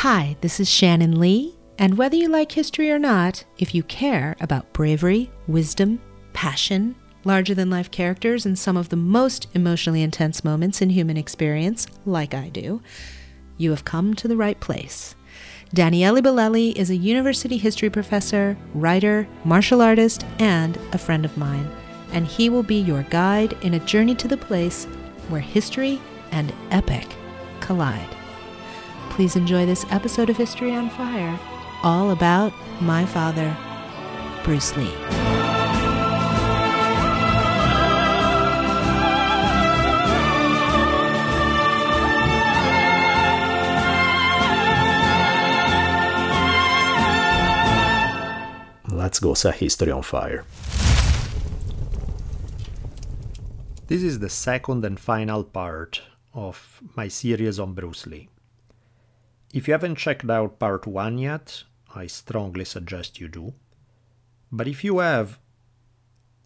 Hi, this is Shannon Lee, and whether you like history or not, if you care about bravery, wisdom, passion, larger than life characters, and some of the most emotionally intense moments in human experience, like I do, you have come to the right place. Daniele Bolelli is a university history professor, writer, martial artist, and a friend of mine, and he will be your guide in a journey to the place where history and epic collide. Please enjoy this episode of History on Fire, all about my father, Bruce Lee. Let's go set history on fire. This is the second and final part of my series on Bruce Lee. If you haven't checked out part 1 yet, I strongly suggest you do. But if you have,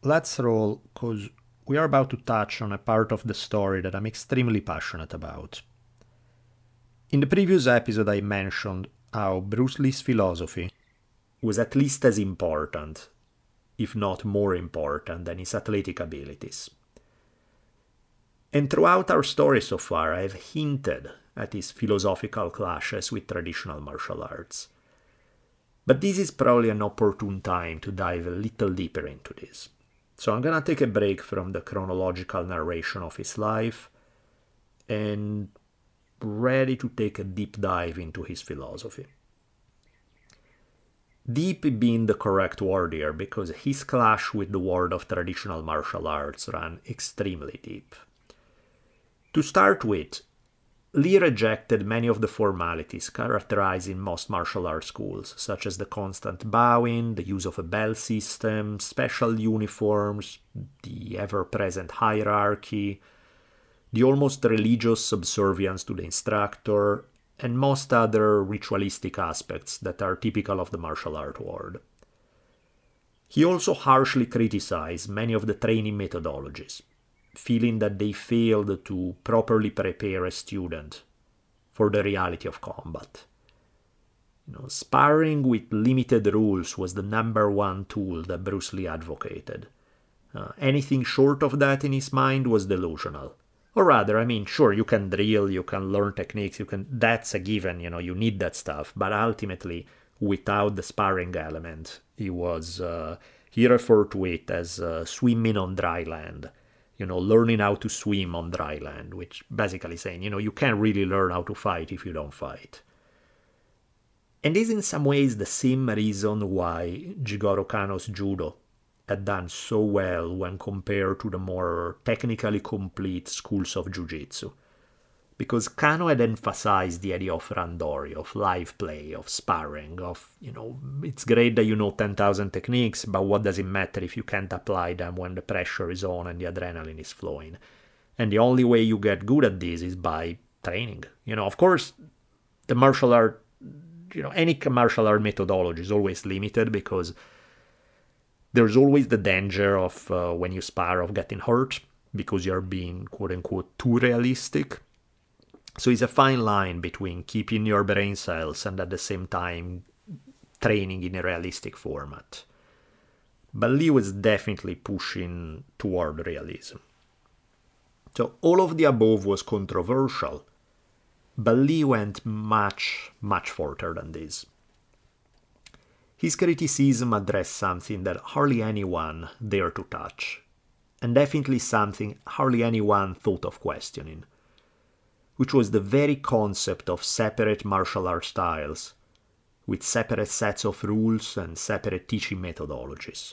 let's roll because we are about to touch on a part of the story that I'm extremely passionate about. In the previous episode, I mentioned how Bruce Lee's philosophy was at least as important, if not more important, than his athletic abilities. And throughout our story so far, I've hinted at his philosophical clashes with traditional martial arts. But this is probably an opportune time to dive a little deeper into this. So I'm gonna take a break from the chronological narration of his life and ready to take a deep dive into his philosophy. Deep being the correct word here because his clash with the world of traditional martial arts ran extremely deep. To start with, Lee rejected many of the formalities characterizing most martial arts schools, such as the constant bowing, the use of a bell system, special uniforms, the ever present hierarchy, the almost religious subservience to the instructor, and most other ritualistic aspects that are typical of the martial art world. He also harshly criticized many of the training methodologies, feeling that they failed to properly prepare a student for the reality of combat. You know, sparring with limited rules was the number one tool that Bruce Lee advocated. Uh, anything short of that in his mind was delusional. Or rather, I mean, sure, you can drill, you can learn techniques, you can, that's a given, you know, you need that stuff. But ultimately, without the sparring element, he was, uh, he referred to it as uh, swimming on dry land. You know, learning how to swim on dry land, which basically saying, you know, you can't really learn how to fight if you don't fight. And this, in some ways, the same reason why Jigoro Kano's judo had done so well when compared to the more technically complete schools of jiu-jitsu. Because Kano had emphasized the idea of randori, of live play, of sparring, of, you know, it's great that you know 10,000 techniques, but what does it matter if you can't apply them when the pressure is on and the adrenaline is flowing? And the only way you get good at this is by training. You know, of course, the martial art, you know, any martial art methodology is always limited because there's always the danger of uh, when you spar of getting hurt because you're being quote unquote too realistic. So it's a fine line between keeping your brain cells and at the same time training in a realistic format. But was definitely pushing toward realism. So all of the above was controversial, but Lee went much, much further than this. His criticism addressed something that hardly anyone dared to touch, and definitely something hardly anyone thought of questioning, which was the very concept of separate martial art styles, with separate sets of rules and separate teaching methodologies.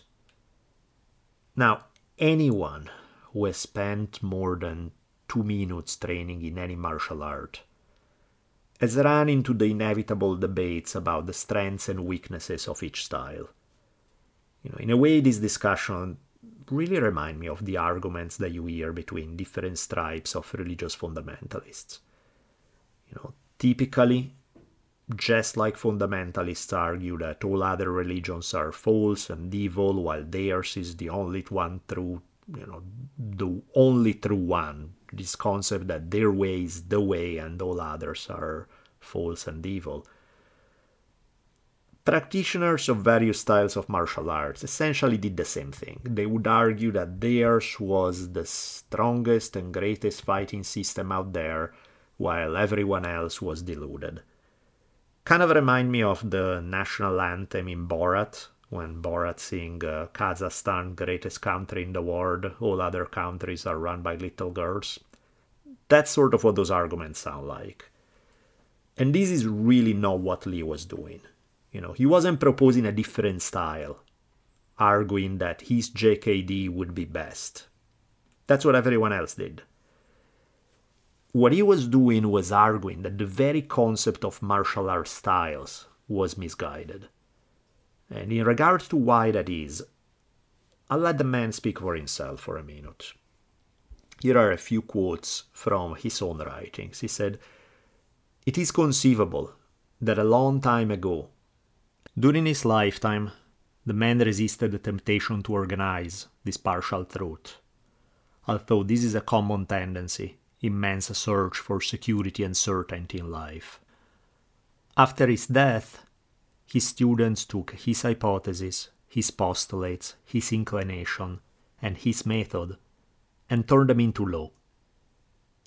Now, anyone who has spent more than two minutes training in any martial art has run into the inevitable debates about the strengths and weaknesses of each style. You know, in a way, this discussion really remind me of the arguments that you hear between different stripes of religious fundamentalists. You know, typically, just like fundamentalists argue that all other religions are false and evil, while theirs is the only one true, you know, the only true one, this concept that their way is the way and all others are false and evil. Practitioners of various styles of martial arts essentially did the same thing. They would argue that theirs was the strongest and greatest fighting system out there, while everyone else was deluded. Kind of remind me of the national anthem in Borat, when Borat sing uh, Kazakhstan, greatest country in the world, all other countries are run by little girls. That's sort of what those arguments sound like. And this is really not what Lee was doing. You know, he wasn't proposing a different style, arguing that his JKD would be best. That's what everyone else did. What he was doing was arguing that the very concept of martial art styles was misguided. And in regard to why that is, I'll let the man speak for himself for a minute. Here are a few quotes from his own writings. He said, It is conceivable that a long time ago, during his lifetime, the man resisted the temptation to organize this partial truth, although this is a common tendency in man's search for security and certainty in life. After his death, his students took his hypothesis, his postulates, his inclination, and his method, and turned them into law.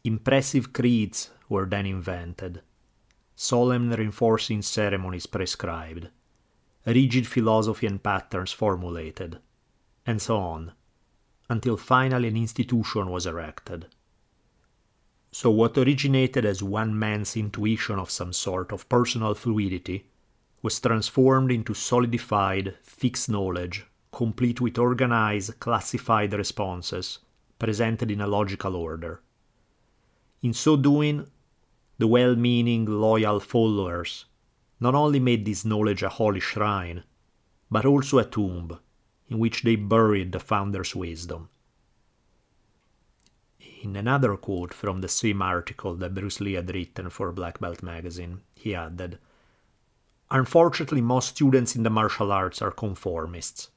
Impressive creeds were then invented, solemn reinforcing ceremonies prescribed, rigid philosophy and patterns formulated, and so on, until finally an institution was erected. So, what originated as one man's intuition of some sort of personal fluidity was transformed into solidified, fixed knowledge, complete with organized, classified responses, presented in a logical order. In so doing, the well meaning, loyal followers not only made this knowledge a holy shrine, but also a tomb in which they buried the founder's wisdom. In another quote from the same article that Bruce Lee had written for Black Belt magazine, he added, Unfortunately, most students in the martial arts are conformists.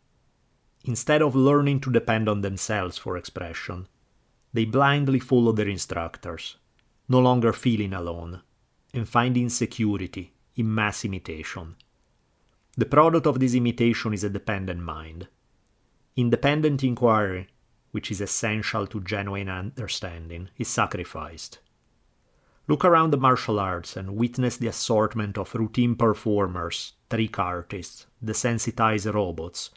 Instead of learning to depend on themselves for expression, they blindly follow their instructors, no longer feeling alone, and finding security in mass imitation. The product of this imitation is a dependent mind. Independent inquiry, which is essential to genuine understanding, is sacrificed. Look around the martial arts and witness the assortment of routine performers, trick artists, desensitized robots,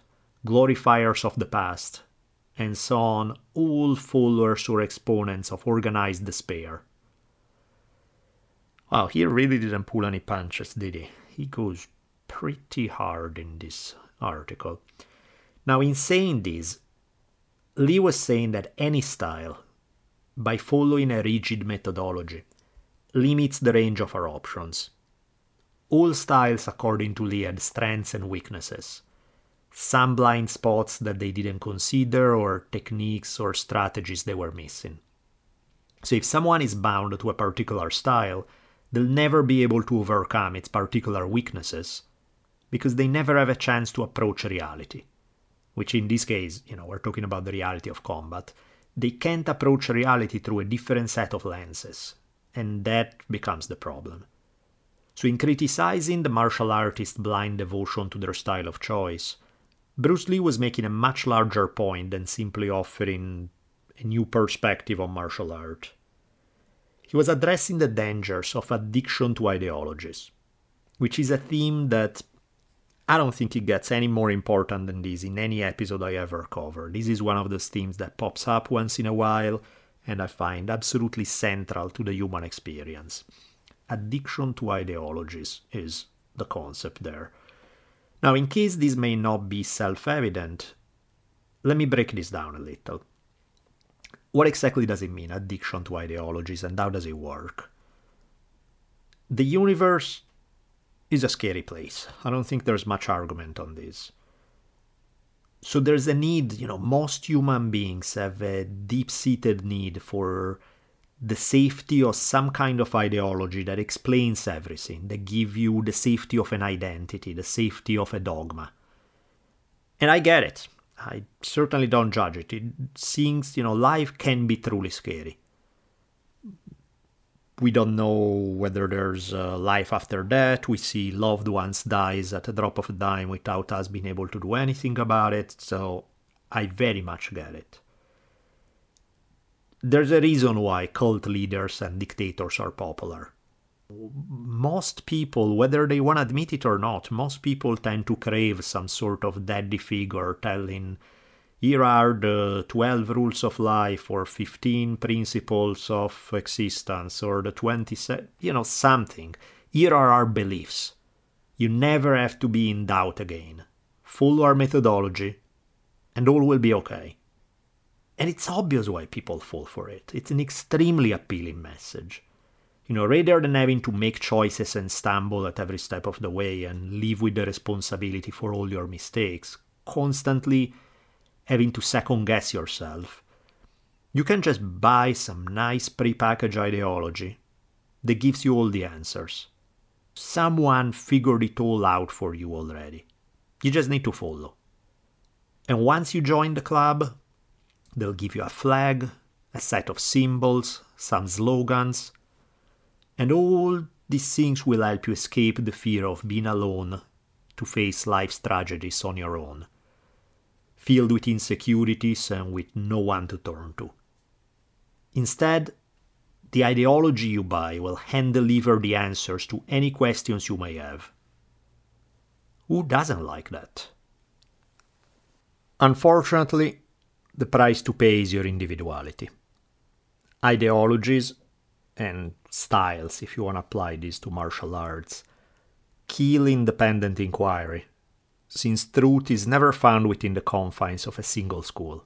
glorifiers of the past, and so on, all followers or exponents of organized despair. Wow, he really didn't pull any punches, did he? He goes pretty hard in this article. Now, in saying this, Lee was saying that any style, by following a rigid methodology, limits the range of our options. All styles, according to Lee, had strengths and weaknesses. Some blind spots that they didn't consider, or techniques or strategies they were missing. So, if someone is bound to a particular style, they'll never be able to overcome its particular weaknesses because they never have a chance to approach reality. Which, in this case, you know, we're talking about the reality of combat. They can't approach reality through a different set of lenses, and that becomes the problem. So, in criticizing the martial artist's blind devotion to their style of choice, Bruce Lee was making a much larger point than simply offering a new perspective on martial art. He was addressing the dangers of addiction to ideologies, which is a theme that I don't think it gets any more important than this in any episode I ever cover. This is one of those themes that pops up once in a while and I find absolutely central to the human experience. Addiction to ideologies is the concept there. Now, in case this may not be self evident, let me break this down a little. What exactly does it mean, addiction to ideologies, and how does it work? The universe is a scary place. I don't think there's much argument on this. So there's a need, you know, most human beings have a deep seated need for the safety of some kind of ideology that explains everything, that give you the safety of an identity, the safety of a dogma. And I get it. I certainly don't judge it. It seems, you know, life can be truly scary. we don't know whether there's life after death. We see loved ones dies at a drop of a dime without us being able to do anything about it. So I very much get it. There's a reason why cult leaders and dictators are popular. Most people, whether they want to admit it or not, most people tend to crave some sort of daddy figure telling here are the 12 rules of life or 15 principles of existence or the 20 you know something. Here are our beliefs. You never have to be in doubt again. Follow our methodology and all will be okay. And it's obvious why people fall for it. It's an extremely appealing message you know rather than having to make choices and stumble at every step of the way and live with the responsibility for all your mistakes constantly having to second guess yourself. You can just buy some nice prepackaged ideology that gives you all the answers. Someone figured it all out for you already. You just need to follow. And once you join the club, they'll give you a flag, a set of symbols, some slogans, and all these things will help you escape the fear of being alone to face life's tragedies on your own filled with insecurities and with no one to turn to. Instead, the ideology you buy will hand deliver the answers to any questions you may have. Who doesn't like that? Unfortunately, the price to pay is your individuality. Ideologies and styles, if you want to apply this to martial arts, kill independent inquiry since truth is never found within the confines of a single school.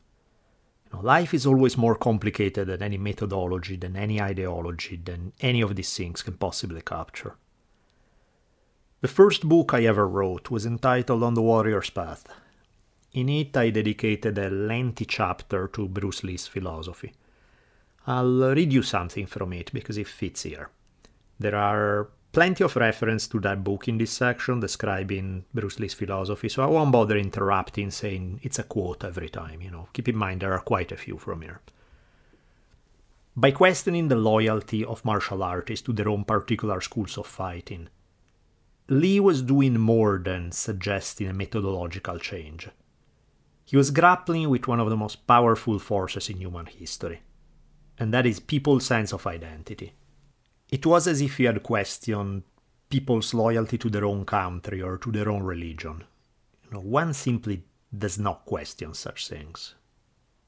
You know, life is always more complicated than any methodology, than any ideology, than any of these things can possibly capture. The first book I ever wrote was entitled On the Warrior's Path. In it, I dedicated a lengthy chapter to Bruce Lee's philosophy. I'll read you something from it because it fits here. There are plenty of reference to that book in this section describing Bruce Lee's philosophy, so I won't bother interrupting saying it's a quote every time, you know. Keep in mind there are quite a few from here. By questioning the loyalty of martial artists to their own particular schools of fighting, Lee was doing more than suggesting a methodological change. He was grappling with one of the most powerful forces in human history, and that is people's sense of identity. It was as if he had questioned people's loyalty to their own country or to their own religion. You know, one simply does not question such things.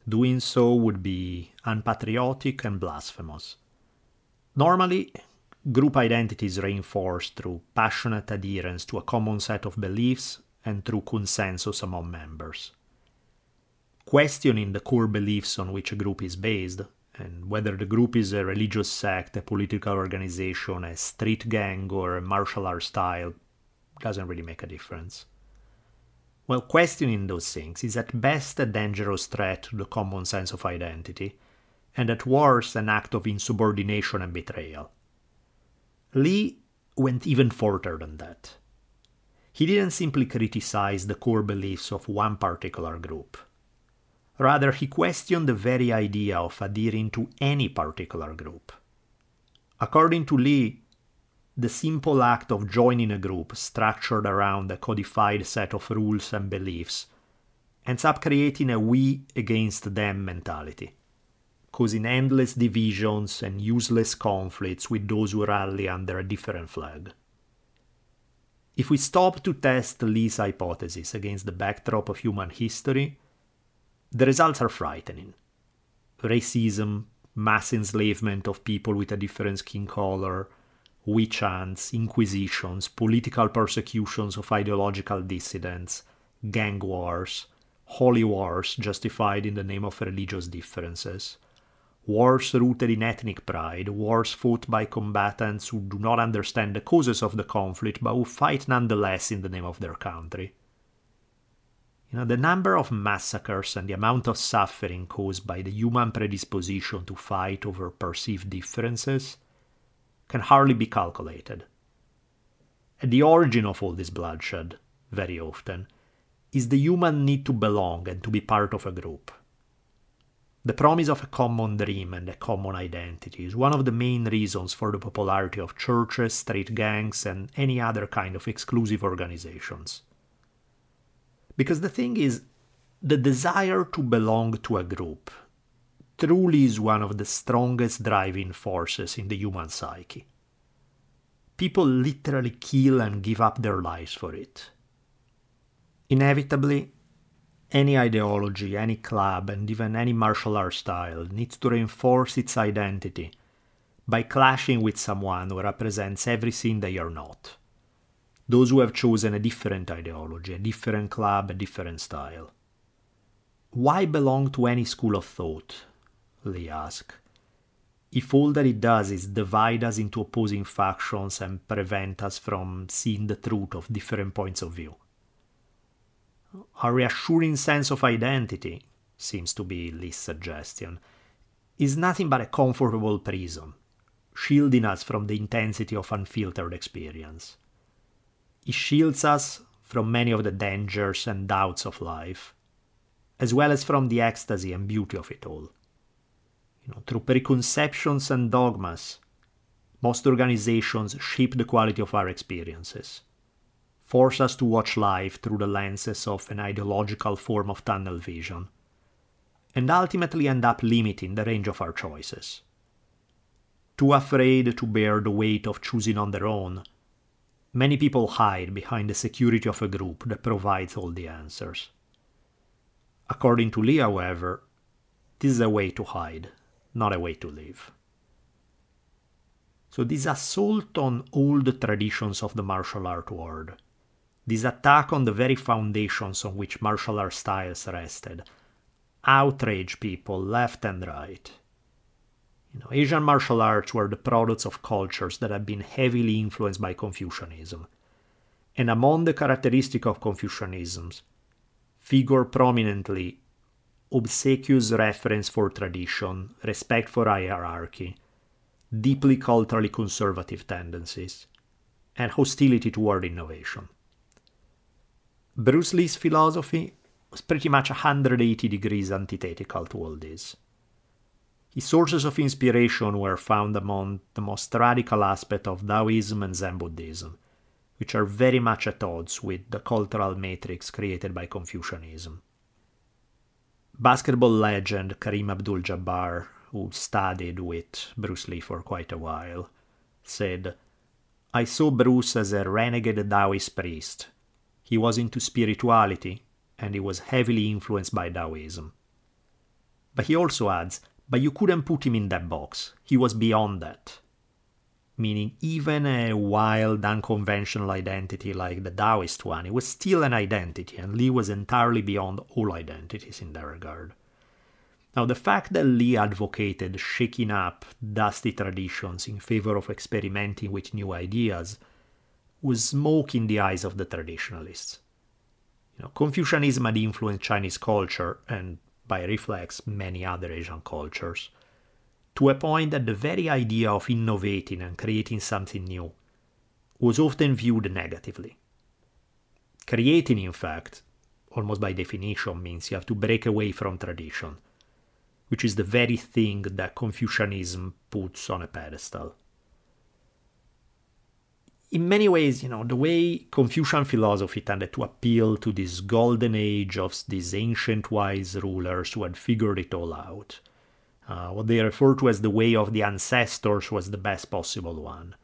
Doing so would be unpatriotic and blasphemous. Normally, group identity is reinforced through passionate adherence to a common set of beliefs and through consensus among members. Questioning the core beliefs on which a group is based and whether the group is a religious sect, a political organization, a street gang, or a martial art style doesn't really make a difference. Well, questioning those things is at best a dangerous threat to the common sense of identity, and at worst an act of insubordination and betrayal. Lee went even further than that. He didn't simply criticize the core beliefs of one particular group. Rather, he questioned the very idea of adhering to any particular group. According to Lee, the simple act of joining a group structured around a codified set of rules and beliefs ends up creating a we against them mentality, causing endless divisions and useless conflicts with those who rally under a different flag. If we stop to test Lee's hypothesis against the backdrop of human history, the results are frightening. Racism, mass enslavement of people with a different skin color, witch hunts, inquisitions, political persecutions of ideological dissidents, gang wars, holy wars justified in the name of religious differences, wars rooted in ethnic pride, wars fought by combatants who do not understand the causes of the conflict but who fight nonetheless in the name of their country. You know, the number of massacres and the amount of suffering caused by the human predisposition to fight over perceived differences can hardly be calculated. At the origin of all this bloodshed, very often, is the human need to belong and to be part of a group. The promise of a common dream and a common identity is one of the main reasons for the popularity of churches, street gangs, and any other kind of exclusive organizations. Because the thing is, the desire to belong to a group truly is one of the strongest driving forces in the human psyche. People literally kill and give up their lives for it. Inevitably, any ideology, any club, and even any martial art style needs to reinforce its identity by clashing with someone who represents everything they are not. Those who have chosen a different ideology, a different club, a different style. Why belong to any school of thought? Lee asked. If all that it does is divide us into opposing factions and prevent us from seeing the truth of different points of view. A reassuring sense of identity, seems to be Lee's suggestion, is nothing but a comfortable prison, shielding us from the intensity of unfiltered experience. It shields us from many of the dangers and doubts of life, as well as from the ecstasy and beauty of it all. You know, through preconceptions and dogmas, most organizations shape the quality of our experiences force us to watch life through the lenses of an ideological form of tunnel vision, and ultimately end up limiting the range of our choices. Too afraid to bear the weight of choosing on their own, many people hide behind the security of a group that provides all the answers. According to Lee, however, this is a way to hide, not a way to live. So, this assault on the traditions of the martial art world this attack on the very foundations on which martial art styles rested outraged people left and right. You know, Asian martial arts were the products of cultures that had been heavily influenced by Confucianism. And among the characteristics of Confucianism figure prominently obsequious reference for tradition, respect for hierarchy, deeply culturally conservative tendencies, and hostility toward innovation. Bruce Lee's philosophy was pretty much 180 degrees antithetical to all this. His sources of inspiration were found among the most radical aspects of Taoism and Zen Buddhism, which are very much at odds with the cultural matrix created by Confucianism. Basketball legend Kareem Abdul Jabbar, who studied with Bruce Lee for quite a while, said, I saw Bruce as a renegade Taoist priest he was into spirituality, and he was heavily influenced by Taoism. But he also adds, but you couldn't put him in that box. He was beyond that. Meaning, even a wild, unconventional identity like the Taoist one, it was still an identity, and Lee was entirely beyond all identities in that regard. Now, the fact that Lee advocated shaking up dusty traditions in favor of experimenting with new ideas was smoke in the eyes of the traditionalists. You know, Confucianism had influenced Chinese culture and, by reflex, many other Asian cultures, to a point that the very idea of innovating and creating something new was often viewed negatively. Creating, in fact, almost by definition, means you have to break away from tradition, which is the very thing that Confucianism puts on a pedestal in many ways, you know, the way Confucian philosophy tended to appeal to this golden age of these ancient wise rulers who had figured it all out. Uh, what they refer to as the way of the ancestors was the best possible one.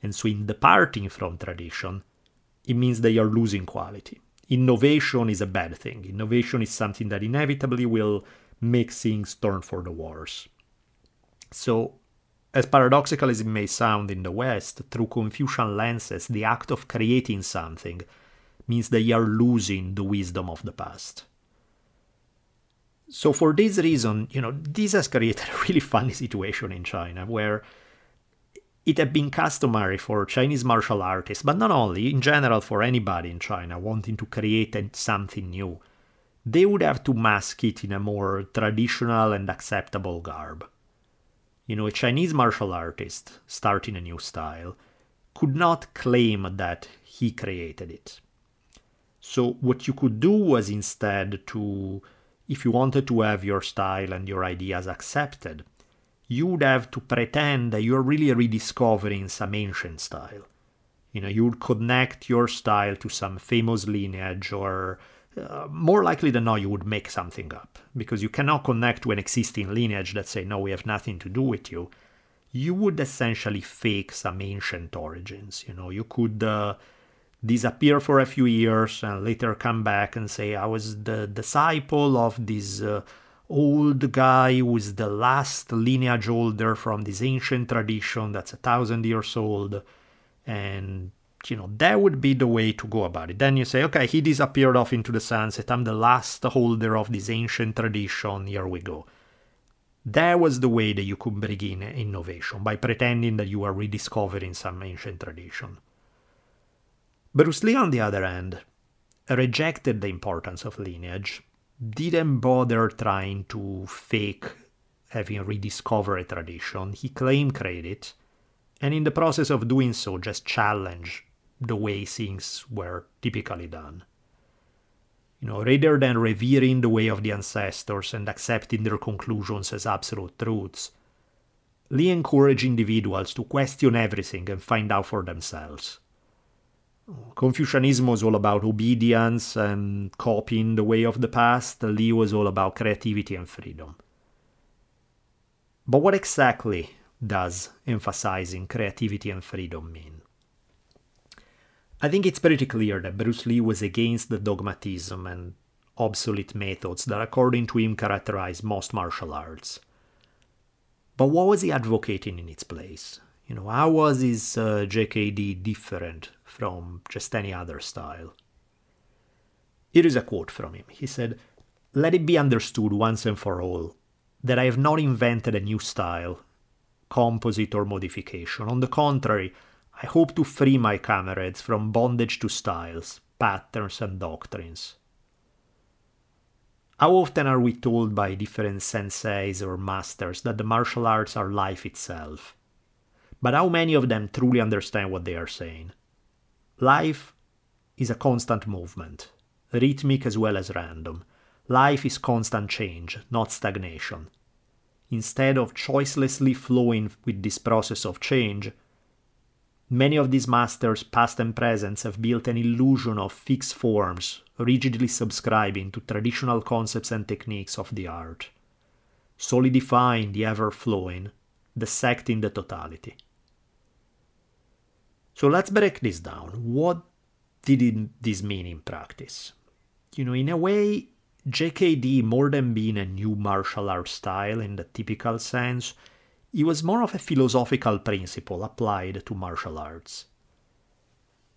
And so, in departing from tradition, it means they are losing quality. Innovation is a bad thing. Innovation is something that inevitably will make things turn for the worse. So, as paradoxical as it may sound in the West, through Confucian lenses, the act of creating something means they are losing the wisdom of the past. So, for this reason, you know, this has created a really funny situation in China where it had been customary for Chinese martial artists, but not only, in general, for anybody in China wanting to create something new, they would have to mask it in a more traditional and acceptable garb you know, a Chinese martial artist starting a new style could not claim that he created it. So what you could do was instead to if you wanted to have your style and your ideas accepted, you would have to pretend that you're really rediscovering some ancient style. You know, you would connect your style to some famous lineage, or uh, more likely than not, you would make something up because you cannot connect to an existing lineage that say, no, we have nothing to do with you. You would essentially fake some ancient origins. You know, you could. Uh, disappear for a few years and later come back and say I was the disciple of this uh, old guy who is the last lineage holder from this ancient tradition that's a thousand years old and you know that would be the way to go about it. Then you say okay he disappeared off into the sunset. I'm the last holder of this ancient tradition. Here we go. That was the way that you could begin innovation by pretending that you are rediscovering some ancient tradition. Bruce Lee, on the other hand, rejected the importance of lineage, didn't bother trying to fake having rediscovered a tradition. He claimed credit, and in the process of doing so, just challenged the way things were typically done. You know, rather than revering the way of the ancestors and accepting their conclusions as absolute truths, Lee encouraged individuals to question everything and find out for themselves. Confucianism was all about obedience and copying the way of the past. Lee was all about creativity and freedom. But what exactly does emphasizing creativity and freedom mean? I think it's pretty clear that Bruce Lee was against the dogmatism and obsolete methods that, according to him, characterize most martial arts. But what was he advocating in its place? You know, how was his uh, JKD different from just any other style? Here is a quote from him. He said, Let it be understood once and for all that I have not invented a new style, composite or modification. On the contrary, I hope to free my comrades from bondage to styles, patterns, and doctrines. How often are we told by different senseis or masters that the martial arts are life itself? But how many of them truly understand what they are saying? Life is a constant movement, rhythmic as well as random. Life is constant change, not stagnation. Instead of choicelessly flowing with this process of change, many of these masters, past and present, have built an illusion of fixed forms, rigidly subscribing to traditional concepts and techniques of the art, solidifying the ever flowing, dissecting the totality. So let's break this down. What did this mean in practice? You know, in a way, JKD, more than being a new martial art style in the typical sense, it was more of a philosophical principle applied to martial arts.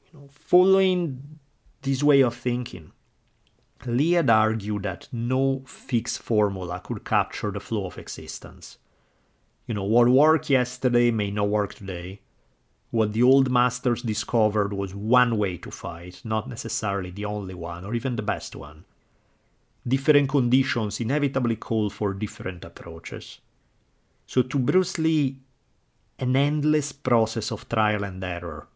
You know, following this way of thinking, Lee had argued that no fixed formula could capture the flow of existence. You know, what worked yesterday may not work today, what the old masters discovered was one way to fight, not necessarily the only one or even the best one. Different conditions inevitably call for different approaches. So, to Bruce Lee, an endless process of trial and error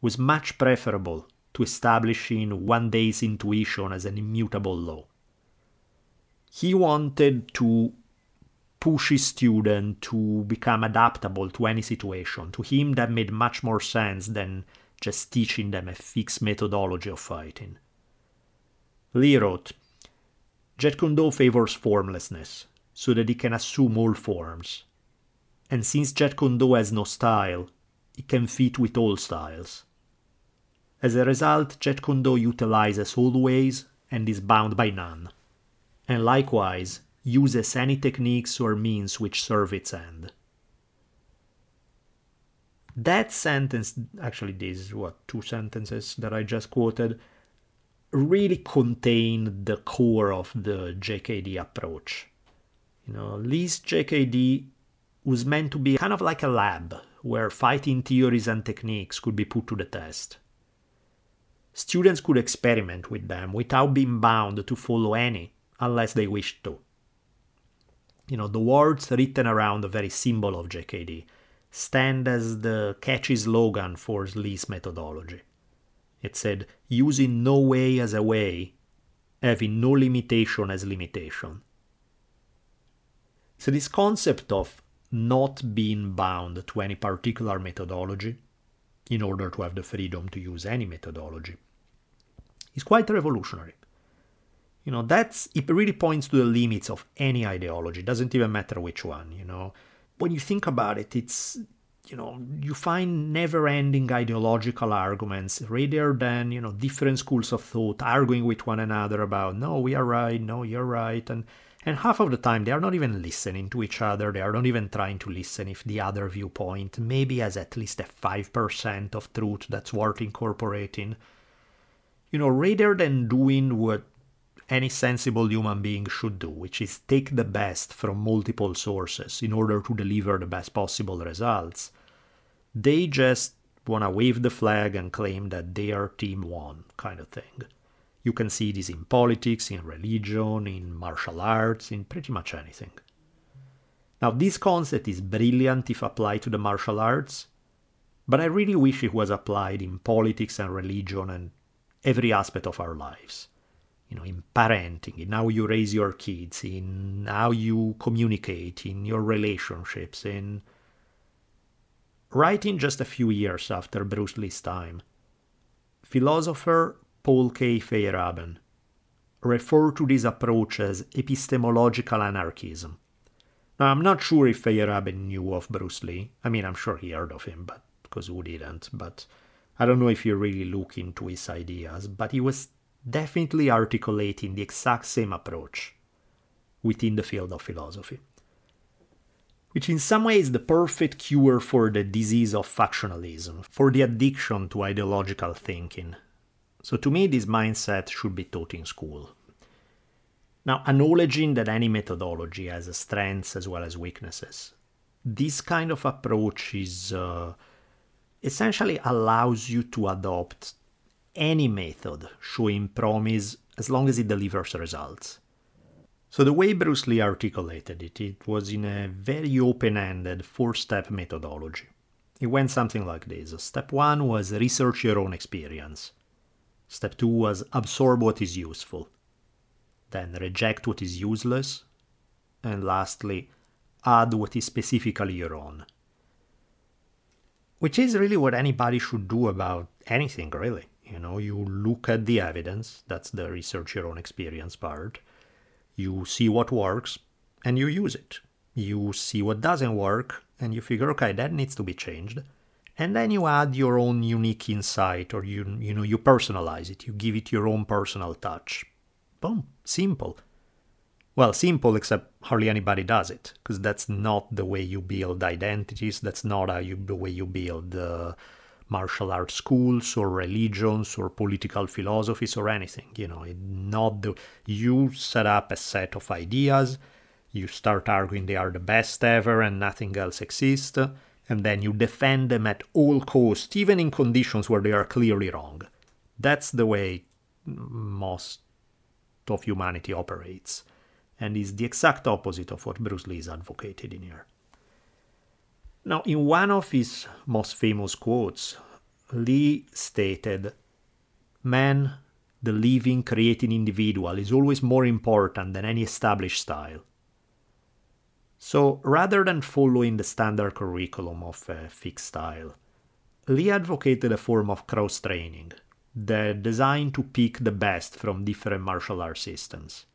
was much preferable to establishing one day's intuition as an immutable law. He wanted to push his student to become adaptable to any situation. To him, that made much more sense than just teaching them a fixed methodology of fighting. Lee wrote, Jeet Kune Do favors formlessness, so that it can assume all forms. And since Jeet Kune Do has no style, it can fit with all styles. As a result, Jeet Kune Do utilizes all ways and is bound by none. And likewise, uses any techniques or means which serve its end. That sentence, actually, these what two sentences that I just quoted, really contain the core of the JKD approach. You know, Lee's JKD was meant to be kind of like a lab where fighting theories and techniques could be put to the test. Students could experiment with them without being bound to follow any unless they wished to you know, the words written around the very symbol of JKD stand as the catchy slogan for Lee's methodology. It said, using no way as a way having no limitation as limitation. So, this concept of not being bound to any particular methodology in order to have the freedom to use any methodology is quite revolutionary. You know, that's it really points to the limits of any ideology, it doesn't even matter which one, you know. When you think about it, it's you know, you find never-ending ideological arguments rather than, you know, different schools of thought arguing with one another about no, we are right, no, you're right, and and half of the time they are not even listening to each other, they are not even trying to listen if the other viewpoint maybe has at least a 5% of truth that's worth incorporating. You know, rather than doing what any sensible human being should do, which is take the best from multiple sources in order to deliver the best possible results, they just want to wave the flag and claim that their team won, kind of thing. You can see this in politics, in religion, in martial arts, in pretty much anything. Now, this concept is brilliant if applied to the martial arts, but I really wish it was applied in politics and religion and every aspect of our lives. You know, in parenting, in how you raise your kids, in how you communicate, in your relationships, in writing just a few years after Bruce Lee's time. Philosopher Paul K. Feyerabend referred to this approach as epistemological anarchism. Now, I'm not sure if Feyerabend knew of Bruce Lee. I mean, I'm sure he heard of him, but because who didn't? But I don't know if you really look into his ideas, but he was definitely articulating the exact same approach within the field of philosophy which in some ways is the perfect cure for the disease of factionalism, for the addiction to ideological thinking. So to me, this mindset should be taught in school. Now, acknowledging that any methodology has strengths as well as weaknesses, this kind of approach is uh, essentially allows you to adopt any method showing promise as long as it delivers results. So the way Bruce Lee articulated it, it was in a very open-ended four-step methodology. It went something like this. Step one was research your own experience. Step two was absorb what is useful. Then reject what is useless. And lastly, add what is specifically your own. Which is really what anybody should do about anything, really. You know, you look at the evidence, that's the research your own experience part you see what works and you use it. You see what doesn't work and you figure, okay, that needs to be changed. And then you add your own unique insight or you you know you personalize it. You give it your own personal touch. Boom, simple. Well, simple except hardly anybody does it because that's not the way you build identities. That's not how you, the way you build uh, martial arts schools or religions or political philosophies or anything. You know, not the you set up a set of ideas, you start arguing they are the best ever and nothing else exists, and then you defend them at all costs, even in conditions where they are clearly wrong. That's the way most of humanity operates, and is the exact opposite of what Bruce Lee advocated in here. Now, in one of his most famous quotes, Lee stated, Man, the living, creating individual, is always more important than any established style. So, rather than following the standard curriculum of a fixed style, Lee advocated a form of cross training that designed to pick the best from different martial arts systems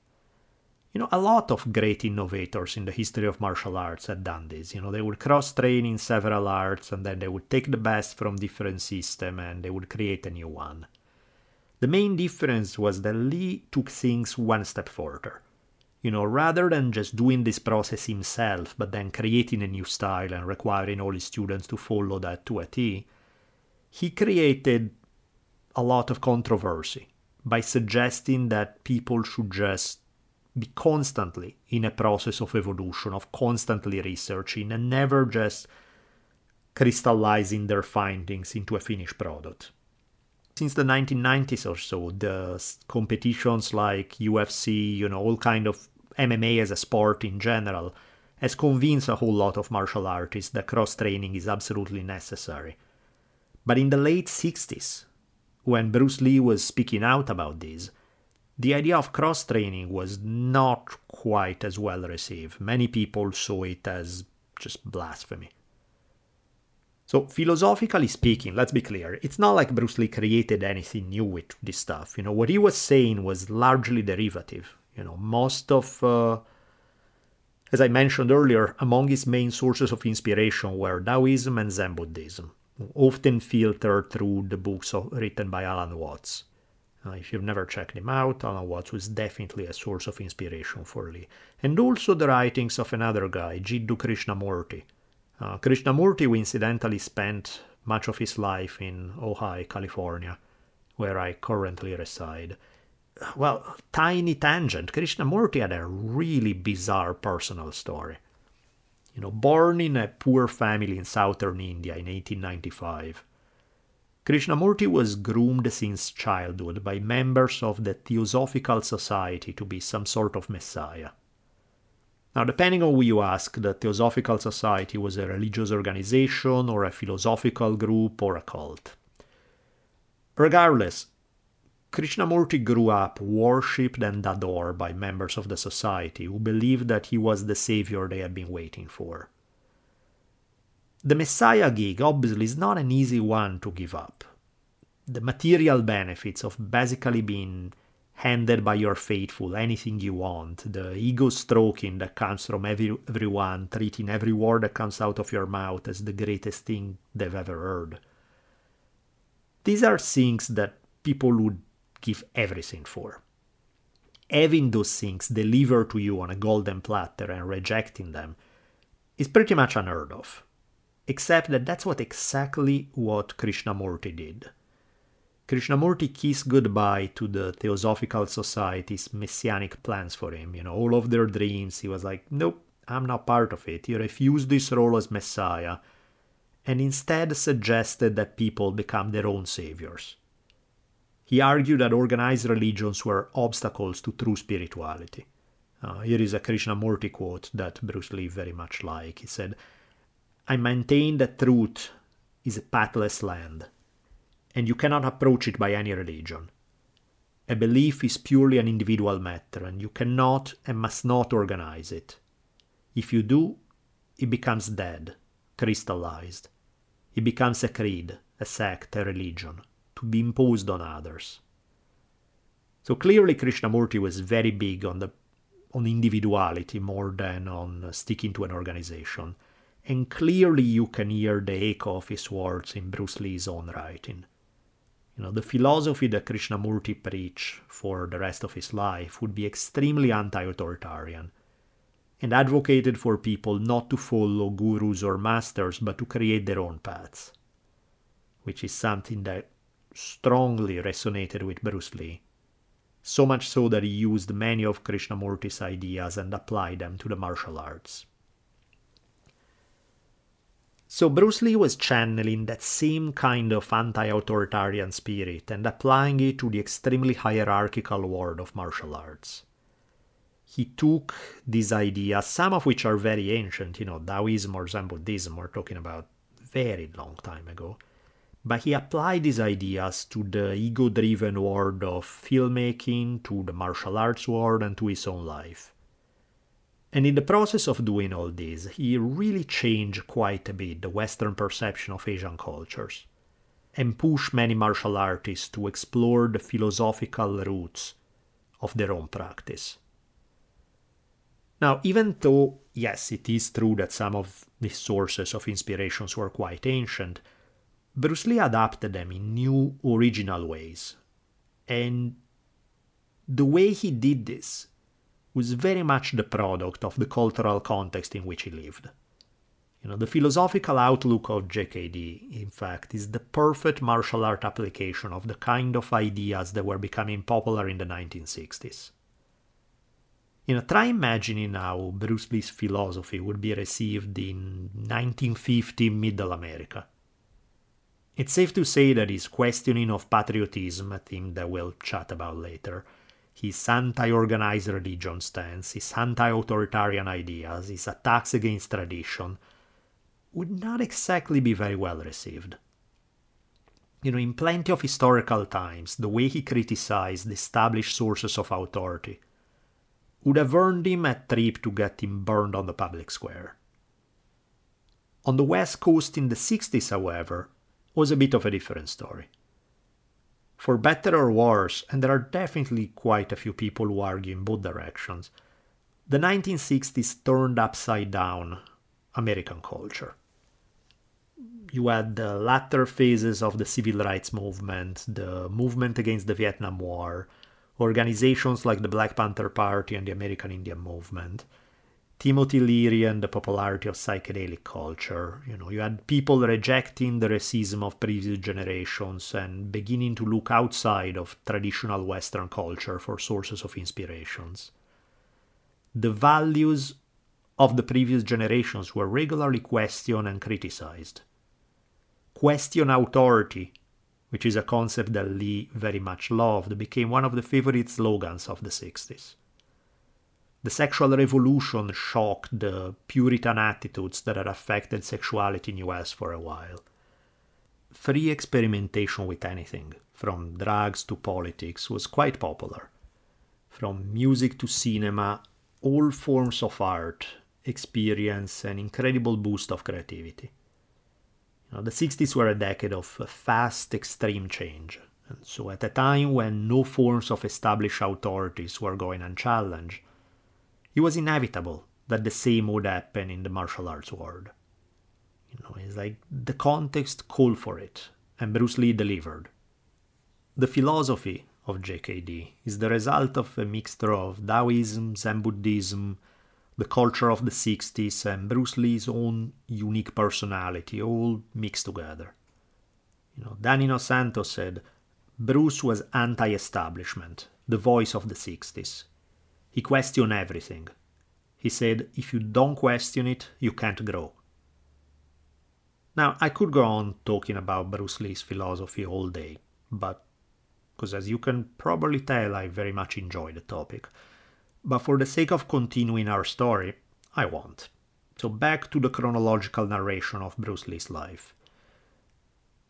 you know, a lot of great innovators in the history of martial arts had done this. You know, they would cross train in several arts and then they would take the best from different systems and they would create a new one. The main difference was that Lee took things one step further. You know, rather than just doing this process himself, but then creating a new style and requiring all his students to follow that to a T, he created a lot of controversy by suggesting that people should just be constantly in a process of evolution, of constantly researching, and never just crystallizing their findings into a finished product. Since the 1990s or so, the competitions like UFC, you know, all kind of MMA as a sport in general, has convinced a whole lot of martial artists that cross training is absolutely necessary. But in the late 60s, when Bruce Lee was speaking out about this, the idea of cross training was not quite as well received. Many people saw it as just blasphemy. So, philosophically speaking, let's be clear, it's not like Bruce Lee created anything new with this stuff. You know, what he was saying was largely derivative. You know, most of, uh, as I mentioned earlier, among his main sources of inspiration were Taoism and Zen Buddhism, often filtered through the books of, written by Alan Watts. Uh, if you've never checked him out, Alan Watts was definitely a source of inspiration for Lee. And also the writings of another guy, Jiddu Krishnamurti. Uh, Krishnamurti, who incidentally spent much of his life in Ojai, California, where I currently reside. Well, tiny tangent, Krishnamurti had a really bizarre personal story. You know, born in a poor family in southern India in 1895, Krishnamurti was groomed since childhood by members of the Theosophical Society to be some sort of messiah. Now, depending on who you ask, the Theosophical Society was a religious organization or a philosophical group or a cult. Regardless, Krishnamurti grew up worshipped and adored by members of the society who believed that he was the savior they had been waiting for. The Messiah gig obviously is not an easy one to give up. The material benefits of basically being handed by your faithful anything you want, the ego stroking that comes from every, everyone, treating every word that comes out of your mouth as the greatest thing they've ever heard. These are things that people would give everything for. Having those things delivered to you on a golden platter and rejecting them is pretty much unheard of except that that's what exactly what Krishnamurti did. Krishnamurti kissed goodbye to the Theosophical Society's messianic plans for him. You know, all of their dreams. He was like, nope, I'm not part of it. He refused this role as Messiah and instead suggested that people become their own saviors. He argued that organized religions were obstacles to true spirituality. Uh, here is a Krishnamurti quote that Bruce Lee very much liked. He said, I maintain that truth is a pathless land, and you cannot approach it by any religion. A belief is purely an individual matter, and you cannot and must not organize it. If you do, it becomes dead, crystallized. It becomes a creed, a sect, a religion, to be imposed on others. So clearly Krishnamurti was very big on the on individuality more than on sticking to an organization and clearly you can hear the echo of his words in Bruce Lee's own writing. You know, the philosophy that Krishnamurti preached for the rest of his life would be extremely anti-authoritarian and advocated for people not to follow gurus or masters but to create their own paths, which is something that strongly resonated with Bruce Lee, so much so that he used many of Krishnamurti's ideas and applied them to the martial arts. So Bruce Lee was channeling that same kind of anti-authoritarian spirit and applying it to the extremely hierarchical world of martial arts. He took these ideas, some of which are very ancient, you know, Taoism or Zen Buddhism, we're talking about very long time ago, but he applied these ideas to the ego-driven world of filmmaking, to the martial arts world, and to his own life. And in the process of doing all this, he really changed quite a bit the Western perception of Asian cultures and pushed many martial artists to explore the philosophical roots of their own practice. Now, even though, yes, it is true that some of these sources of inspirations were quite ancient, Bruce Lee adapted them in new, original ways. And the way he did this was very much the product of the cultural context in which he lived. You know, the philosophical outlook of JKD, in fact, is the perfect martial art application of the kind of ideas that were becoming popular in the 1960s. You know, try imagining how Bruce Lee's philosophy would be received in 1950 Middle America. It's safe to say that his questioning of patriotism, a theme that we'll chat about later, his anti-organized religion stance, his anti-authoritarian ideas, his attacks against tradition, would not exactly be very well received. You know, in plenty of historical times, the way he criticized established sources of authority would have earned him a trip to get him burned on the public square. On the West Coast in the 60s, however, was a bit of a different story. For better or worse, and there are definitely quite a few people who argue in both directions, the 1960s turned upside down American culture. You had the latter phases of the civil rights movement, the movement against the Vietnam War, organizations like the Black Panther Party and the American Indian Movement, Timothy Leary and the popularity of psychedelic culture. You know, you had people rejecting the racism of previous generations and beginning to look outside of traditional Western culture for sources of inspirations. The values of the previous generations were regularly questioned and criticized. Question authority, which is a concept that Lee very much loved, became one of the favorite slogans of the 60s. The sexual revolution shocked the Puritan attitudes that had affected sexuality in the US for a while. Free experimentation with anything, from drugs to politics, was quite popular. From music to cinema, all forms of art experience an incredible boost of creativity. You know, the 60s were a decade of fast, extreme change. And so, at a time when no forms of established authorities were going unchallenged, it was inevitable that the same would happen in the martial arts world. You know, it's like the context called for it, and Bruce Lee delivered. The philosophy of JKD is the result of a mixture of Taoism, Zen Buddhism, the culture of the 60s, and Bruce Lee's own unique personality, all mixed together. You know, Danny Inosanto said Bruce was anti establishment, the voice of the 60s. He questioned everything. He said, if you don't question it, you can't grow. Now, I could go on talking about Bruce Lee's philosophy all day, but because as you can probably tell, I very much enjoy the topic. But for the sake of continuing our story, I won't. So back to the chronological narration of Bruce Lee's life.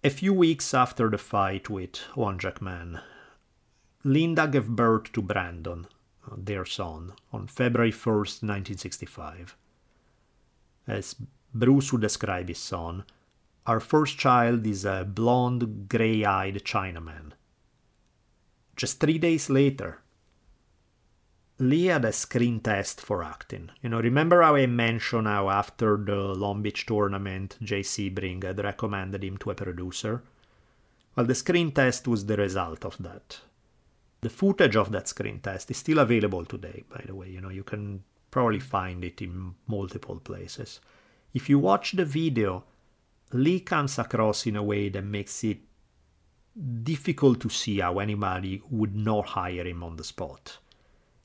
A few weeks after the fight with Wong Jack Man, Linda gave birth to Brandon, their son, on February 1st, 1965. As Bruce would describe his son, our first child is a blond, grey eyed Chinaman. Just three days later, Lee had a screen test for acting. You know, remember how I mentioned how after the Long Beach tournament, Jay Sebring had recommended him to a producer? Well, the screen test was the result of that. The footage of that screen test is still available today, by the way. You know, you can probably find it in multiple places. If you watch the video, Lee comes across in a way that makes it difficult to see how anybody would not hire him on the spot.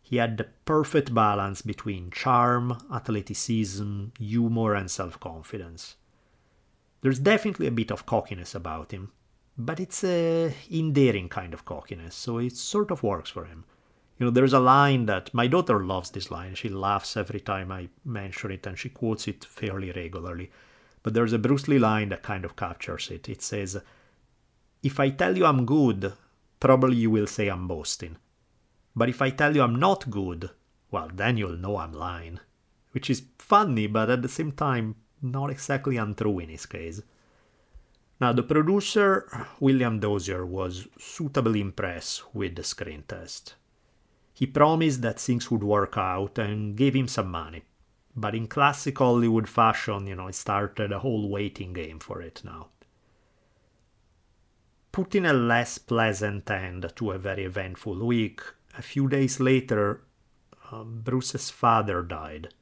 He had the perfect balance between charm, athleticism, humor, and self confidence. There's definitely a bit of cockiness about him, but it's a endearing kind of cockiness, so it sort of works for him. You know, there's a line that my daughter loves this line. She laughs every time I mention it, and she quotes it fairly regularly. But there's a Bruce Lee line that kind of captures it. It says, If I tell you I'm good, probably you will say I'm boasting. But if I tell you I'm not good, well, then you'll know I'm lying. Which is funny, but at the same time, not exactly untrue in his case. Now, the producer, William Dozier, was suitably impressed with the screen test. He promised that things would work out and gave him some money. But in classic Hollywood fashion, you know, it started a whole waiting game for it now. Putting a less pleasant end to a very eventful week, a few days later, um, Bruce's father died.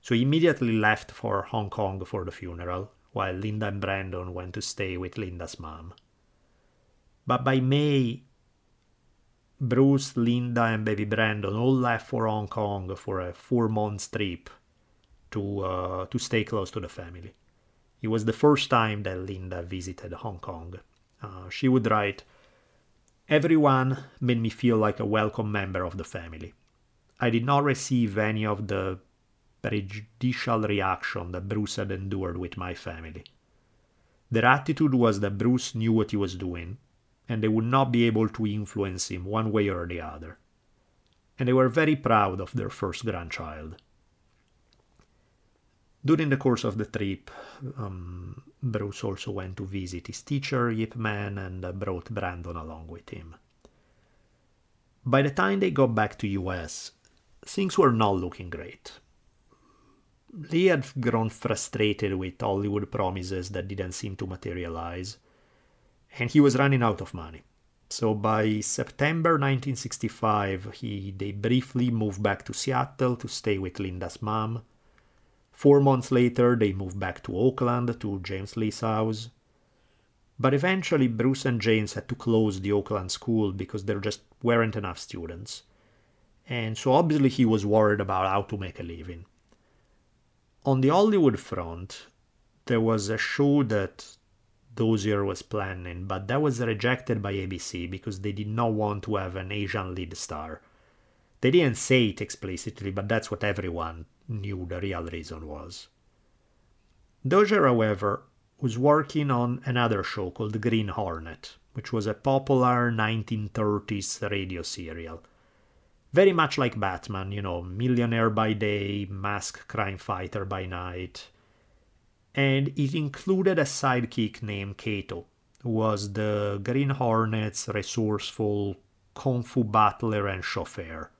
So he immediately left for Hong Kong for the funeral, while Linda and Brandon went to stay with Linda's mom. But by May, Bruce, Linda, and baby Brandon all left for Hong Kong for a four month trip to, uh, to stay close to the family. It was the first time that Linda visited Hong Kong. Uh, she would write, Everyone made me feel like a welcome member of the family. I did not receive any of the prejudicial reaction that Bruce had endured with my family. Their attitude was that Bruce knew what he was doing, and they would not be able to influence him one way or the other. And they were very proud of their first grandchild. During the course of the trip, um, Bruce also went to visit his teacher, Yip Man, and brought Brandon along with him. By the time they got back to US, things were not looking great. Lee had grown frustrated with Hollywood promises that didn't seem to materialize, and he was running out of money. So by September 1965, he, they briefly moved back to Seattle to stay with Linda's mom. Four months later, they moved back to Oakland to James Lee's house. But eventually, Bruce and James had to close the Oakland school because there just weren't enough students. And so obviously, he was worried about how to make a living. On the Hollywood front, there was a show that Dozier was planning, but that was rejected by ABC because they did not want to have an Asian lead star. They didn't say it explicitly, but that's what everyone knew the real reason was. Dozier, however, was working on another show called The Green Hornet, which was a popular 1930s radio serial very much like Batman, you know, millionaire by day, mask crime fighter by night. And it included a sidekick named Kato, who was the Green Hornet's resourceful kung fu battler and chauffeur.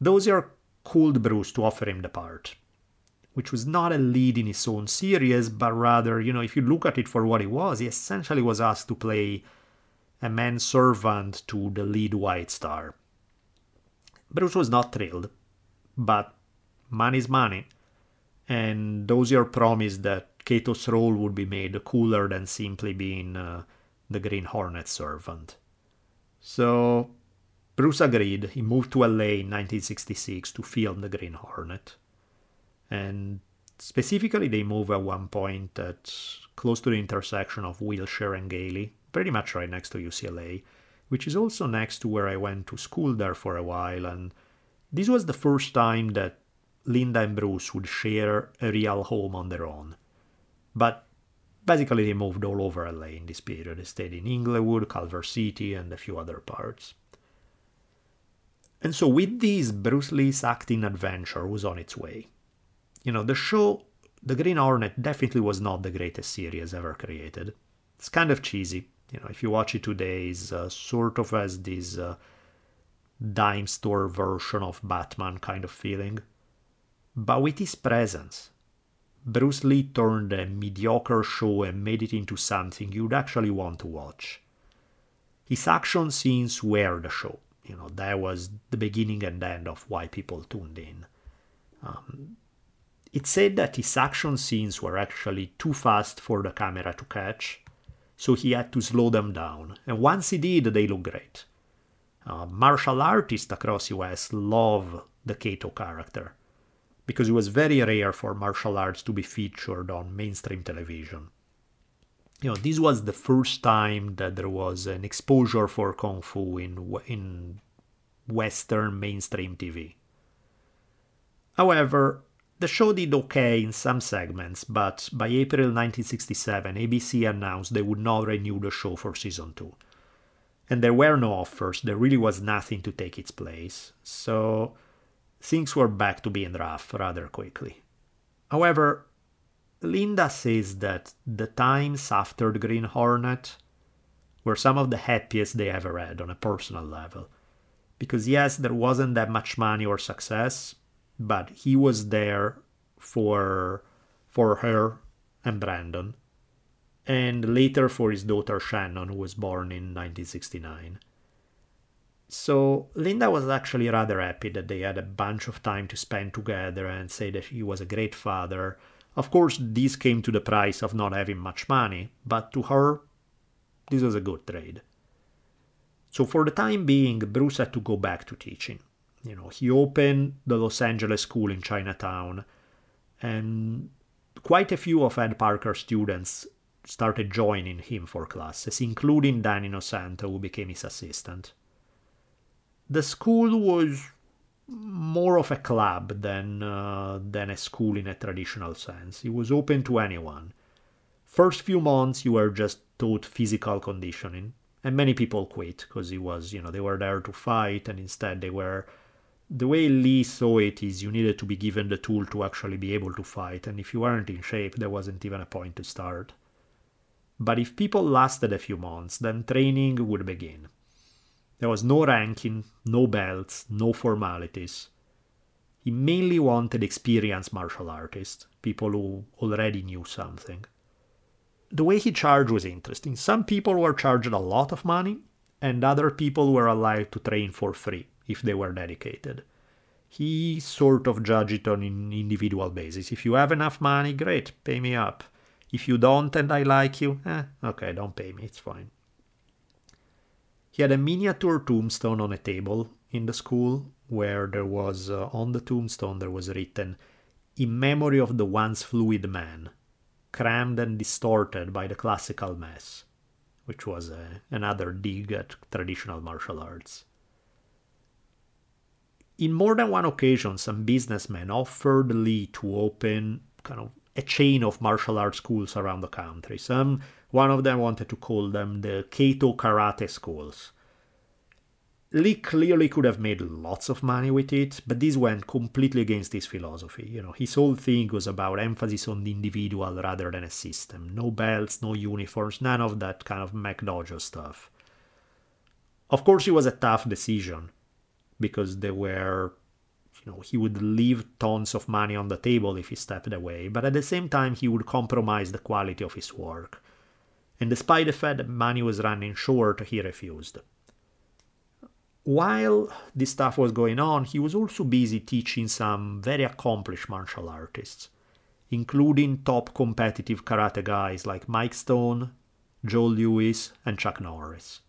Dozier called Bruce to offer him the part, which was not a lead in his own series, but rather, you know, if you look at it for what it was, he essentially was asked to play a manservant to the lead White Star. Bruce was not thrilled, but money's money, and Dozier promised that Kato's role would be made cooler than simply being uh, the Green Hornet servant. So Bruce agreed. He moved to LA in 1966 to film the Green Hornet. And specifically, they moved at one point at close to the intersection of Wilshire and Gayley, pretty much right next to UCLA which is also next to where I went to school there for a while. And this was the first time that Linda and Bruce would share a real home on their own. But basically, they moved all over LA in this period. They stayed in Inglewood, Culver City, and a few other parts. And so, with this, Bruce Lee's acting adventure was on its way. You know, the show, The Green Hornet, definitely was not the greatest series ever created. It's kind of cheesy, you know if you watch it today is uh, sort of as this uh, dime store version of batman kind of feeling. But with his presence bruce lee turned a mediocre show and made it into something you'd actually want to watch. His action scenes were the show. You know that was the beginning and end of why people tuned in. Um, it said that his action scenes were actually too fast for the camera to catch so he had to slow them down. And once he did, they look great. Uh, martial artists across US love the Kato character because it was very rare for martial arts to be featured on mainstream television. You know, this was the first time that there was an exposure for kung fu in in Western mainstream TV. However, the show did okay in some segments, but by April 1967, ABC announced they would not renew the show for season 2. And there were no offers, there really was nothing to take its place, so things were back to being rough rather quickly. However, Linda says that the times after the Green Hornet were some of the happiest they ever had on a personal level. Because, yes, there wasn't that much money or success, but he was there for for her and Brandon, and later for his daughter Shannon, who was born in 1969. So Linda was actually rather happy that they had a bunch of time to spend together and say that he was a great father. Of course, this came to the price of not having much money, but to her, this was a good trade. So for the time being, Bruce had to go back to teaching. You know, he opened the Los Angeles school in Chinatown, and quite a few of Ed Parker's students started joining him for classes, including Danny Inosanto, who became his assistant. The school was more of a club than uh, than a school in a traditional sense. It was open to anyone. First few months, you were just taught physical conditioning, and many people quit because it was, you know, they were there to fight, and instead they were. The way Lee saw it is you needed to be given the tool to actually be able to fight, and if you weren't in shape, there wasn't even a point to start. But if people lasted a few months, then training would begin. There was no ranking, no belts, no formalities. He mainly wanted experienced martial artists, people who already knew something. The way he charged was interesting. Some people were charged a lot of money, and other people were allowed to train for free if they were dedicated. He sort of judged it on an individual basis. If you have enough money, great, pay me up. If you don't and I like you, eh, okay, don't pay me, it's fine. He had a miniature tombstone on a table in the school where there was, uh, on the tombstone, there was written, In memory of the once fluid man, crammed and distorted by the classical mess, which was uh, another dig at traditional martial arts. In more than one occasion, some businessmen offered Lee to open kind of a chain of martial arts schools around the country. Some, one of them wanted to call them the Kato Karate Schools. Lee clearly could have made lots of money with it, but this went completely against his philosophy. You know, his whole thing was about emphasis on the individual rather than a system. No belts, no uniforms, none of that kind of McDojo stuff. Of course, it was a tough decision because they were you know he would leave tons of money on the table if he stepped away but at the same time he would compromise the quality of his work. And despite the fact that money was running short he refused. While this stuff was going on he was also busy teaching some very accomplished martial artists including top competitive karate guys like mike stone joe lewis and chuck norris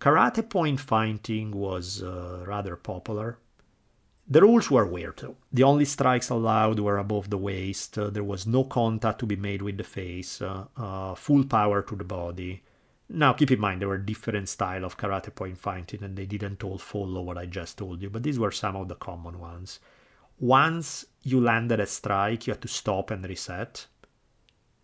karate point fighting was uh, rather popular the rules were weird. The only strikes allowed were above the waist. Uh, there was no contact to be made with the face. Uh, uh, full power to the body. Now, keep in mind there were different style of karate point fighting, and they didn't all follow what I just told you. But these were some of the common ones. Once you landed a strike, you had to stop and reset.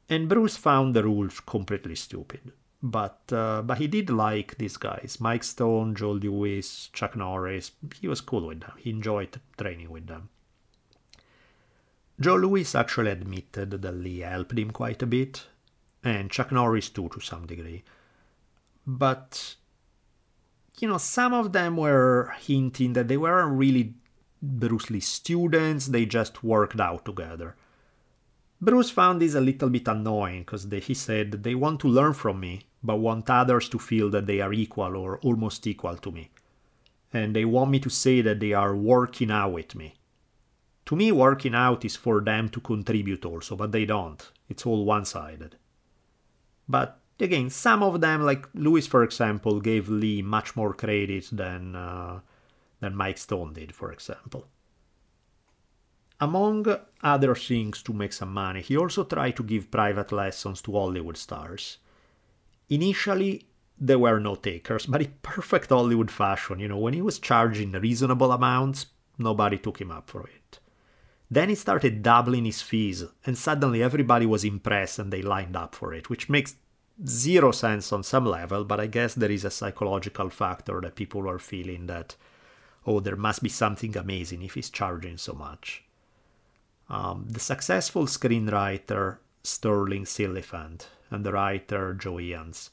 And Bruce found the rules completely stupid but uh, but he did like these guys. Mike stone joe lewis chuck norris. He was cool with them. He enjoyed training with them. Joe lewis actually admitted that lee helped him quite a bit and chuck norris too to some degree. But you know some of them were hinting that they weren't really bruce lee students. They just worked out together. Bruce found this a little bit annoying because he said they want to learn from me, but want others to feel that they are equal or almost equal to me. And they want me to say that they are working out with me. To me, working out is for them to contribute also, but they don't. It's all one sided. But again, some of them, like Lewis, for example, gave Lee much more credit than, uh, than Mike Stone did, for example. Among other things to make some money, he also tried to give private lessons to Hollywood stars. Initially, there were no takers, but in perfect Hollywood fashion, you know, when he was charging reasonable amounts, nobody took him up for it. Then he started doubling his fees, and suddenly everybody was impressed and they lined up for it, which makes zero sense on some level, but I guess there is a psychological factor that people are feeling that, oh, there must be something amazing if he's charging so much. Um, the successful screenwriter Stirling Silliphant and the writer Joe Ians,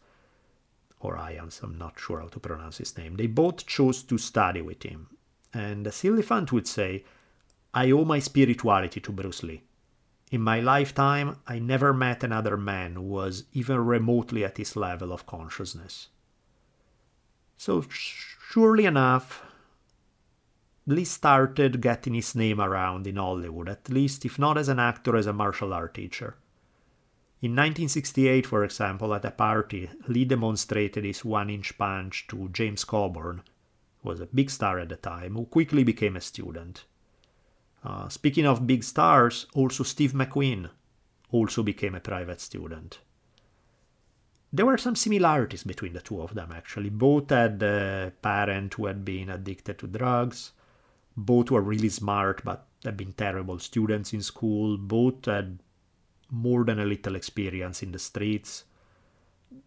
or Ians, I'm not sure how to pronounce his name, they both chose to study with him. And the Silliphant would say, I owe my spirituality to Bruce Lee. In my lifetime, I never met another man who was even remotely at his level of consciousness. So, surely enough, Lee started getting his name around in Hollywood, at least if not as an actor, as a martial art teacher. In 1968, for example, at a party, Lee demonstrated his one inch punch to James Coburn, who was a big star at the time, who quickly became a student. Uh, speaking of big stars, also Steve McQueen also became a private student. There were some similarities between the two of them, actually. Both had a parent who had been addicted to drugs. Both were really smart but had been terrible students in school. Both had more than a little experience in the streets.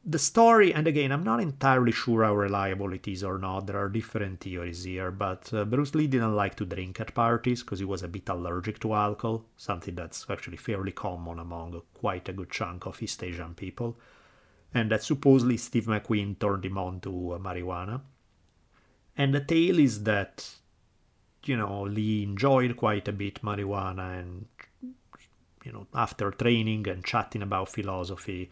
The story, and again, I'm not entirely sure how reliable it is or not, there are different theories here, but uh, Bruce Lee didn't like to drink at parties because he was a bit allergic to alcohol, something that's actually fairly common among quite a good chunk of East Asian people, and that supposedly Steve McQueen turned him on to uh, marijuana. And the tale is that, you know, Lee enjoyed quite a bit marijuana and, you know, after training and chatting about philosophy,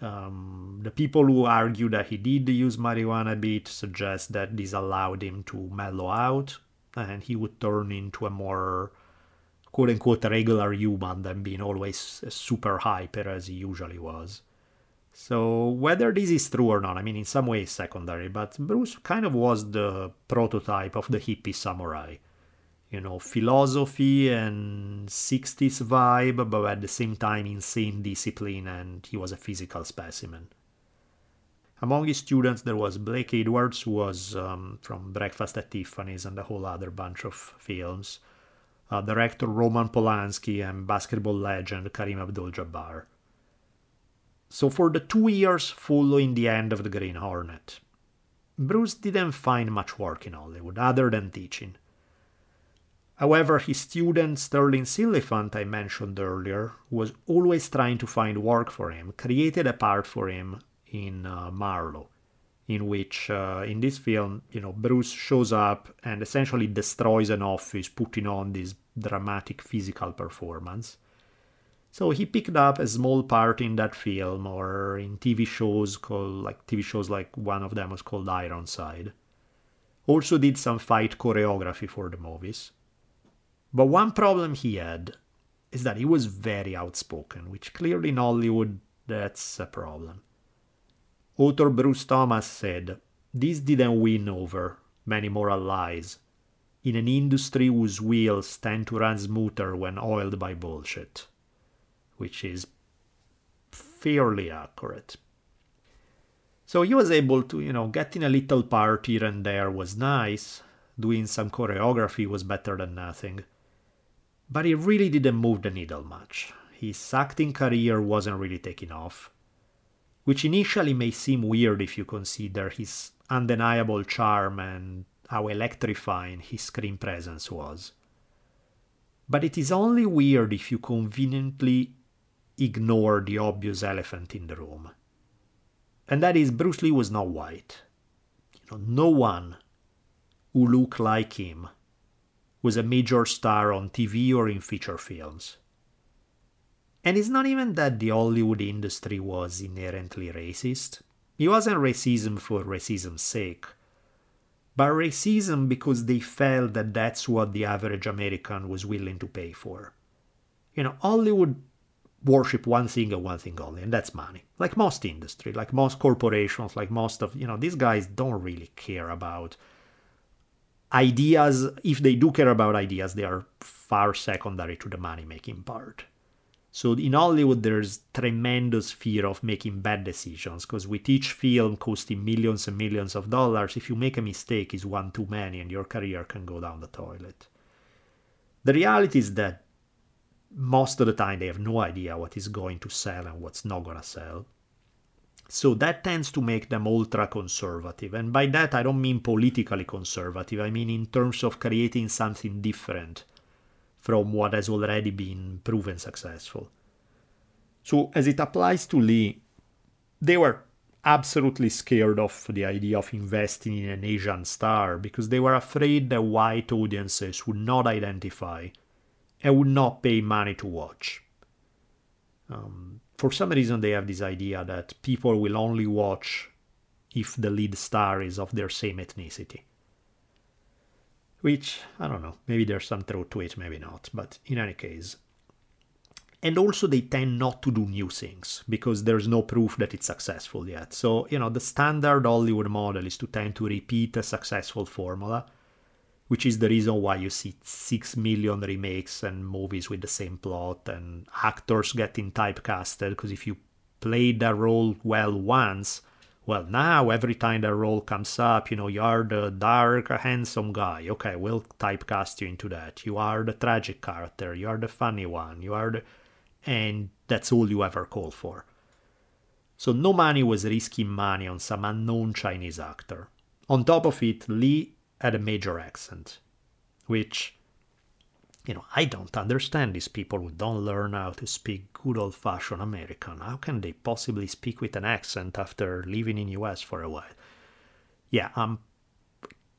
um, the people who argue that he did use marijuana a bit suggest that this allowed him to mellow out and he would turn into a more quote unquote regular human than being always super hyper as he usually was. So whether this is true or not, I mean, in some ways secondary, but Bruce kind of was the prototype of the hippie samurai. You know, philosophy and 60s vibe, but at the same time insane discipline, and he was a physical specimen. Among his students, there was Blake Edwards, who was um, from Breakfast at Tiffany's and a whole other bunch of films, uh, director Roman Polanski, and basketball legend Kareem Abdul Jabbar. So, for the two years following the end of the Green Hornet, Bruce didn't find much work in Hollywood other than teaching. However, his student Stirling Silliphant, I mentioned earlier, was always trying to find work for him, created a part for him in uh, Marlowe, in which, uh, in this film, you know, Bruce shows up and essentially destroys an office, putting on this dramatic physical performance. So he picked up a small part in that film or in TV shows called like TV shows like one of them was called Ironside. Also did some fight choreography for the movies. But one problem he had is that he was very outspoken, which clearly in Hollywood that's a problem. Author Bruce Thomas said, This didn't win over many moral lies in an industry whose wheels tend to run smoother when oiled by bullshit which is fairly accurate. So he was able to, you know, getting a little part here and there was nice, doing some choreography was better than nothing. But he really didn't move the needle much. His acting career wasn't really taking off, which initially may seem weird if you consider his undeniable charm and how electrifying his screen presence was. But it is only weird if you conveniently ignore the obvious elephant in the room. And that is Bruce Lee was not white. You know, no one who looked like him was a major star on TV or in feature films. And it's not even that the Hollywood industry was inherently racist. It wasn't racism for racism's sake, but racism because they felt that that's what the average American was willing to pay for. You know, Hollywood worship one thing and one thing only, and that's money. Like most industry, like most corporations, like most of, you know, these guys don't really care about ideas. If they do care about ideas, they are far secondary to the money making part. So in Hollywood, there's tremendous fear of making bad decisions because with each film costing millions and millions of dollars, if you make a mistake, is one too many and your career can go down the toilet. The reality is that most of the time they have no idea what is going to sell and what's not going to sell. So that tends to make them ultra conservative. And by that, I don't mean politically conservative, I mean in terms of creating something different from what has already been proven successful. So, as it applies to Lee, they were absolutely scared of the idea of investing in an Asian star because they were afraid that white audiences would not identify and would not pay money to watch. Um, for some reason, they have this idea that people will only watch if the lead star is of their same ethnicity. Which, I don't know, maybe there's some truth to it, maybe not, but in any case. And also, they tend not to do new things because there's no proof that it's successful yet. So, you know, the standard Hollywood model is to tend to repeat a successful formula which is the reason why you see 6 million remakes and movies with the same plot and actors getting typecasted because if you played that role well once well now every time that role comes up you know you are the dark handsome guy okay we'll typecast you into that you are the tragic character you are the funny one you are the and that's all you ever call for. So no money was risking money on some unknown Chinese actor. On top of it, Lee had a major accent, which, you know, I don't understand these people who don't learn how to speak good old fashioned American. How can they possibly speak with an accent after living in US for a while? Yeah, I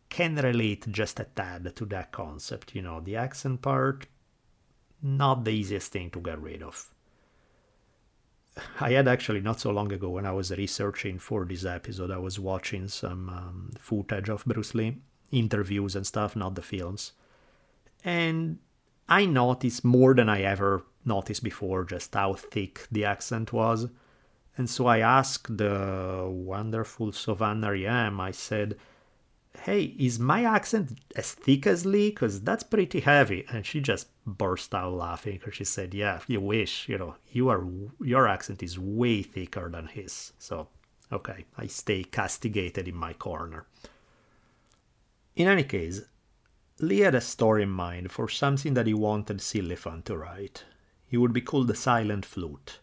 can relate just a tad to that concept, you know, the accent part, not the easiest thing to get rid of. I had actually not so long ago when I was researching for this episode, I was watching some um, footage of Bruce Lee, interviews and stuff, not the films. And I noticed more than I ever noticed before just how thick the accent was. And so I asked the wonderful Savannah Riem, I said, hey, is my accent as thick as Lee? Because that's pretty heavy. And she just burst out laughing because she said, yeah, you wish, you know, you are, your accent is way thicker than his. So, okay, I stay castigated in my corner. In any case, Lee had a story in mind for something that he wanted Silliphant to write. It would be called The Silent Flute.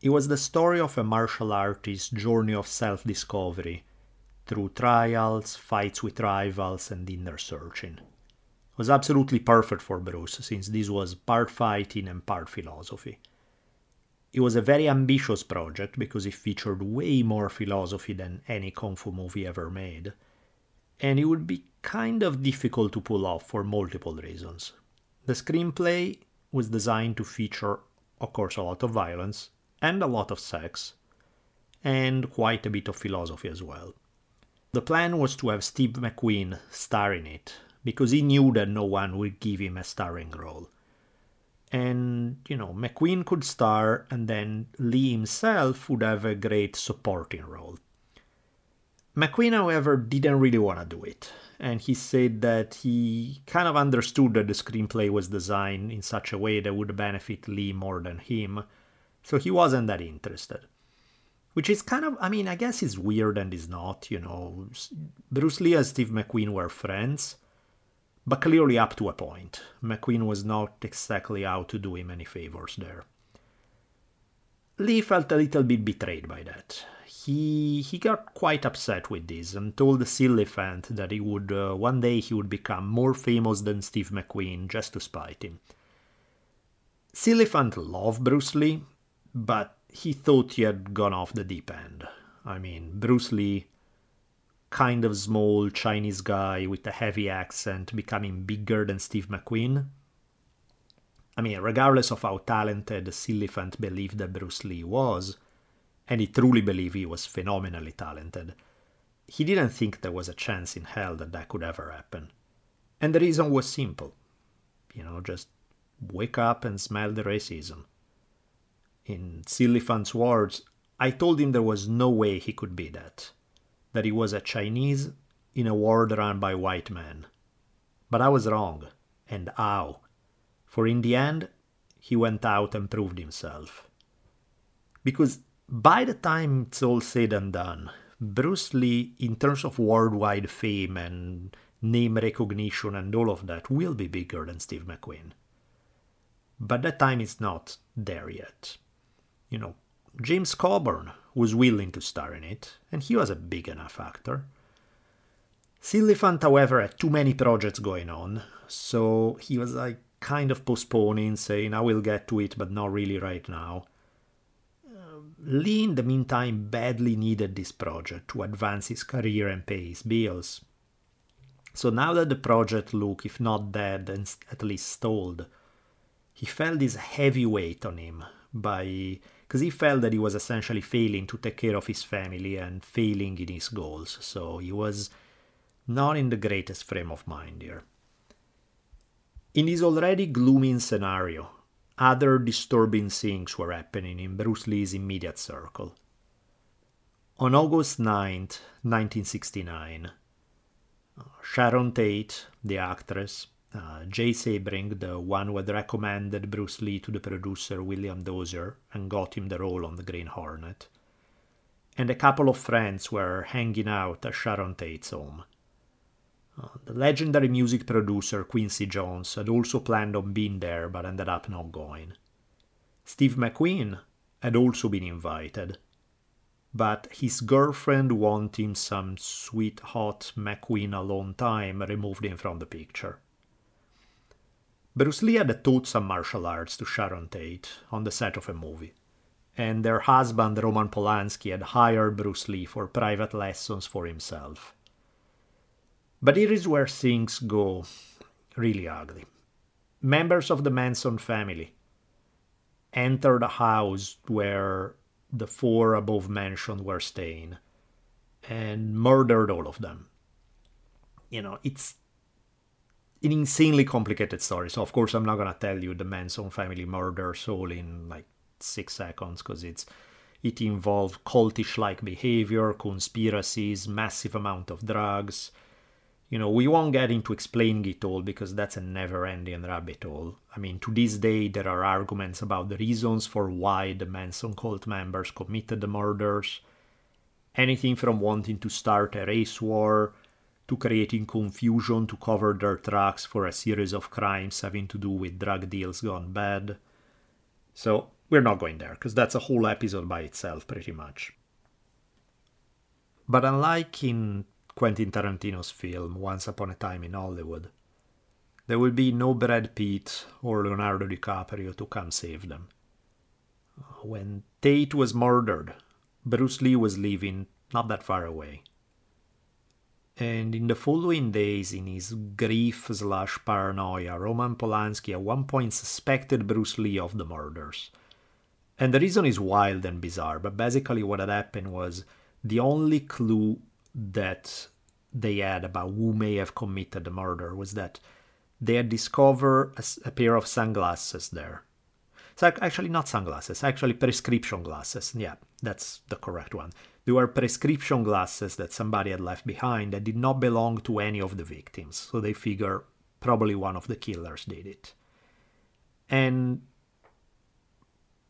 It was the story of a martial artist's journey of self discovery through trials, fights with rivals, and inner searching. It was absolutely perfect for Bruce, since this was part fighting and part philosophy. It was a very ambitious project because it featured way more philosophy than any kung fu movie ever made, and it would be kind of difficult to pull off for multiple reasons. The screenplay was designed to feature, of course, a lot of violence and a lot of sex, and quite a bit of philosophy as well. The plan was to have Steve McQueen star in it, because he knew that no one would give him a starring role. And, you know, McQueen could star, and then Lee himself would have a great supporting role. McQueen, however, didn't really want to do it, and he said that he kind of understood that the screenplay was designed in such a way that would benefit Lee more than him, so he wasn't that interested which is kind of, I mean, I guess it's weird and is not, you know. Bruce Lee and Steve McQueen were friends, but clearly up to a point. McQueen was not exactly out to do him any favors there. Lee felt a little bit betrayed by that. He he got quite upset with this and told Silliphant that he would uh, one day he would become more famous than Steve McQueen just to spite him. Silliphant loved Bruce Lee, but he thought he had gone off the deep end. I mean, Bruce Lee, kind of small Chinese guy with a heavy accent, becoming bigger than Steve McQueen. I mean, regardless of how talented Silliphant believed that Bruce Lee was, and he truly believed he was phenomenally talented, he didn't think there was a chance in hell that that could ever happen. And the reason was simple. You know, just wake up and smell the racism. In Silliphant's words, I told him there was no way he could be that, that he was a Chinese in a world run by white men. But I was wrong, and how? For in the end, he went out and proved himself. Because by the time it's all said and done, Bruce Lee, in terms of worldwide fame and name recognition and all of that, will be bigger than Steve McQueen. But that time is not there yet you know, James Coburn was willing to star in it, and he was a big enough actor. Silliphant, however, had too many projects going on, so he was like kind of postponing, saying, I will get to it, but not really right now. Lee, in the meantime, badly needed this project to advance his career and pay his bills. So now that the project looked, if not dead, then at least stalled, he felt this heavy weight on him by because he felt that he was essentially failing to take care of his family and failing in his goals. So he was not in the greatest frame of mind here. In this already gloomy scenario, other disturbing things were happening in Bruce Lee's immediate circle. On August 9, 1969, Sharon Tate, the actress, uh, Jay Sebring, the one who had recommended Bruce Lee to the producer William Dozier and got him the role on the Green Hornet. And a couple of friends were hanging out at Sharon Tate's home. Uh, the legendary music producer Quincy Jones had also planned on being there but ended up not going. Steve McQueen had also been invited, but his girlfriend wanting some sweet hot McQueen alone time removed him from the picture. Bruce Lee had taught some martial arts to Sharon Tate on the set of a movie, and their husband Roman Polanski had hired Bruce Lee for private lessons for himself. But here is where things go really ugly. Members of the Manson family entered a house where the four above mentioned were staying and murdered all of them. You know, it's an insanely complicated story. So of course I'm not gonna tell you the Manson family murders all in like six seconds because it's it involves cultish-like behavior, conspiracies, massive amount of drugs. You know, we won't get into explaining it all because that's a never-ending rabbit hole. I mean, to this day, there are arguments about the reasons for why the Manson cult members committed the murders. Anything from wanting to start a race war to creating confusion to cover their tracks for a series of crimes having to do with drug deals gone bad. So, we're not going there, because that's a whole episode by itself, pretty much. But unlike in Quentin Tarantino's film Once Upon a Time in Hollywood, there will be no Brad Pitt or Leonardo DiCaprio to come save them. When Tate was murdered, Bruce Lee was living not that far away and in the following days, in his grief slash paranoia, Roman Polanski at one point suspected Bruce Lee of the murders. And the reason is wild and bizarre, but basically what had happened was the only clue that they had about who may have committed the murder was that they had discovered a, a pair of sunglasses there. So actually not sunglasses, actually prescription glasses. Yeah, that's the correct one. They were prescription glasses that somebody had left behind that did not belong to any of the victims, so they figure probably one of the killers did it. And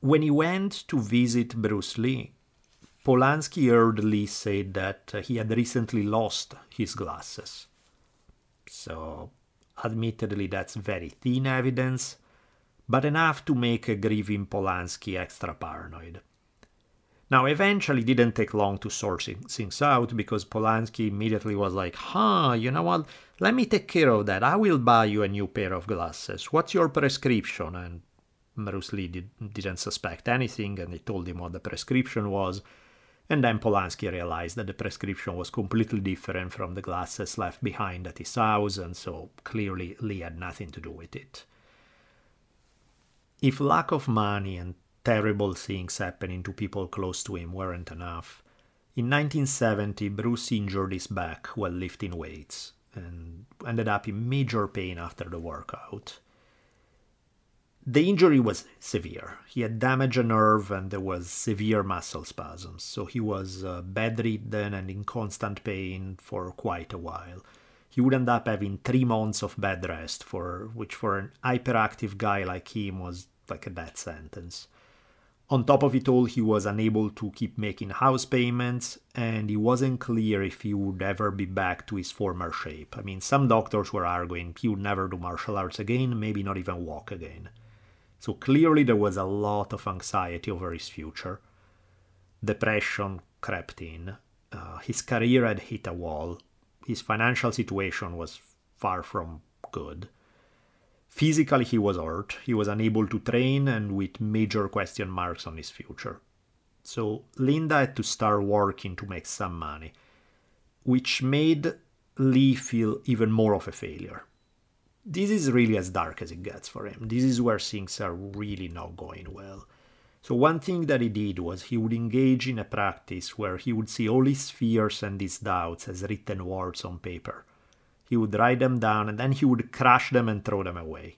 when he went to visit Bruce Lee, Polanski Lee say that uh, he had recently lost his glasses. So, admittedly, that's very thin evidence, but enough to make a grieving Polanski extra paranoid. Now, eventually, didn't take long to sort things out because Polanski immediately was like, huh, you know what? Let me take care of that. I will buy you a new pair of glasses. What's your prescription? And Bruce Lee did, didn't suspect anything and he told him what the prescription was. And then Polanski realized that the prescription was completely different from the glasses left behind at his house, and so clearly Lee had nothing to do with it. If lack of money and terrible things happening to people close to him weren't enough. In 1970, Bruce injured his back while lifting weights and ended up in major pain after the workout. The injury was severe. He had damaged a nerve and there was severe muscle spasms, so he was uh, bedridden and in constant pain for quite a while. He would end up having three months of bed rest, for which for an hyperactive guy like him was like a death sentence. On top of it all, he was unable to keep making house payments, and it wasn't clear if he would ever be back to his former shape. I mean, some doctors were arguing he would never do martial arts again, maybe not even walk again. So clearly, there was a lot of anxiety over his future. Depression crept in. Uh, his career had hit a wall. His financial situation was far from good. Physically, he was hurt, he was unable to train, and with major question marks on his future. So Linda had to start working to make some money, which made Lee feel even more of a failure. This is really as dark as it gets for him. This is where things are really not going well. So, one thing that he did was he would engage in a practice where he would see all his fears and his doubts as written words on paper. He would write them down and then he would crush them and throw them away.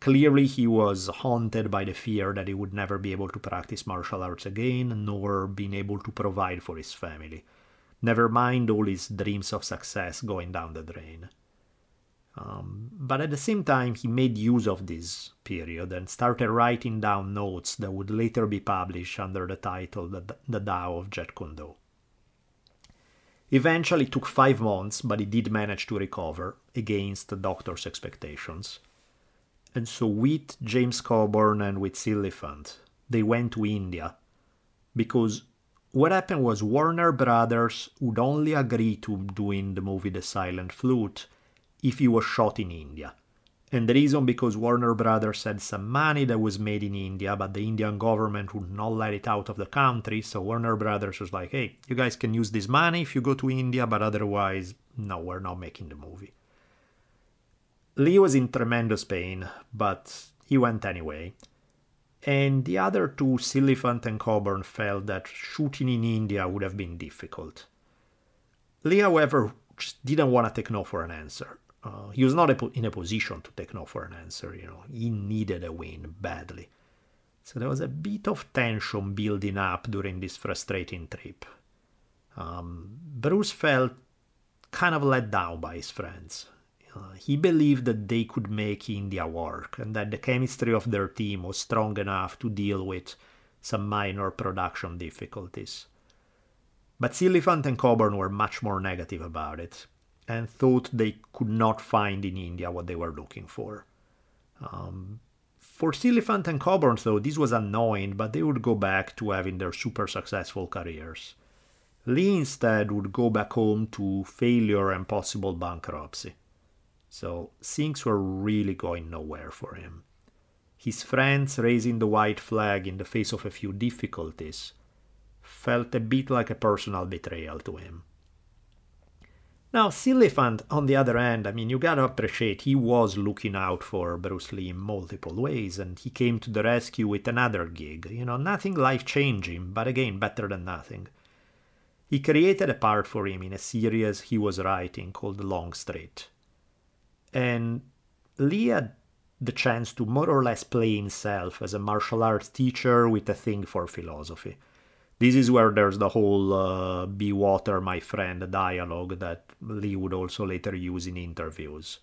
Clearly, he was haunted by the fear that he would never be able to practice martial arts again, nor being able to provide for his family. Never mind all his dreams of success going down the drain. Um, but at the same time, he made use of this period and started writing down notes that would later be published under the title The, the Tao of Jeet Kune Do. Eventually, it took five months, but he did manage to recover against the doctor's expectations. And so, with James Coburn and with Silliphant, they went to India because what happened was Warner Brothers would only agree to doing the movie The Silent Flute if he was shot in India. And the reason because Warner Brothers had some money that was made in India, but the Indian government would not let it out of the country. So Warner Brothers was like, hey, you guys can use this money if you go to India, but otherwise, no, we're not making the movie. Lee was in tremendous pain, but he went anyway. And the other two, Silliphant and Coburn, felt that shooting in India would have been difficult. Lee, however, just didn't want to take no for an answer. Uh, he was not in a position to take no for an answer. You know, he needed a win badly. So there was a bit of tension building up during this frustrating trip. Um, Bruce felt kind of let down by his friends. Uh, he believed that they could make India work and that the chemistry of their team was strong enough to deal with some minor production difficulties. But Silliphant and Coburn were much more negative about it and thought they could not find in India what they were looking for. Um, for Silliphant and Coburn, though, this was annoying, but they would go back to having their super successful careers. Lee instead would go back home to failure and possible bankruptcy. So things were really going nowhere for him. His friends raising the white flag in the face of a few difficulties felt a bit like a personal betrayal to him. Now, Silliphant, on the other hand, I mean, you gotta appreciate he was looking out for Bruce Lee in multiple ways, and he came to the rescue with another gig. You know, nothing life changing, but again, better than nothing. He created a part for him in a series he was writing called Longstreet. and Lee had the chance to more or less play himself as a martial arts teacher with a thing for philosophy. This is where there's the whole uh, be water, my friend dialogue that Lee would also later use in interviews.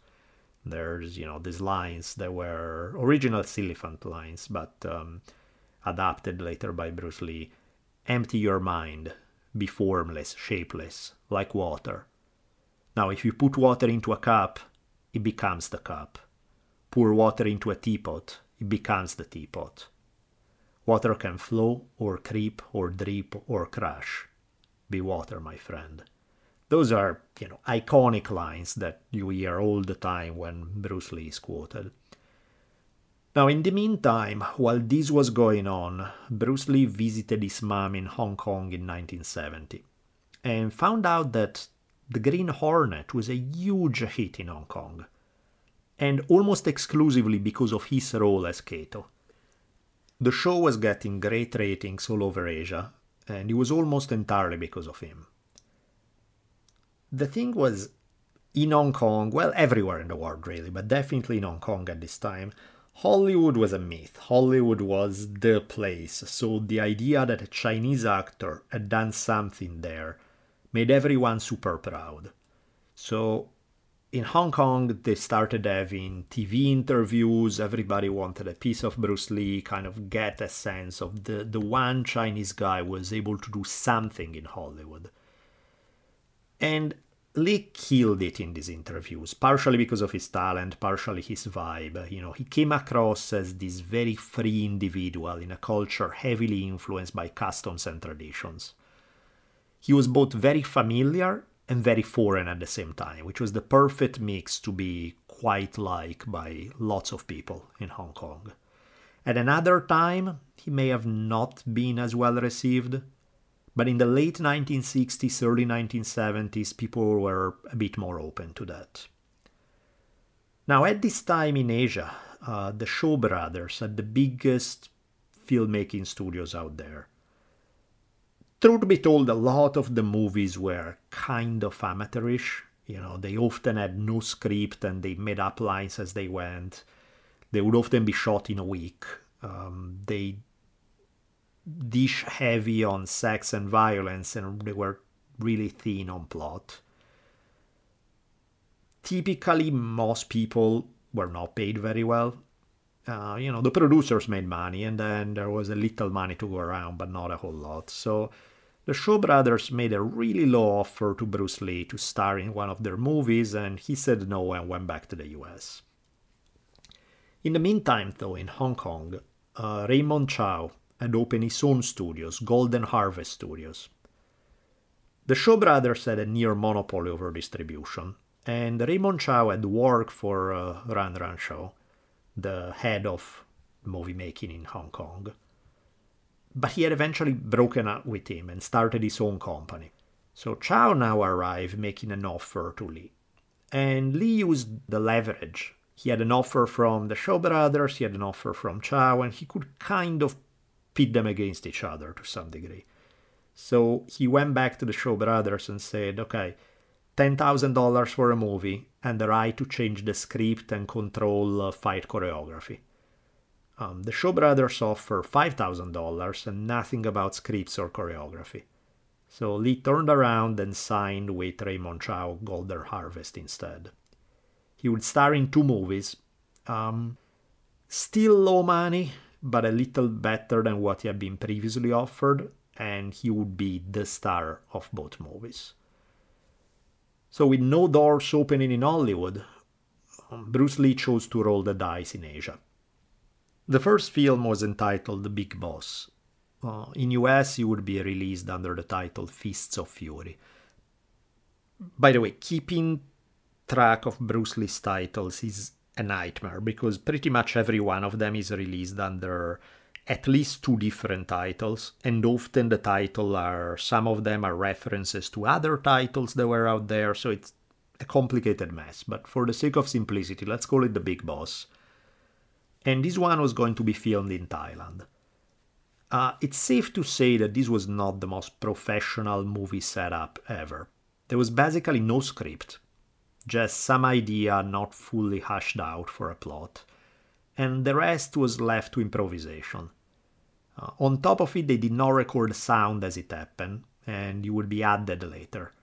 There's, you know, these lines that were original Silliphant lines, but um, adapted later by Bruce Lee. Empty your mind, be formless, shapeless, like water. Now, if you put water into a cup, it becomes the cup. Pour water into a teapot, it becomes the teapot. Water can flow, or creep, or drip, or crash. Be water, my friend. Those are, you know, iconic lines that you hear all the time when Bruce Lee is quoted. Now, in the meantime, while this was going on, Bruce Lee visited his mom in Hong Kong in 1970 and found out that the Green Hornet was a huge hit in Hong Kong, and almost exclusively because of his role as Kato. The show was getting great ratings all over Asia, and it was almost entirely because of him. The thing was, in Hong Kong, well, everywhere in the world really, but definitely in Hong Kong at this time, Hollywood was a myth. Hollywood was the place, so the idea that a Chinese actor had done something there made everyone super proud. So in Hong Kong, they started having TV interviews. Everybody wanted a piece of Bruce Lee, kind of get a sense of the, the one Chinese guy was able to do something in Hollywood. And Lee killed it in these interviews, partially because of his talent, partially his vibe. You know, he came across as this very free individual in a culture heavily influenced by customs and traditions he was both very familiar and very foreign at the same time, which was the perfect mix to be quite liked by lots of people in Hong Kong. At another time, he may have not been as well received, but in the late 1960s, early 1970s, people were a bit more open to that. Now, at this time in Asia, uh, the Shaw Brothers had the biggest filmmaking studios out there. Truth be told, a lot of the movies were kind of amateurish. You know, they often had no script and they made up lines as they went. They would often be shot in a week. Um, they dish heavy on sex and violence, and they were really thin on plot. Typically, most people were not paid very well. Uh, you know, the producers made money, and then there was a little money to go around, but not a whole lot. So the Shaw brothers made a really low offer to Bruce Lee to star in one of their movies, and he said no and went back to the US. In the meantime, though, in Hong Kong, uh, Raymond Chow had opened his own studios, Golden Harvest Studios. The Shaw brothers had a near monopoly over distribution, and Raymond Chow had worked for uh, Run Run Shaw, the head of movie making in Hong Kong. But he had eventually broken up with him and started his own company. So Chow now arrived making an offer to Lee. And Lee used the leverage. He had an offer from the Shaw brothers, he had an offer from Chow, and he could kind of pit them against each other to some degree. So he went back to the Shaw brothers and said, okay, $10,000 for a movie and the right to change the script and control uh, fight choreography. Um, the Shaw brothers offer $5,000 and nothing about scripts or choreography. So Lee turned around and signed with Raymond Chow Golden Harvest instead. He would star in two movies. Um, still low money, but a little better than what he had been previously offered, and he would be the star of both movies. So, with no doors opening in Hollywood, um, Bruce Lee chose to roll the dice in Asia. The first film was entitled The Big Boss, uh, in US, it would be released under the title Fists of Fury. By the way, keeping track of Bruce Lee's titles is a nightmare because pretty much every one of them is released under at least two different titles, and often the title are some of them are references to other titles that were out there, so it's a complicated mess. But for the sake of simplicity, let's call it the Big Boss. And this one was going to be filmed in Thailand. Uh, it's safe to say that this was not the most professional movie setup ever. There was basically no script, just some idea not fully hashed out for a plot, and the rest was left to improvisation. Uh, on top of it, they did not record sound as it happened, and it would be added later.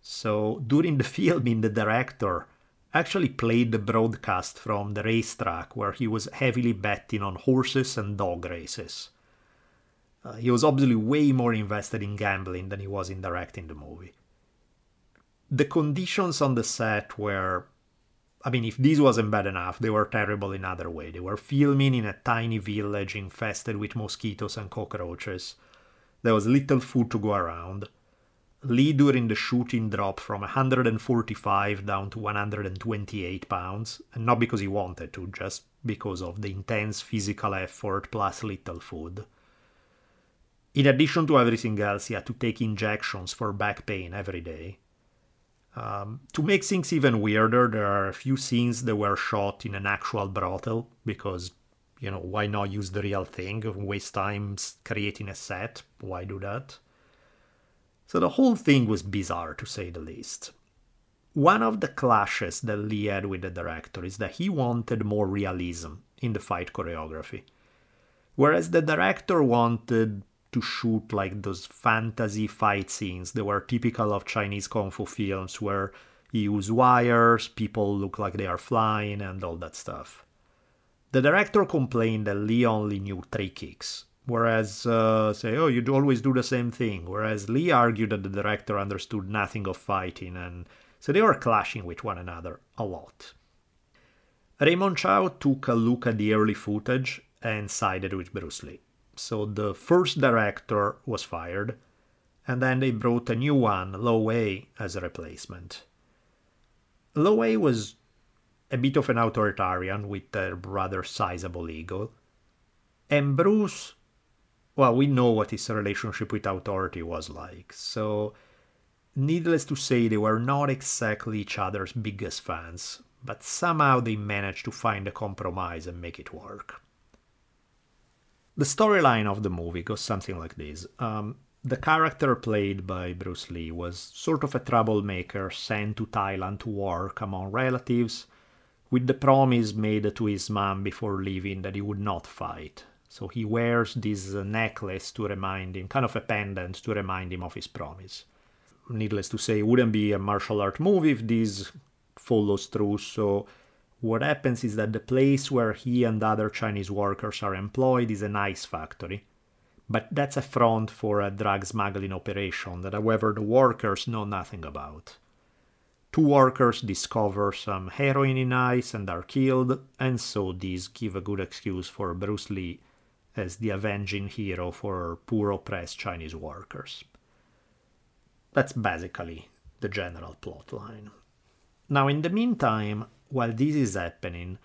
So during the filming, the director actually played the broadcast from the racetrack where he was heavily betting on horses and dog races. Uh, he was obviously way more invested in gambling than he was in directing the movie. The conditions on the set were I mean, if this wasn't bad enough, they were terrible in other way. They were filming in a tiny village infested with mosquitoes and cockroaches. There was little food to go around. Lee during the shooting dropped from 145 down to 128 pounds, and not because he wanted to, just because of the intense physical effort plus little food. In addition to everything else, he had to take injections for back pain every day. Um, to make things even weirder, there are a few scenes that were shot in an actual brothel because, you know, why not use the real thing? Waste time creating a set. Why do that? So the whole thing was bizarre to say the least. One of the clashes that Lee had with the director is that he wanted more realism in the fight choreography, whereas the director wanted to shoot like those fantasy fight scenes that were typical of Chinese kung fu films where you use wires, people look like they are flying, and all that stuff. The director complained that Lee only knew three kicks, whereas, uh, say, oh, you always do the same thing, whereas Lee argued that the director understood nothing of fighting, and so they were clashing with one another a lot. Raymond Chow took a look at the early footage and sided with Bruce Lee. So the first director was fired, and then they brought a new one, Lo Wei, as a replacement. Lo Wei was a bit of an authoritarian with a rather sizable ego. And Bruce, well, we know what his relationship with authority was like, so needless to say, they were not exactly each other's biggest fans, but somehow they managed to find a compromise and make it work. The storyline of the movie goes something like this. Um, the character played by Bruce Lee was sort of a troublemaker sent to Thailand to work among relatives, with the promise made to his mom before leaving that he would not fight. So he wears this uh, necklace to remind him, kind of a pendant to remind him of his promise. Needless to say, it wouldn't be a martial art movie if this follows through, so what happens is that the place where he and other Chinese workers are employed is an ice factory. But that's a front for a drug smuggling operation that, however, the workers know nothing about. Two workers discover some heroin in ice and are killed, and so these give a good excuse for Bruce Lee as the avenging hero for poor oppressed Chinese workers. That's basically the general plot line. Now, in the meantime, while this is happening,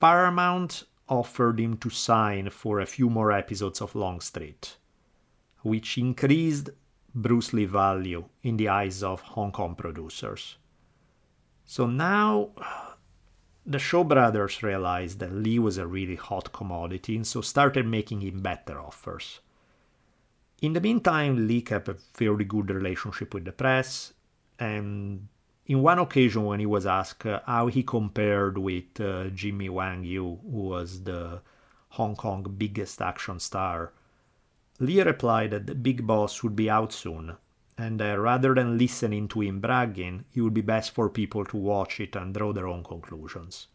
Paramount offered him to sign for a few more episodes of Longstreet, which increased Bruce Lee value in the eyes of Hong Kong producers. So now the Shaw brothers realized that Lee was a really hot commodity and so started making him better offers. In the meantime, Lee kept a fairly good relationship with the press, and in one occasion when he was asked how he compared with uh, Jimmy Wang Yu, who was the Hong Kong biggest action star, Lee replied that the big boss would be out soon, and uh, rather than listening to him bragging, it would be best for people to watch it and draw their own conclusions.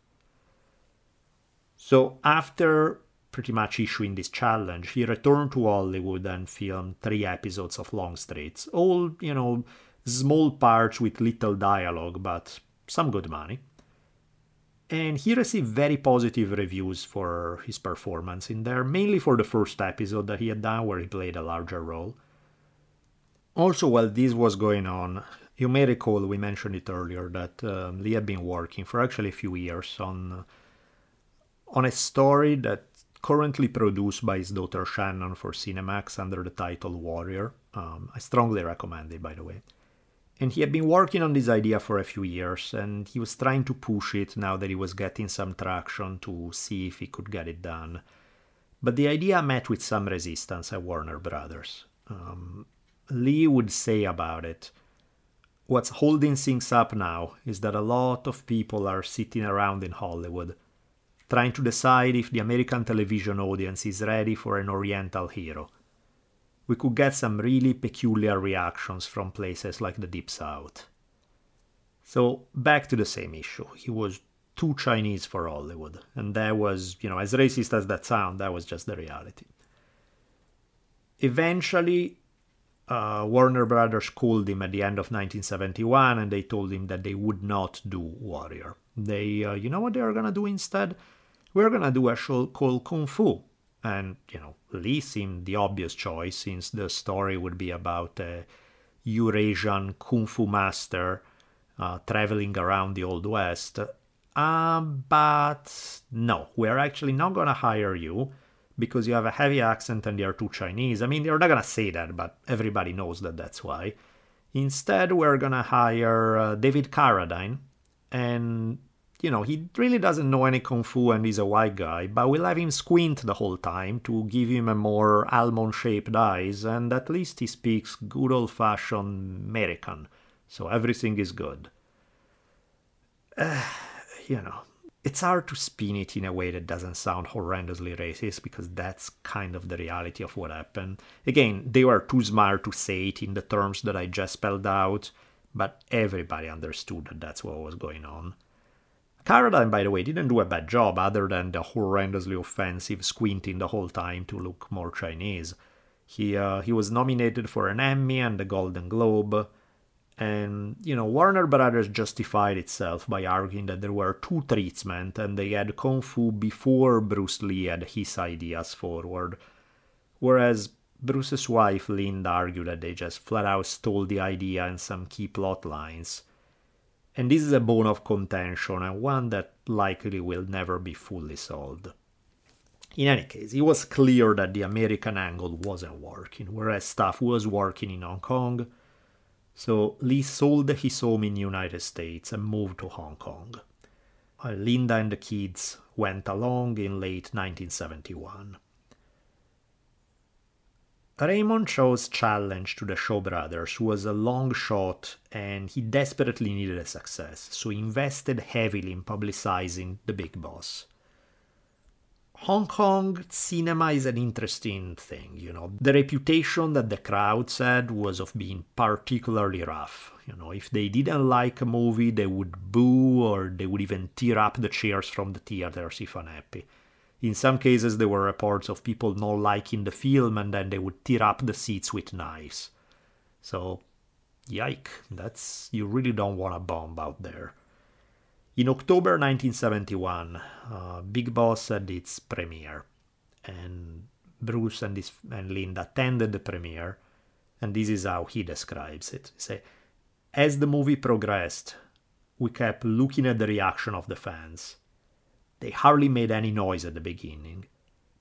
So, after pretty much issuing this challenge, he returned to Hollywood and filmed three episodes of Longstreets, all, you know, small parts with little dialogue, but some good money and he received very positive reviews for his performance in there, mainly for the first episode that he had done where he played a larger role. Also, while this was going on, you may recall we mentioned it earlier that um, Lee had been working for actually a few years on on a story that currently produced by his daughter Shannon for Cinemax under the title Warrior. Um, I strongly recommend it, by the way. And he had been working on this idea for a few years, and he was trying to push it now that he was getting some traction to see if he could get it done. But the idea met with some resistance at Warner Brothers. Um, Lee would say about it What's holding things up now is that a lot of people are sitting around in Hollywood trying to decide if the American television audience is ready for an Oriental hero we could get some really peculiar reactions from places like the Deep South. So, back to the same issue. He was too Chinese for Hollywood, and that was, you know, as racist as that sounds, that was just the reality. Eventually, uh, Warner Brothers called him at the end of 1971 and they told him that they would not do Warrior. They, uh, you know what they are gonna do instead? We're gonna do a show called Kung Fu. And, you know, Lee seemed the obvious choice since the story would be about a Eurasian kung fu master uh, traveling around the Old West. Uh, but no, we're actually not to hire you because you have a heavy accent and you're too Chinese. I mean, they're not to say that, but everybody knows that that's why. Instead, we're to hire uh, David Carradine, and you know, he really doesn't know any kung fu and he's a white guy, but we'll have him squint the whole time to give him a more almond shaped eyes, and at least he speaks good old fashioned American, so everything is good. Uh, you know, it's hard to spin it in a way that doesn't sound horrendously racist because that's kind of the reality of what happened. Again, they were too smart to say it in the terms that I just spelled out, but everybody understood that that's what was going on. Carradine, by the way, didn't do a bad job other than the horrendously offensive squinting the whole time to look more Chinese. He, uh, he was nominated for an Emmy and a Golden Globe. And, you know, Warner Brothers justified itself by arguing that there were two treatments and they had Kung Fu before Bruce Lee had his ideas forward. Whereas Bruce's wife, Linda, argued that they just flat out stole the idea and some key plot lines. And this is a bone of contention and one that likely will never be fully solved. In any case, it was clear that the American angle wasn't working, whereas stuff was working in Hong Kong. So Lee sold his home in United States and moved to Hong Kong. Linda and the kids went along in late 1971. Raymond Chow's challenge to the Shaw brothers was a long shot and he desperately needed a success, so he invested heavily in publicizing the big boss. Hong Kong cinema is an interesting thing, you know. The reputation that the crowds had was of being particularly rough. You know, if they didn't like a movie, they would boo or they would even tear up the chairs from the theaters if unhappy. In some cases, there were reports of people not liking the film and then they would tear up the seats with knives. So, yike, that's you really don't want a bomb out there. In October 1971, uh, Big Boss had its premiere, and Bruce and, his, and Linda attended the premiere, and this is how he describes it. He say, as the movie progressed, we kept looking at the reaction of the fans. They hardly made any noise at the beginning,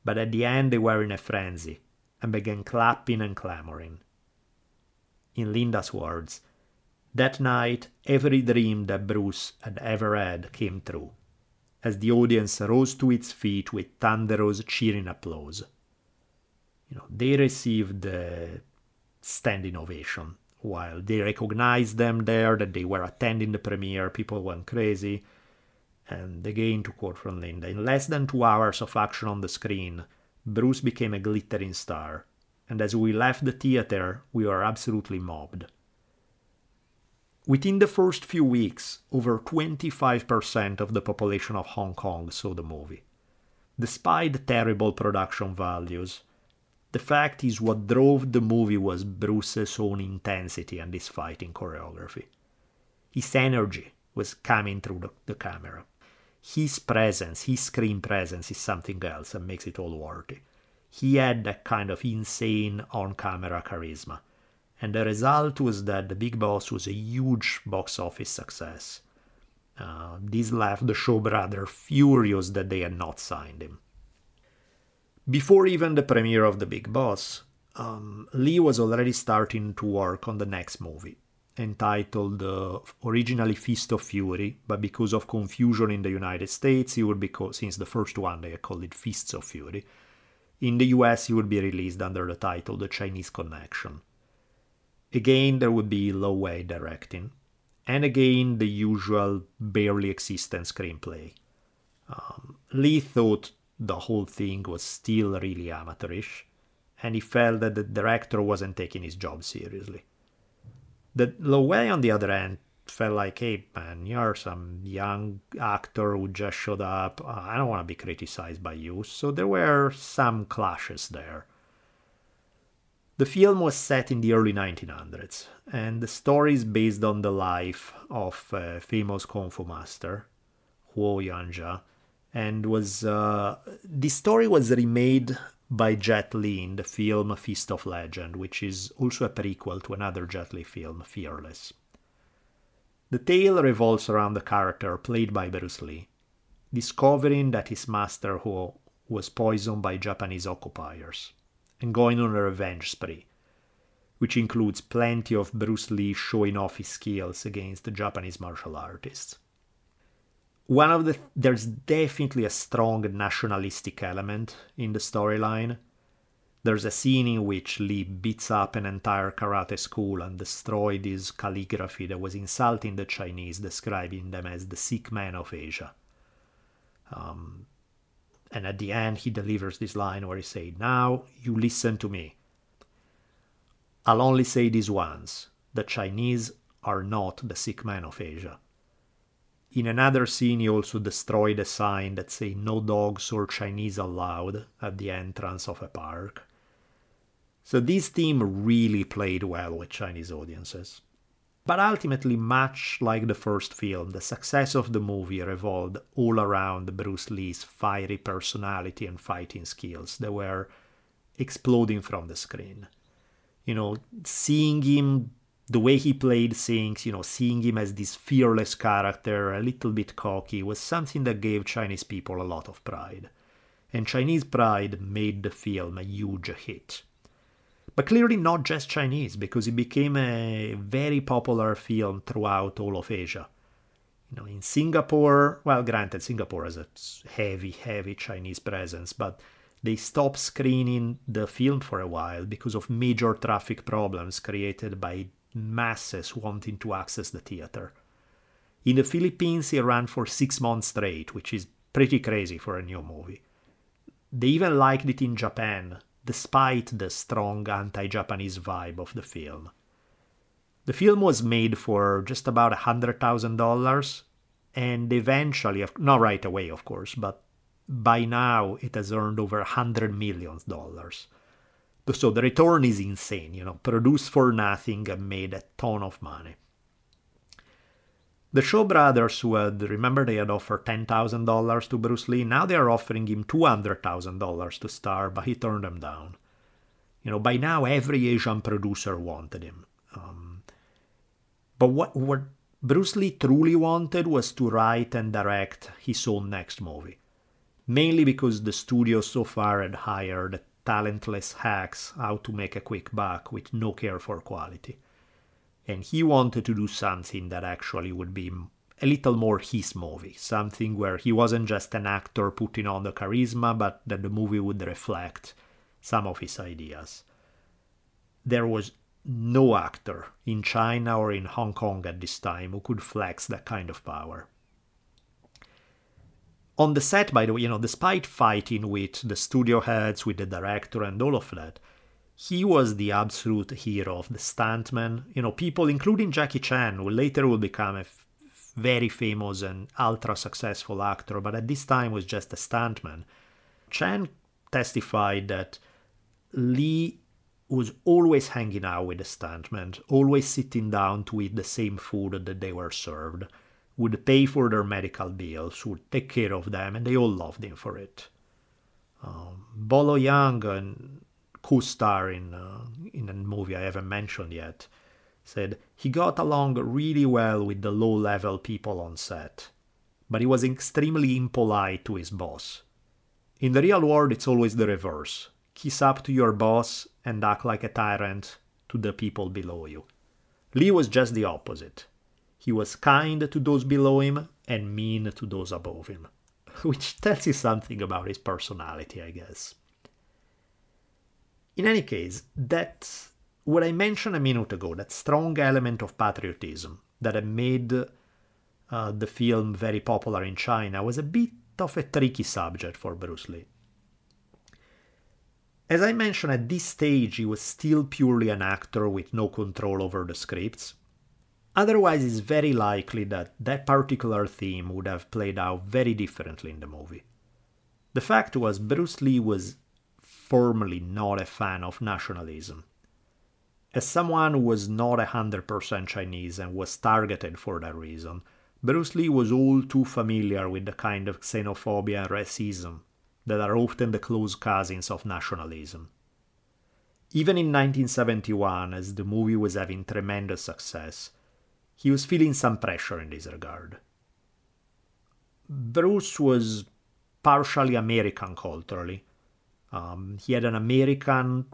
but at the end they were in a frenzy and began clapping and clamoring. In Linda's words, that night every dream that Bruce had ever had came true, as the audience rose to its feet with thunderous cheering applause. You know, they received the standing ovation while they recognized them there that they were attending the premiere, people went crazy. And again, to quote from Linda, in less than two hours of action on the screen, Bruce became a glittering star, and as we left the theater, we were absolutely mobbed. Within the first few weeks, over 25% of the population of Hong Kong saw the movie. Despite terrible production values, the fact is what drove the movie was Bruce's own intensity and his fighting choreography. His energy was coming through the, the camera. His presence, his screen presence is something else and makes it all worthy. He had that kind of insane on camera charisma. And the result was that The Big Boss was a huge box office success. Uh, this left the Shaw brother furious that they had not signed him. Before even the premiere of The Big Boss, um, Lee was already starting to work on the next movie, entitled uh, originally Fist of Fury, but because of confusion in the United States, it would be called, since the first one they called it Fists of Fury. In the US, it would be released under the title The Chinese Connection. Again, there would be Lo Wei directing, and again, the usual barely existent screenplay. Um, Lee thought the whole thing was still really amateurish, and he felt that the director wasn't taking his job seriously. The Wei, on the other hand, felt like, hey man, you're some young actor who just showed up. I don't want to be criticized by you. So there were some clashes there. The film was set in the early 1900s, and the story is based on the life of a famous kung fu master, Huo Yuanjia, and was uh, the story was remade by Jet Li in the film Fist of Legend, which is also a prequel to another Jet Li film, Fearless. The tale revolves around the character played by Bruce Lee, discovering that his master Huo was poisoned by Japanese occupiers, and going on a revenge spree, which includes plenty of Bruce Lee showing off his skills against the Japanese martial artists one of the there's definitely a strong nationalistic element in the storyline. There's a scene in which Lee beats up an entire karate school and destroys this calligraphy that was insulting the Chinese, describing them as the sick men of Asia. Um, and at the end, he delivers this line where he says, Now you listen to me. I'll only say this once the Chinese are not the sick men of Asia. In another scene, he also destroyed a sign that say no dogs or Chinese allowed at the entrance of a park. So this theme really played well with Chinese audiences. But ultimately, much like the first film, the success of the movie revolved all around Bruce Lee's fiery personality and fighting skills that were exploding from the screen. You know, seeing him the way he played things, you know, seeing him as this fearless character, a little bit cocky, was something that gave Chinese people a lot of pride. And Chinese pride made the film a huge hit. But clearly not just Chinese, because it became a very popular film throughout all of Asia. You know, in Singapore, well, granted, Singapore has a heavy, heavy Chinese presence, but they stopped screening the film for a while because of major traffic problems created by masses wanting to access the theater. In the Philippines, it ran for six months straight, which is pretty crazy for a new movie. They even liked it in Japan, despite the strong anti Japanese vibe of the film. The film was made for just about $100,000, and eventually, not right away, of course, but by now it has earned over $100 million. So the return is insane, you know, produced for nothing and made a ton of money. The Shaw brothers, who had, remember, they had offered $10,000 to Bruce Lee, now they are offering him $200,000 to star, but he turned them down. You know, by now every Asian producer wanted him. Um, but what, what Bruce Lee truly wanted was to write and direct his own next movie. Mainly because the studio so far had hired talentless hacks out to make a quick buck with no care for quality and he wanted to do something that actually would be a little more his movie, something where he wasn't just an actor putting on the charisma, but that the movie would reflect some of his ideas. There was no actor in China or in Hong Kong at this time who could flex that kind of power. On the set, by the way, you know, despite fighting with the studio heads, with the director, and all of that, he was the absolute hero of the stuntman. You know, people, including Jackie Chan, who later will become a f- very famous and ultra successful actor, but at this time was just a stuntman. Chan testified that Lee was always hanging out with the stuntmen, always sitting down to eat the same food that they were served, would pay for their medical bills, would take care of them, and they all loved him for it. Um, Bolo Yeung and co-star in uh, in a movie I haven't mentioned yet, said he got along really well with the low-level people on set, but he was extremely impolite to his boss. In the real world, it's always the reverse. Kiss up to your boss and act like a tyrant to the people below you. Lee was just the opposite. He was kind to those below him and mean to those above him, which tells you something about his personality, I guess. In any case, that what I mentioned a minute ago, that strong element of patriotism that had made uh, the film very popular in China, was a bit of a tricky subject for Bruce Lee. As I mentioned, at this stage, he was still purely an actor with no control over the scripts. Otherwise, it's very likely that that particular theme would have played out very differently in the movie. The fact was, Bruce Lee was firmly not a fan of nationalism. As someone who was not 100% Chinese and was targeted for that reason, Bruce Lee was all too familiar with the kind of xenophobia and racism that are often the close cousins of nationalism. Even in 1971, as the movie was having tremendous success, he was feeling some pressure in this regard. Bruce was partially American culturally, um, he had an American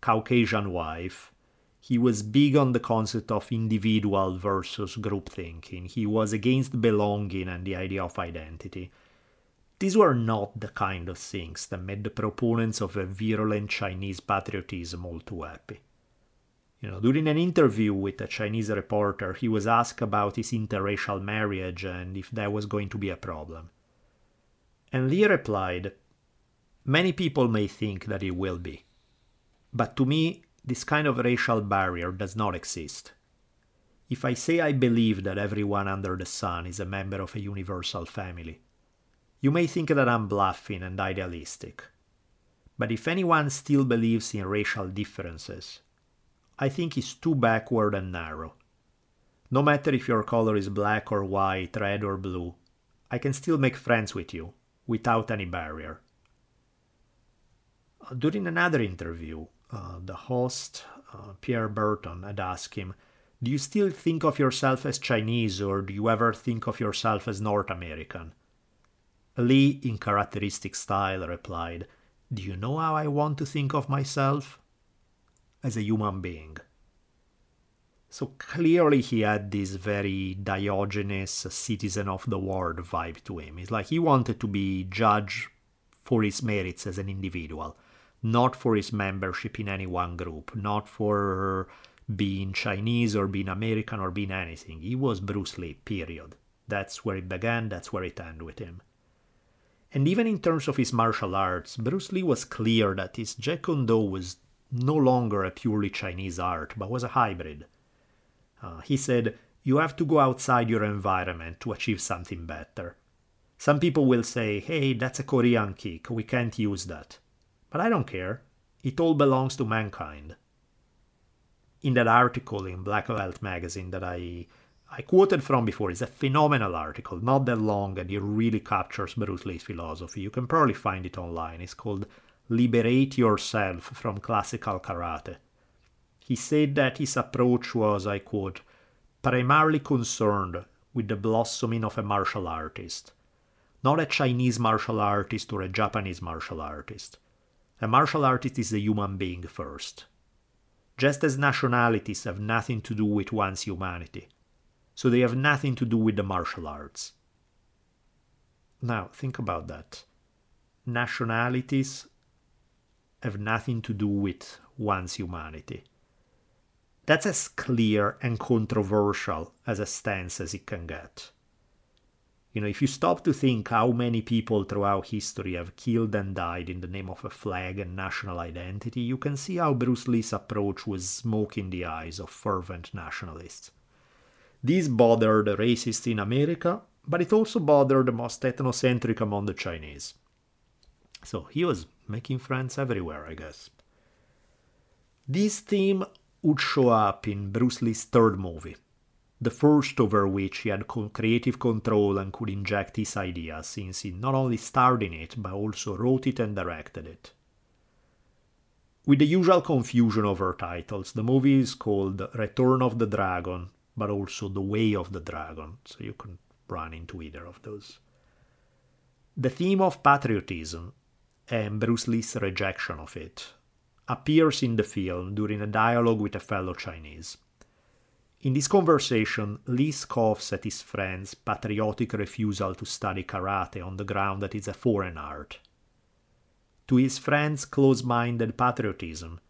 Caucasian wife. He was big on the concept of individual versus group thinking. He was against belonging and the idea of identity. These were not the kind of things that made the proponents of a virulent Chinese patriotism all too happy. You know, during an interview with a Chinese reporter, he was asked about his interracial marriage and if that was going to be a problem. And Lee replied, Many people may think that it will be. But to me, this kind of racial barrier does not exist. If I say I believe that everyone under the sun is a member of a universal family, you may think that I'm bluffing and idealistic. But if anyone still believes in racial differences, I think he's too backward and narrow. No matter if your color is black or white, red or blue, I can still make friends with you without any barrier. During another interview, uh, the host, uh, Pierre Berton, had asked him, Do you still think of yourself as Chinese or do you ever think of yourself as North American? Lee, in characteristic style, replied, Do you know how I want to think of myself? As a human being. So clearly he had this very Diogenes citizen of the world vibe to him. It's like he wanted to be judged for his merits as an individual not for his membership in any one group, not for being Chinese or being American or being anything. He was Bruce Lee, period. That's where it began, that's where it ended with him. And even in terms of his martial arts, Bruce Lee was clear that his Jeet Kune Do was no longer a purely Chinese art, but was a hybrid. Uh, he said, You have to go outside your environment to achieve something better. Some people will say, Hey, that's a Korean kick, we can't use that. But I don't care. It all belongs to mankind. In that article in Black Belt magazine that I I quoted from before, it's a phenomenal article, not that long, and it really captures Bruce Lee's philosophy. You can probably find it online. It's called Liberate Yourself from Classical Karate. He said that his approach was, I quote, primarily concerned with the blossoming of a martial artist, not a Chinese martial artist or a Japanese martial artist. A martial artist is a human being first. Just as nationalities have nothing to do with one's humanity, so they have nothing to do with the martial arts. Now, think about that. Nationalities have nothing to do with one's humanity. That's as clear and controversial as a stance as it can get. You know, if you stop to think how many people throughout history have killed and died in the name of a flag and national identity, you can see how Bruce Lee's approach was smoke in the eyes of fervent nationalists. This bothered racists in America, but it also bothered the most ethnocentric among the Chinese. So he was making friends everywhere, I guess. This theme would show up in Bruce Lee's third movie, the first over which he had creative control and could inject his ideas, since he not only starred in it, but also wrote it and directed it. With the usual confusion over titles, the movie is called Return of the Dragon, but also The Way of the Dragon, so you can run into either of those. The theme of patriotism and Bruce Lee's rejection of it appears in the film during a dialogue with a fellow Chinese. In this conversation, Lee scoffs at his friend's patriotic refusal to study karate on the ground that it's a foreign art. To his friend's close minded patriotism,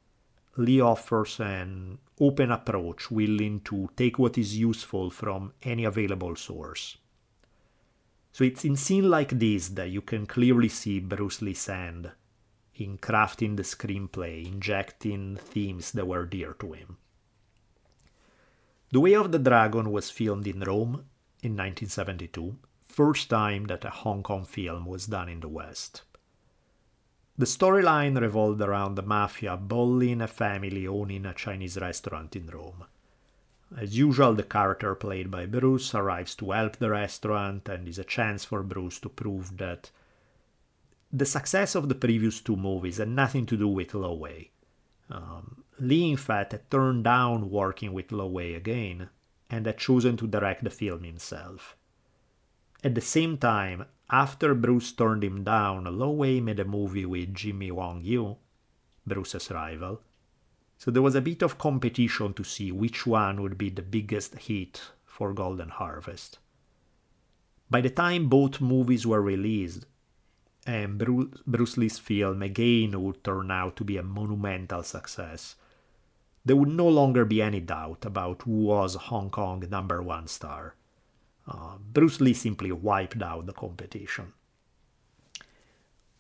Lee offers an open approach willing to take what is useful from any available source. So it's in scenes like this that you can clearly see Bruce Lee's hand in crafting the screenplay, injecting themes that were dear to him. The Way of the Dragon was filmed in Rome in 1972, first time that a Hong Kong film was done in the West. The storyline revolved around the mafia bullying a family owning a Chinese restaurant in Rome. As usual, the character played by Bruce arrives to help the restaurant and is a chance for Bruce to prove that the success of the previous two movies had nothing to do with Lo Wei. Um, Fact, had turned down working with Lo Wei again and had chosen to direct the film himself. At the same time, after Bruce turned him down, Lo Wei made a movie with Jimmy Wang Yu, Bruce's rival. So there was a bit of competition to see which one would be the biggest hit for Golden Harvest. By the time both movies were released, and Bruce Lee's film again would turn out to be a monumental success, there would no longer be any doubt about who was Hong Kong number one star. Uh, Bruce Lee simply wiped out the competition.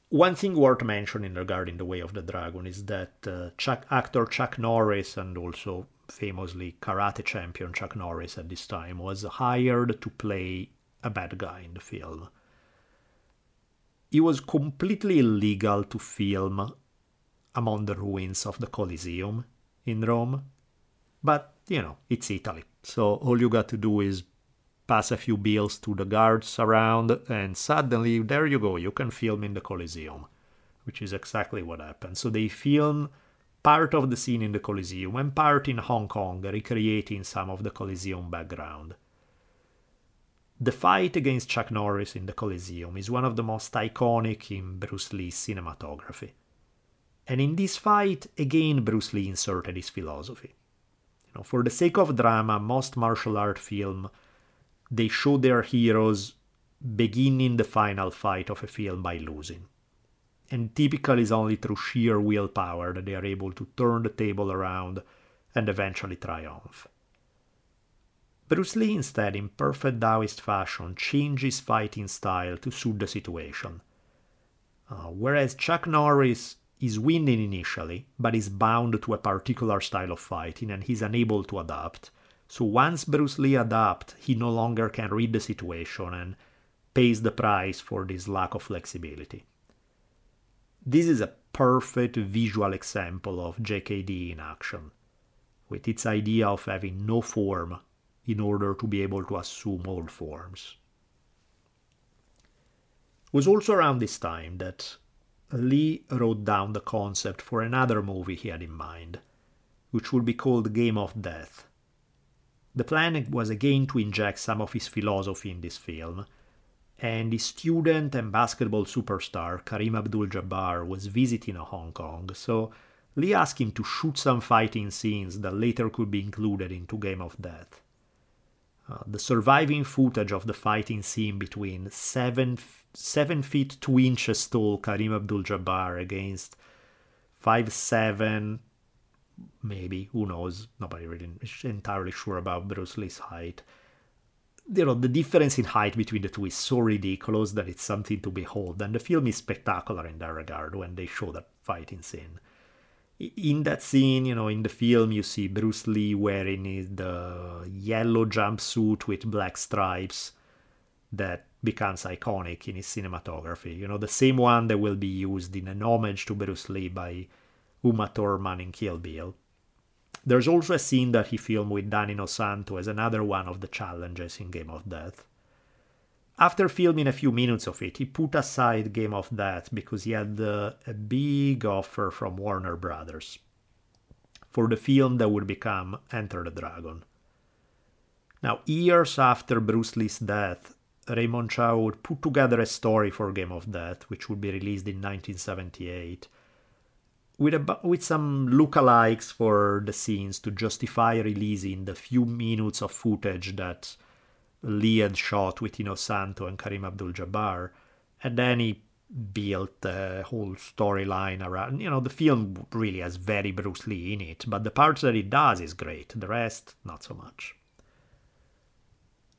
One thing worth mentioning regarding The Way of the Dragon is that uh, Chuck, actor Chuck Norris and also famously karate champion Chuck Norris at this time was hired to play a bad guy in the film. It was completely illegal to film among the ruins of the Colosseum in Rome, but you know, it's Italy. So all you got to do is pass a few bills to the guards around, and suddenly there you go, you can film in the Colosseum, which is exactly what happened. So they film part of the scene in the Colosseum and part in Hong Kong, recreating some of the Colosseum background. The fight against Chuck Norris in the Colosseum is one of the most iconic in Bruce Lee's cinematography. And in this fight, again, Bruce Lee inserted his philosophy. You know, for the sake of drama, most martial art film they show their heroes beginning the final fight of a film by losing. And typically it's only through sheer willpower that they are able to turn the table around and eventually triumph. Bruce Lee instead, in perfect Taoist fashion, changes fighting style to suit the situation. Uh, whereas Chuck Norris is winning initially, but is bound to a particular style of fighting and he's unable to adapt, so once Bruce Lee adapts, he no longer can read the situation and pays the price for this lack of flexibility. This is a perfect visual example of JKD in action, with its idea of having no form in order to be able to assume all forms. It was also around this time that Lee wrote down the concept for another movie he had in mind, which would be called Game of Death. The plan was again to inject some of his philosophy in this film, and the student and basketball superstar Kareem Abdul Jabbar was visiting Hong Kong, so Lee asked him to shoot some fighting scenes that later could be included into Game of Death. Uh, the surviving footage of the fighting scene between seven, seven feet two inches tall Kareem Abdul Jabbar against five seven, maybe who knows? Nobody really is entirely sure about Bruce Lee's height you know the difference in height between the two is so ridiculous that it's something to behold and the film is spectacular in that regard when they show that fighting scene in that scene you know in the film you see bruce lee wearing the yellow jumpsuit with black stripes that becomes iconic in his cinematography you know the same one that will be used in an homage to bruce lee by uma thurman in kill bill there's also a scene that he filmed with Danny Inosanto as another one of the challenges in Game of Death. After filming a few minutes of it, he put aside Game of Death because he had uh, a big offer from Warner Brothers for the film that would become Enter the Dragon. Now, years after Bruce Lee's death, Raymond Chow would put together a story for Game of Death, which would be released in 1978, with a, with some lookalikes for the scenes to justify releasing the few minutes of footage that Lee had shot with Inosanto and Kareem Abdul-Jabbar, and then he built a whole storyline around. You know, the film really has very Bruce Lee in it, but the parts that it does is great. The rest, not so much.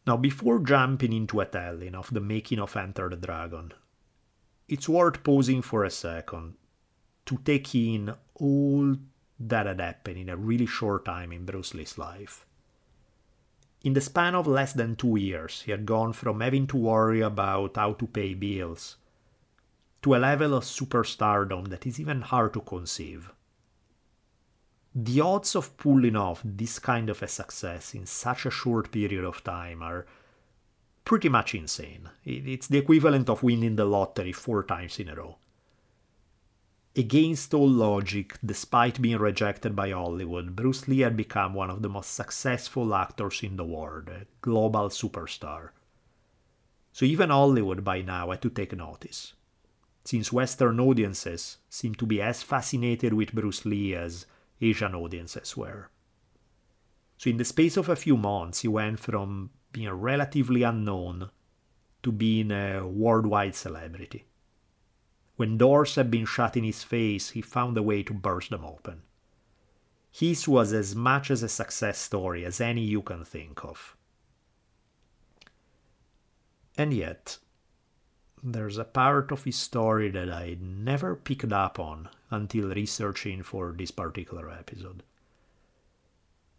Now, before jumping into a telling of the making of Enter the Dragon, it's worth pausing for a second to take in all that had happened in a really short time in Bruce Lee's life. In the span of less than two years, he had gone from having to worry about how to pay bills to a level of superstardom that is even hard to conceive. The odds of pulling off this kind of a success in such a short period of time are pretty much insane. It's the equivalent of winning the lottery four times in a row. Against all logic, despite being rejected by Hollywood, Bruce Lee had become one of the most successful actors in the world, a global superstar. So even Hollywood by now had to take notice, since Western audiences seem to be as fascinated with Bruce Lee as Asian audiences were. So in the space of a few months, he went from being relatively unknown to being a worldwide celebrity. When doors had been shut in his face, he found a way to burst them open. His was as much as a success story as any you can think of. And yet, there's a part of his story that I never picked up on until researching for this particular episode.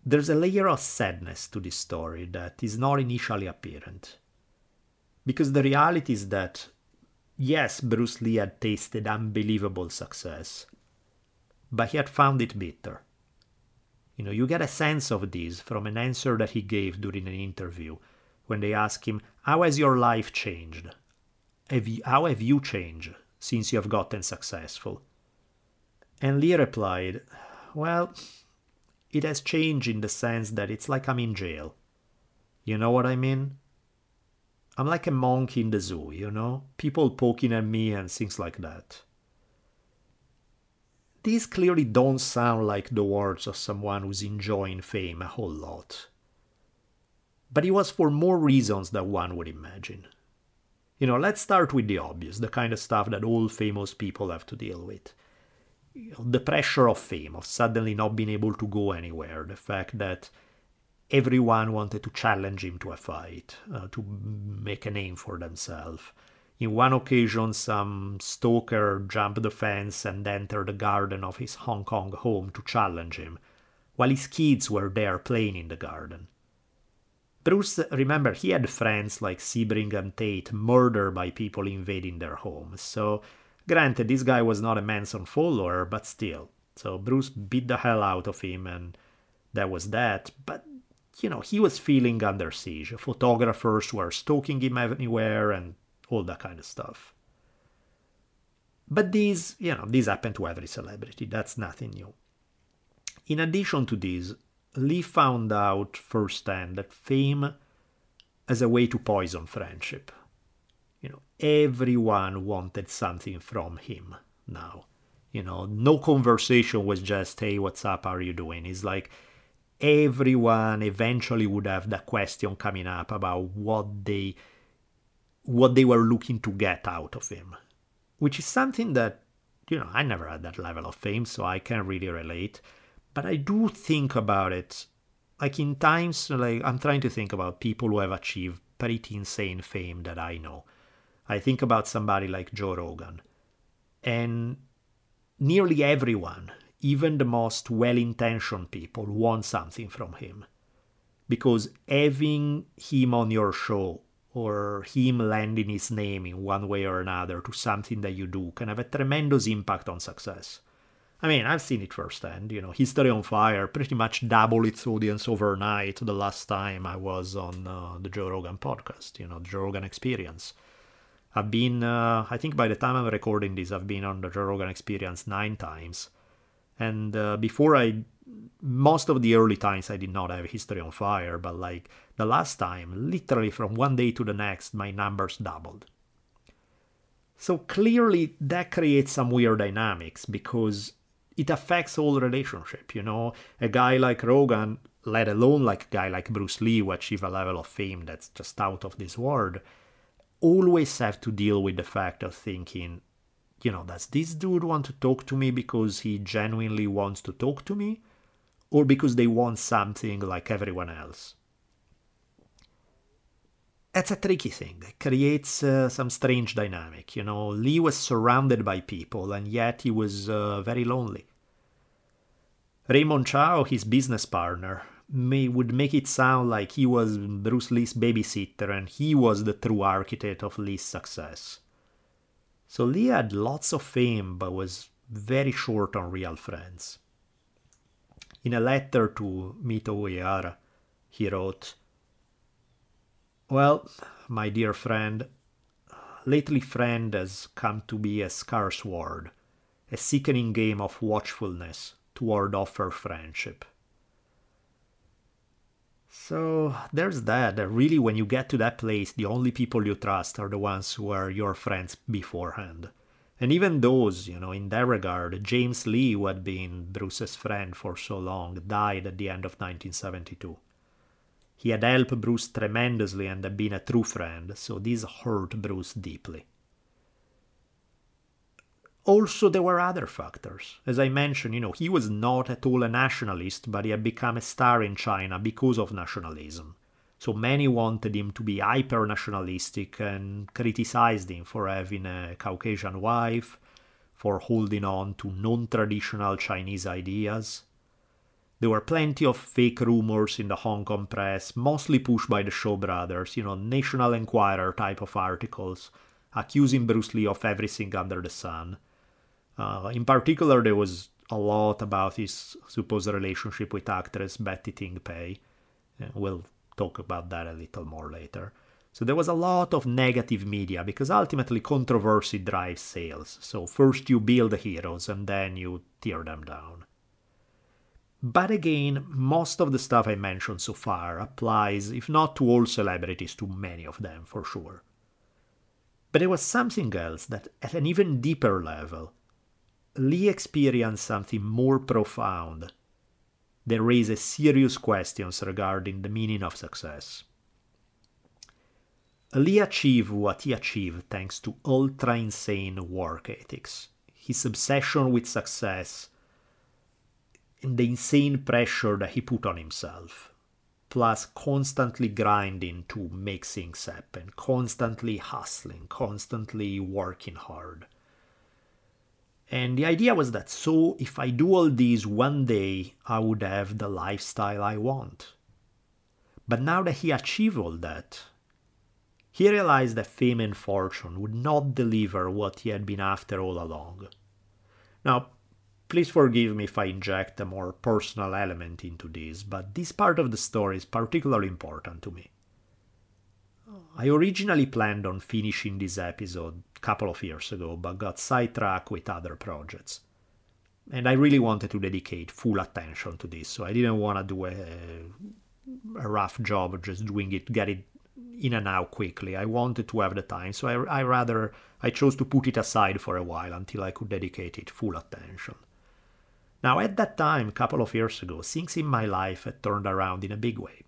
There's a layer of sadness to this story that is not initially apparent. Because the reality is that yes, Bruce Lee had tasted unbelievable success, but he had found it bitter. You know, you get a sense of this from an answer that he gave during an interview when they asked him, How has your life changed? Have you, how have you changed since you have gotten successful? And Lee replied, Well, it has changed in the sense that it's like I'm in jail. You know what I mean? I'm like a monkey in the zoo, you know? People poking at me and things like that. These clearly don't sound like the words of someone who's enjoying fame a whole lot. But it was for more reasons than one would imagine. You know, let's start with the obvious, the kind of stuff that all famous people have to deal with. The pressure of fame, of suddenly not being able to go anywhere, the fact that everyone wanted to challenge him to a fight, uh, to make a name for themselves. In one occasion, some stalker jumped the fence and entered the garden of his Hong Kong home to challenge him, while his kids were there playing in the garden. Bruce, remember, he had friends like Sebring and Tate murdered by people invading their homes, so Granted, this guy was not a Manson follower, but still. So Bruce beat the hell out of him, and that was that. But, you know, he was feeling under siege. Photographers were stalking him everywhere, and all that kind of stuff. But these, you know, these happen to every celebrity. That's nothing new. In addition to this, Lee found out firsthand that fame as a way to poison friendship. Everyone wanted something from him now. You know, no conversation was just, hey, what's up? How are you doing? It's like everyone eventually would have that question coming up about what they what they were looking to get out of him. Which is something that, you know, I never had that level of fame, so I can't really relate. But I do think about it like in times like I'm trying to think about people who have achieved pretty insane fame that I know. I think about somebody like Joe Rogan. And nearly everyone, even the most well intentioned people, want something from him. Because having him on your show or him lending his name in one way or another to something that you do can have a tremendous impact on success. I mean, I've seen it firsthand. You know, History on Fire pretty much doubled its audience overnight the last time I was on uh, the Joe Rogan podcast, you know, the Joe Rogan Experience. I've been, uh, I think by the time I'm recording this, I've been on the Joe Rogan Experience nine times. And uh, before I, most of the early times I did not have History on Fire, but like the last time, literally from one day to the next, my numbers doubled. So clearly that creates some weird dynamics because it affects all relationship. You know, a guy like Rogan, let alone like a guy like Bruce Lee, who achieve a level of fame that's just out of this world, always have to deal with the fact of thinking, you know, does this dude want to talk to me because he genuinely wants to talk to me, or because they want something like everyone else? That's a tricky thing. It creates uh, some strange dynamic. You know, Lee was surrounded by people, and yet he was uh, very lonely. Raymond Chow, his business partner, may, would make it sound like he was Bruce Lee's babysitter and he was the true architect of Lee's success. So Lee had lots of fame but was very short on real friends. In a letter to Mito Uehara, he wrote, Well, my dear friend, lately friend has come to be a scarce word, a sickening game of watchfulness toward offer friendship. So there's that. really, when you get to that place, the only people you trust are the ones who are your friends beforehand. And even those, you know, in that regard, James Lee, who had been Bruce's friend for so long, died at the end of 1972. He had helped Bruce tremendously and had been a true friend, so this hurt Bruce deeply. Also, there were other factors. As I mentioned, you know, he was not at all a nationalist, but he had become a star in China because of nationalism. So many wanted him to be hyper nationalistic and criticized him for having a Caucasian wife, for holding on to non traditional Chinese ideas. There were plenty of fake rumors in the Hong Kong press, mostly pushed by the Shaw brothers, you know, National Enquirer type of articles, accusing Bruce Lee of everything under the sun. Uh, in particular, there was a lot about his supposed relationship with actress Betty Ting Pei. we'll talk about that a little more later. So there was a lot of negative media because ultimately controversy drives sales. So first you build the heroes and then you tear them down. But again, most of the stuff I mentioned so far applies, if not to all celebrities, to many of them for sure. But there was something else that, at an even deeper level, Lee experienced something more profound that raises serious questions regarding the meaning of success. Lee achieved what he achieved thanks to ultra insane work ethics, his obsession with success, and the insane pressure that he put on himself, plus constantly grinding to make things happen, constantly hustling, constantly working hard. And the idea was that so if I do all these one day, I would have the lifestyle I want. But now that he achieved all that, he realized that fame and fortune would not deliver what he had been after all along. Now, please forgive me if I inject a more personal element into this, but this part of the story is particularly important to me. Oh. I originally planned on finishing this episode couple of years ago, but got sidetracked with other projects. And I really wanted to dedicate full attention to this, so I didn't want to do a, a rough job just doing it, get it in and out quickly. I wanted to have the time, so I, I rather I chose to put it aside for a while until I could dedicate it full attention. Now, at that time, a couple of years ago, things in my life had turned around in a big way.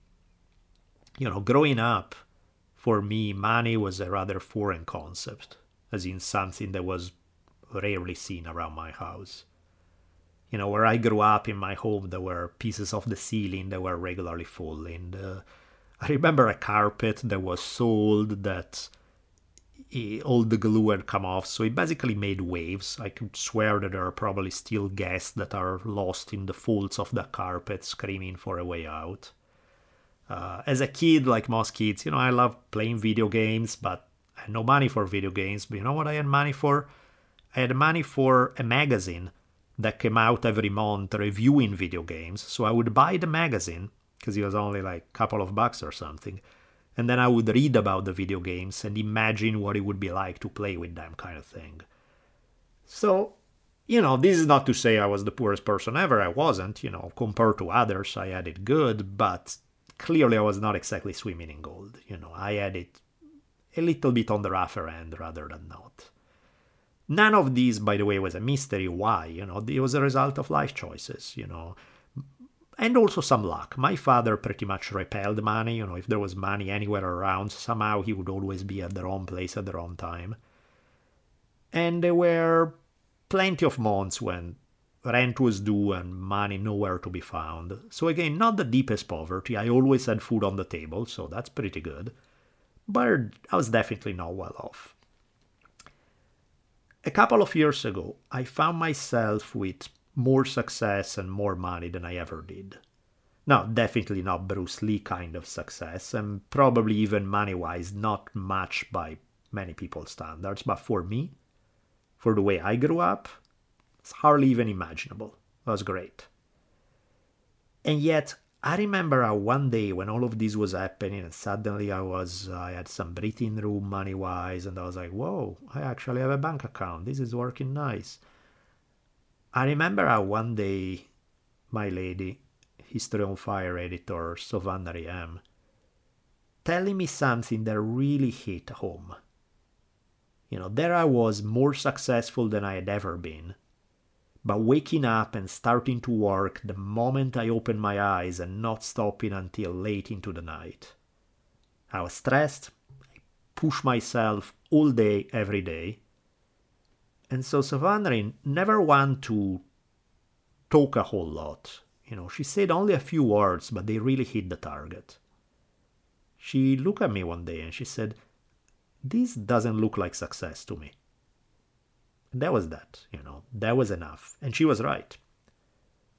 You know, growing up, for me, money was a rather foreign concept, as in something that was rarely seen around my house. You know, where I grew up in my home, there were pieces of the ceiling that were regularly falling. Uh, I remember a carpet that was so old that it, all the glue had come off, so it basically made waves. I could swear that there are probably still guests that are lost in the folds of the carpet screaming for a way out. Uh, as a kid, like most kids, you know, I love playing video games, but I had no money for video games. But you know what I had money for? I had money for a magazine that came out every month reviewing video games. So I would buy the magazine because it was only like a couple of bucks or something. And then I would read about the video games and imagine what it would be like to play with them, kind of thing. So, you know, this is not to say I was the poorest person ever. I wasn't, you know, compared to others, I had it good, but clearly I was not exactly swimming in gold. You know, I had it a little bit on the rougher end rather than not. None of these, by the way, was a mystery why. You know, it was a result of life choices. You know, and also some luck. My father pretty much repelled money. You know, if there was money anywhere around, somehow he would always be at the wrong place at the wrong time. And there were plenty of months when rent was due and money nowhere to be found. So again, not the deepest poverty. I always had food on the table, so that's pretty good. But I was definitely not well off. A couple of years ago, I found myself with more success and more money than I ever did. Now, definitely not Bruce Lee kind of success, and probably even money wise, not much by many people's standards, but for me, for the way I grew up, it's hardly even imaginable. It was great. And yet, I remember how one day when all of this was happening, and suddenly I was, I had some breathing room money wise, and I was like, whoa, I actually have a bank account. This is working nice. I remember how one day my lady, History on Fire editor Sovanna M, telling me something that really hit home. You know, there I was more successful than I had ever been but waking up and starting to work the moment I opened my eyes and not stopping until late into the night. I was stressed, I pushed myself all day, every day. And so Savannah never want to talk a whole lot. You know, she said only a few words, but they really hit the target. She looked at me one day and she said, This doesn't look like success to me that was that, you know, that was enough. And she was right.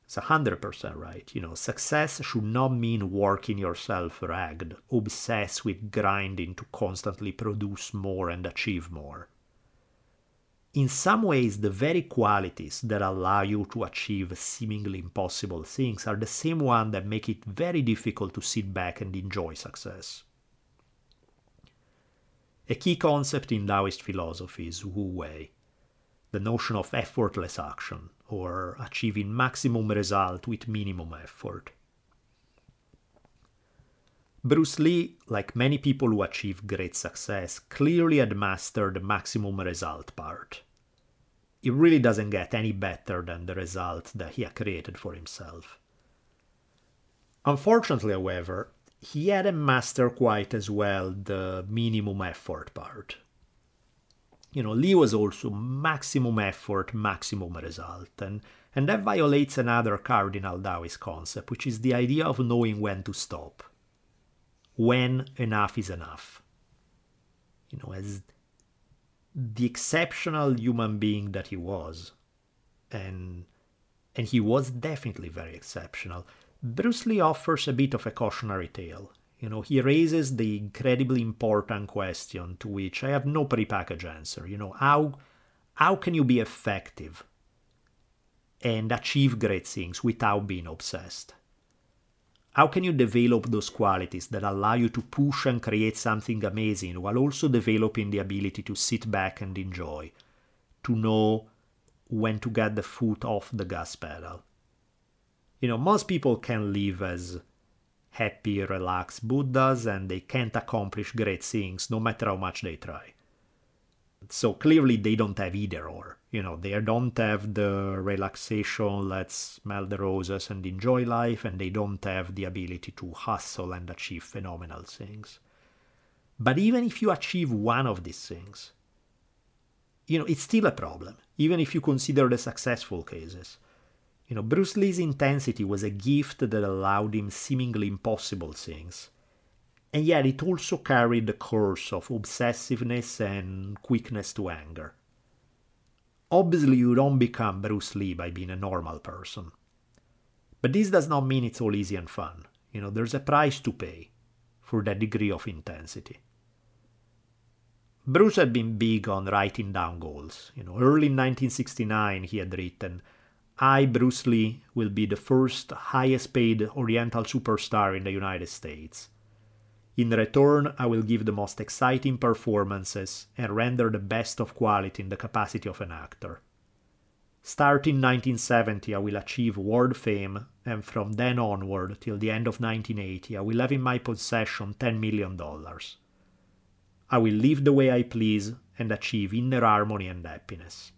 It's a hundred percent right. You know, success should not mean working yourself ragged, obsessed with grinding to constantly produce more and achieve more. In some ways, the very qualities that allow you to achieve seemingly impossible things are the same ones that make it very difficult to sit back and enjoy success. A key concept in Taoist philosophy is Wu Wei, the notion of effortless action, or achieving maximum result with minimum effort. Bruce Lee, like many people who achieve great success, clearly had mastered the maximum result part. It really doesn't get any better than the result that he had created for himself. Unfortunately, however, he hadn't mastered quite as well the minimum effort part you know, Lee was also maximum effort, maximum result. And, and that violates another cardinal Taoist concept, which is the idea of knowing when to stop. When enough is enough. You know, as the exceptional human being that he was, and and he was definitely very exceptional. Bruce Lee offers a bit of a cautionary tale. You know, he raises the incredibly important question to which I have no prepackaged answer. You know, how how can you be effective and achieve great things without being obsessed? How can you develop those qualities that allow you to push and create something amazing while also developing the ability to sit back and enjoy, to know when to get the foot off the gas pedal? You know, most people can live as happy, relaxed Buddhas and they can't accomplish great things no matter how much they try. So clearly they don't have either or. You know, they don't have the relaxation, let's smell the roses and enjoy life, and they don't have the ability to hustle and achieve phenomenal things. But even if you achieve one of these things, you know, it's still a problem, even if you consider the successful cases. You know, Bruce Lee's intensity was a gift that allowed him seemingly impossible things. And yet it also carried the curse of obsessiveness and quickness to anger. Obviously, you don't become Bruce Lee by being a normal person. But this does not mean it's all easy and fun. You know, there's a price to pay for that degree of intensity. Bruce had been big on writing down goals. You know, early in 1969 he had written, I, Bruce Lee, will be the first highest paid Oriental superstar in the United States. In return, I will give the most exciting performances and render the best of quality in the capacity of an actor. Starting 1970, I will achieve world fame, and from then onward till the end of 1980, I will have in my possession $10 million. I will live the way I please and achieve inner harmony and happiness.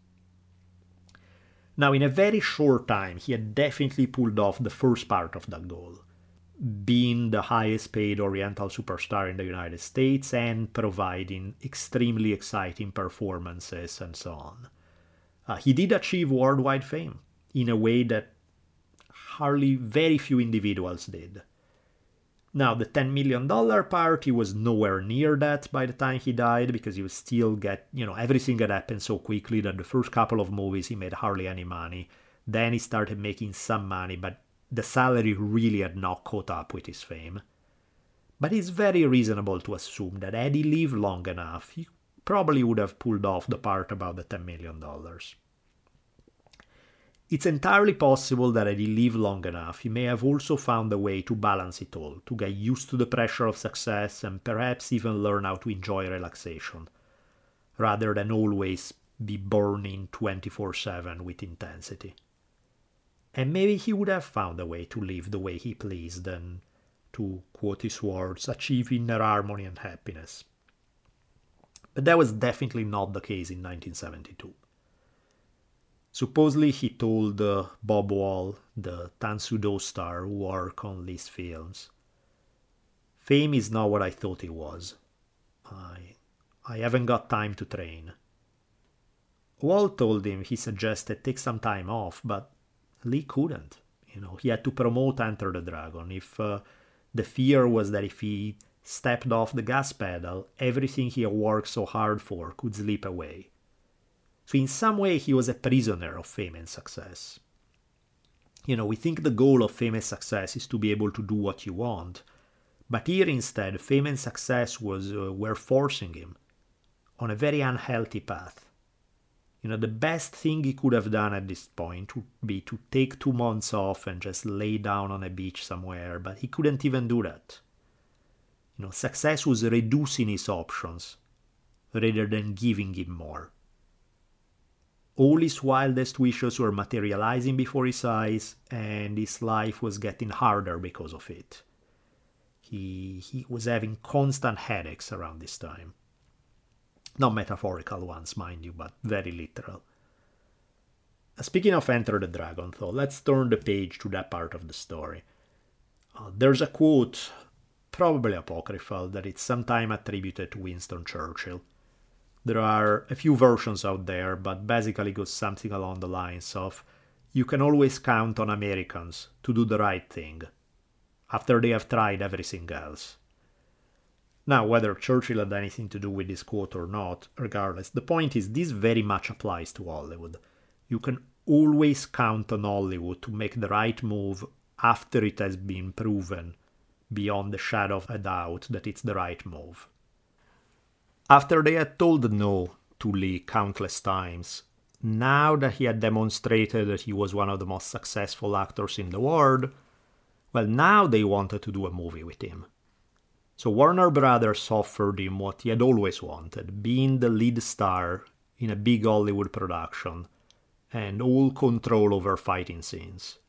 Now, in a very short time, he had definitely pulled off the first part of that goal, being the highest paid Oriental superstar in the United States and providing extremely exciting performances and so on. Uh, he did achieve worldwide fame in a way that hardly very few individuals did. Now, the $10 million part, he was nowhere near that by the time he died because he was still get, you know, everything had happened so quickly that the first couple of movies he made hardly any money. Then he started making some money, but the salary really had not caught up with his fame. But it's very reasonable to assume that had he lived long enough, he probably would have pulled off the part about the $10 million. It's entirely possible that had he lived long enough, he may have also found a way to balance it all, to get used to the pressure of success and perhaps even learn how to enjoy relaxation, rather than always be burning 24 7 with intensity. And maybe he would have found a way to live the way he pleased and, to quote his words, achieve inner harmony and happiness. But that was definitely not the case in 1972. Supposedly, he told uh, Bob Wall, the Tang Soo Do star who worked on Lee's films, Fame is not what I thought it was. I, I haven't got time to train. Wall told him he suggested take some time off, but Lee couldn't. You know, he had to promote Enter the Dragon. If uh, the fear was that if he stepped off the gas pedal, everything he worked so hard for could slip away. So, in some way, he was a prisoner of fame and success. You know, we think the goal of fame and success is to be able to do what you want, but here instead, fame and success was uh, were forcing him on a very unhealthy path. You know, the best thing he could have done at this point would be to take two months off and just lay down on a beach somewhere, but he couldn't even do that. You know, success was reducing his options rather than giving him more. All his wildest wishes were materializing before his eyes, and his life was getting harder because of it. He, he was having constant headaches around this time. Not metaphorical ones, mind you, but very literal. Speaking of Enter the Dragon, though, let's turn the page to that part of the story. Uh, there's a quote, probably apocryphal, that it's sometime attributed to Winston Churchill. There are a few versions out there, but basically goes something along the lines of You can always count on Americans to do the right thing after they have tried everything else. Now, whether Churchill had anything to do with this quote or not, regardless, the point is this very much applies to Hollywood. You can always count on Hollywood to make the right move after it has been proven beyond the shadow of a doubt that it's the right move. After they had told no to Lee countless times, now that he had demonstrated that he was one of the most successful actors in the world, well, now they wanted to do a movie with him. So Warner Brothers offered him what he had always wanted being the lead star in a big Hollywood production and all control over fighting scenes.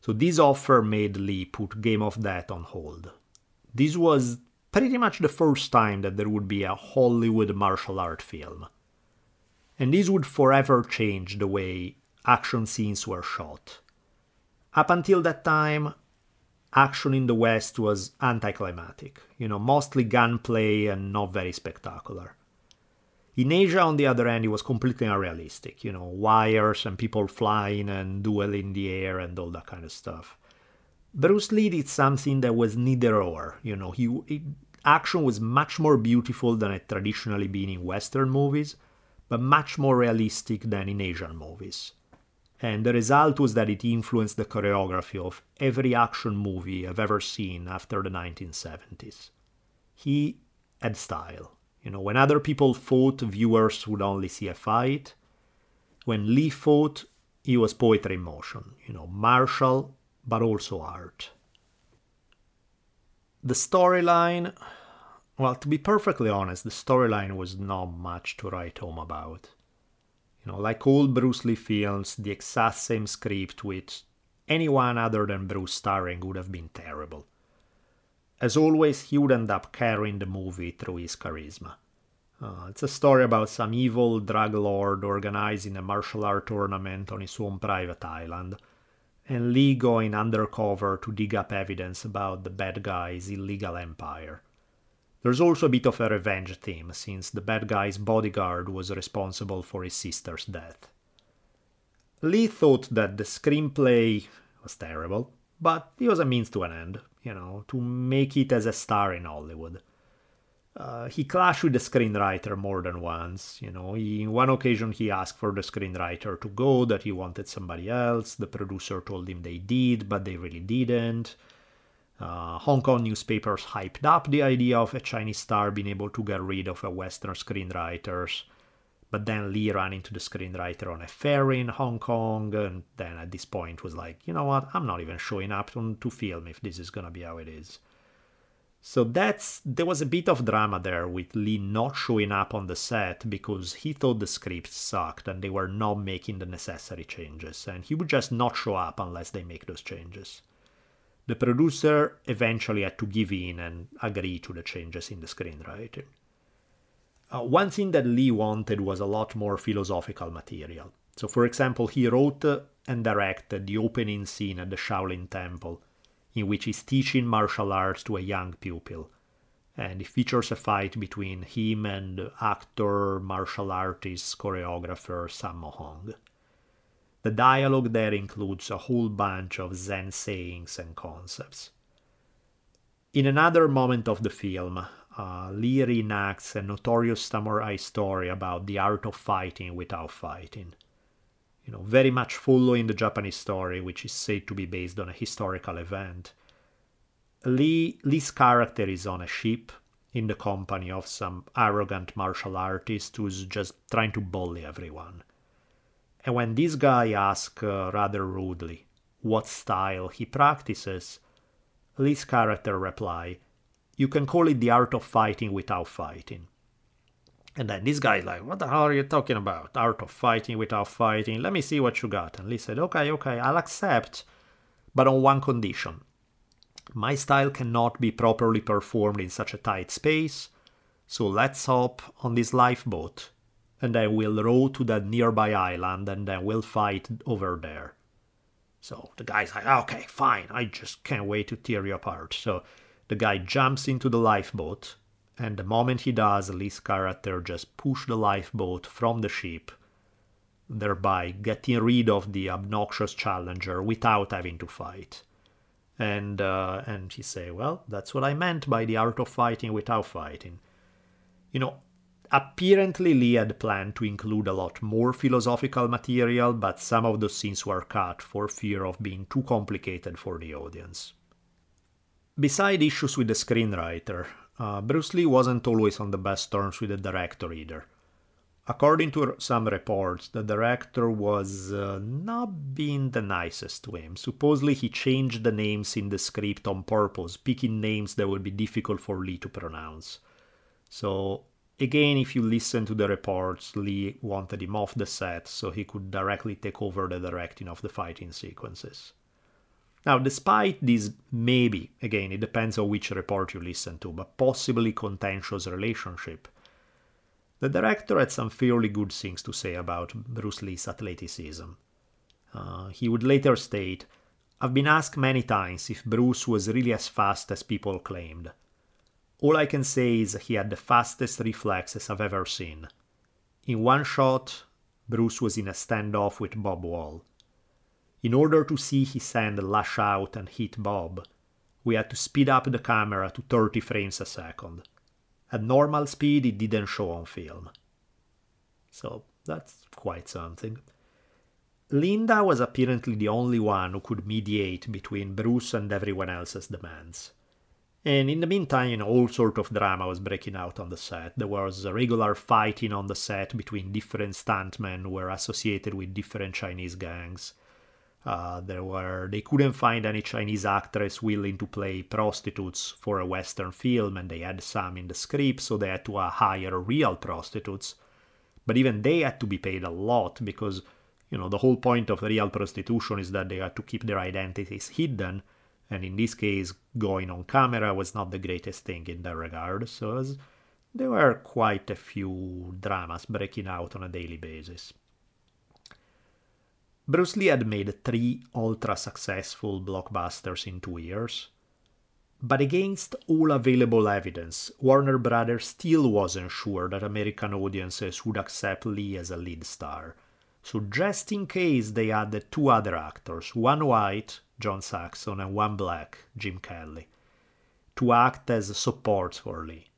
So this offer made Lee put Game of Death on hold. This was pretty much the first time that there would be a Hollywood martial art film. And this would forever change the way action scenes were shot. Up until that time, action in the West was anticlimactic, you know, mostly gunplay and not very spectacular. In Asia, on the other hand, it was completely unrealistic, you know, wires and people flying and duel in the air and all that kind of stuff. Bruce Lee did something that was neither or, you know, he, it, action was much more beautiful than it traditionally been in Western movies, but much more realistic than in Asian movies and the result was that it influenced the choreography of every action movie I've ever seen after the 1970s. He had style. You know, when other people fought, viewers would only see a fight. When Lee fought, he was poetry in motion, you know, martial, but also art. The storyline, well, to be perfectly honest, the storyline was not much to write home about. You know, like all Bruce Lee films, the exact same script with anyone other than Bruce starring would have been terrible. As always, he would end up carrying the movie through his charisma. Uh, it's a story about some evil drug lord organizing a martial art tournament on his own private island, and Lee going undercover to dig up evidence about the bad guy's illegal empire. There's also a bit of a revenge theme, since the bad guy's bodyguard was responsible for his sister's death. Lee thought that the screenplay was terrible, but it was a means to an end, you know, to make it as a star in Hollywood. Uh, he clashed with the screenwriter more than once. You know, he, in one occasion he asked for the screenwriter to go, that he wanted somebody else. The producer told him they did, but they really didn't. Uh, Hong Kong newspapers hyped up the idea of a Chinese star being able to get rid of a Western screenwriters, but then Lee ran into the screenwriter on a ferry in Hong Kong, and then at this point was like, you know what, I'm not even showing up to, to film if this is gonna be how it is. So that's there was a bit of drama there with Lee not showing up on the set because he thought the script sucked and they were not making the necessary changes, and he would just not show up unless they make those changes. The producer eventually had to give in and agree to the changes in the screenwriting. Uh, one thing that Lee wanted was a lot more philosophical material. So, for example, he wrote and directed the opening scene at the Shaolin Temple, in which he's teaching martial arts to a young pupil. And it features a fight between him and actor, martial artist, choreographer Sammo Hung. The dialogue there includes a whole bunch of Zen sayings and concepts. In another moment of the film, uh, Lee reenacts a notorious samurai story about the art of fighting without fighting. You know, very much following the Japanese story, which is said to be based on a historical event. Lee, Lee's character is on a ship in the company of some arrogant martial artist who's just trying to bully everyone. And when this guy asks uh, rather rudely what style he practices, Lee's character reply, "You can call it the art of fighting without fighting." And then this guy's like, "What the hell are you talking about? Art of fighting without fighting? Let me see what you got." And Lee said, "Okay, okay, I'll accept, but on one condition. My style cannot be properly performed in such a tight space, so let's hop on this lifeboat and then we'll row to that nearby island and then we'll fight over there. So the guy's like, okay, fine, I just can't wait to tear you apart. So the guy jumps into the lifeboat, and the moment he does, Lee's character just push the lifeboat from the ship, thereby getting rid of the obnoxious challenger without having to fight. And uh, and he say, well, that's what I meant by the art of fighting without fighting. You know, Apparently, Lee had planned to include a lot more philosophical material, but some of those scenes were cut for fear of being too complicated for the audience. Beside issues with the screenwriter, uh, Bruce Lee wasn't always on the best terms with the director either. According to some reports, the director was uh, not being the nicest to him. Supposedly, he changed the names in the script on purpose, picking names that would be difficult for Lee to pronounce. So, again, if you listen to the reports, Lee wanted him off the set so he could directly take over the directing of the fighting sequences. Now, despite this maybe, again, it depends on which report you listen to, but possibly contentious relationship, the director had some fairly good things to say about Bruce Lee's athleticism. Uh, he would later state, I've been asked many times if Bruce was really as fast as people claimed. All I can say is he had the fastest reflexes I've ever seen. In one shot, Bruce was in a standoff with Bob Wall. In order to see his hand lash out and hit Bob, we had to speed up the camera to 30 frames a second. At normal speed, it didn't show on film. So that's quite something. Linda was apparently the only one who could mediate between Bruce and everyone else's demands. And in the meantime, all sort of drama was breaking out on the set. There was regular fighting on the set between different stuntmen who were associated with different Chinese gangs. Uh, there were they couldn't find any Chinese actress willing to play prostitutes for a Western film, and they had some in the script, so they had to uh, hire real prostitutes. But even they had to be paid a lot because you know the whole point of real prostitution is that they had to keep their identities hidden, and in this case, going on camera was not the greatest thing in that regard. So there were quite a few dramas breaking out on a daily basis. Bruce Lee had made three ultra successful blockbusters in two years. But against all available evidence, Warner Brothers still wasn't sure that American audiences would accept Lee as a lead star. So, just in case, they added two other actors, one white, John Saxon, and one black, Jim Kelly, to act as supports for Lee.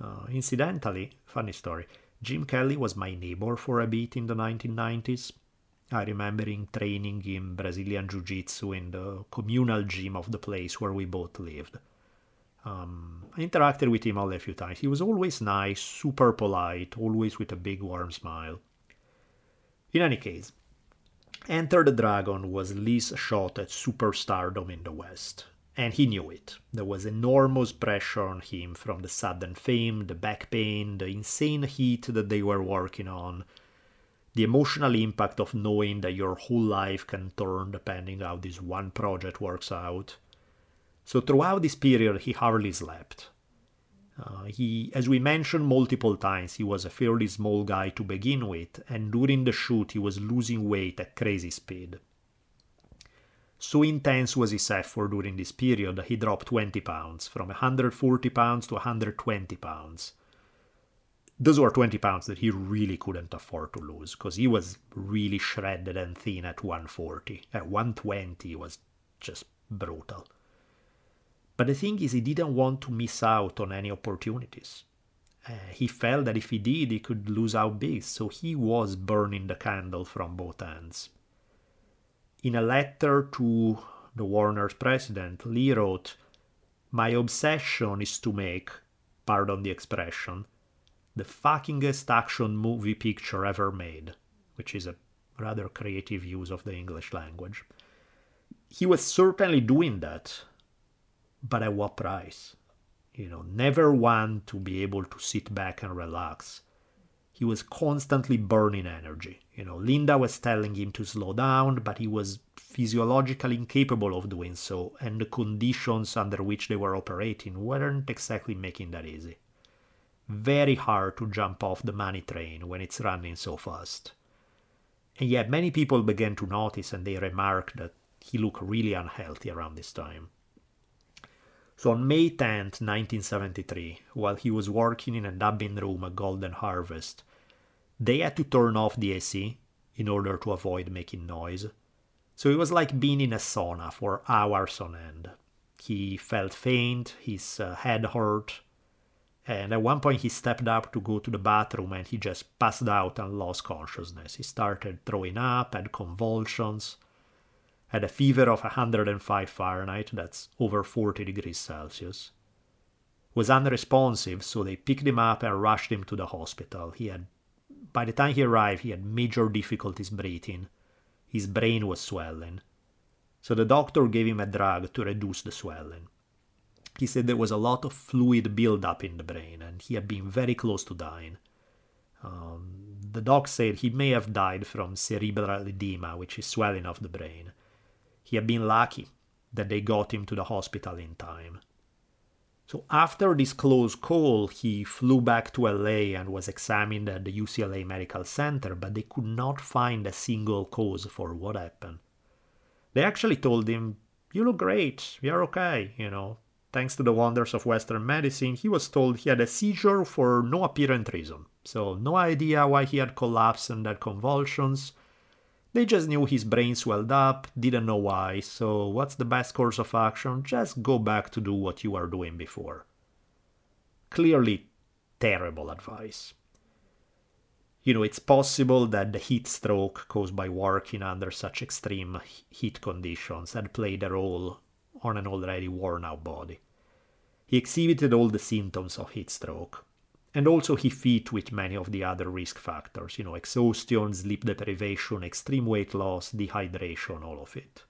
Uh, incidentally, funny story, Jim Kelly was my neighbor for a bit in the 1990s. I remember him training in Brazilian Jiu Jitsu in the communal gym of the place where we both lived. Um, I interacted with him only a few times. He was always nice, super polite, always with a big warm smile. In any case, Enter the Dragon was Lee's shot at superstardom in the West, and he knew it. There was enormous pressure on him from the sudden fame, the back pain, the insane heat that they were working on, the emotional impact of knowing that your whole life can turn depending how this one project works out. So throughout this period, he hardly slept. Uh, he, as we mentioned multiple times, he was a fairly small guy to begin with, and during the shoot, he was losing weight at crazy speed. So intense was his effort during this period that he dropped 20 pounds, from 140 pounds to 120 pounds those were 20 pounds that he really couldn't afford to lose because he was really shredded and thin at 140. At 120 was just brutal. But the thing is, he didn't want to miss out on any opportunities. Uh, he felt that if he did, he could lose out big, so he was burning the candle from both ends. In a letter to the Warner's president, Lee wrote, My obsession is to make, pardon the expression, the fuckingest action movie picture ever made, which is a rather creative use of the English language. He was certainly doing that, but at what price? You know, never one to be able to sit back and relax. He was constantly burning energy. You know, Linda was telling him to slow down, but he was physiologically incapable of doing so, and the conditions under which they were operating weren't exactly making that easy very hard to jump off the money train when it's running so fast. And yet many people began to notice and they remarked that he looked really unhealthy around this time. So on May 10th, 1973, while he was working in a dubbing room at Golden Harvest, they had to turn off the AC in order to avoid making noise. So it was like being in a sauna for hours on end. He felt faint, his uh, head hurt, and at one point, he stepped up to go to the bathroom and he just passed out and lost consciousness. He started throwing up, had convulsions. had a fever of 105 Fahrenheit, that's over 40 degrees Celsius. Was unresponsive, so they picked him up and rushed him to the hospital. He had by the time he arrived, he had major difficulties breathing. His brain was swelling. So the doctor gave him a drug to reduce the swelling. He said there was a lot of fluid buildup in the brain and he had been very close to dying. Um, the doc said he may have died from cerebral edema, which is swelling of the brain. He had been lucky that they got him to the hospital in time. So after this close call, he flew back to LA and was examined at the UCLA Medical Center, but they could not find a single cause for what happened. They actually told him, You look great, you're okay, you know. Thanks to the wonders of Western medicine, he was told he had a seizure for no apparent reason. So, no idea why he had collapsed and had convulsions. They just knew his brain swelled up, didn't know why, so what's the best course of action? Just go back to do what you were doing before. Clearly, terrible advice. You know, it's possible that the heat stroke caused by working under such extreme heat conditions had played a role on an already worn out body. He exhibited all the symptoms of heat stroke, and also he fit with many of the other risk factors, you know, exhaustion, sleep deprivation, extreme weight loss, dehydration, all of it.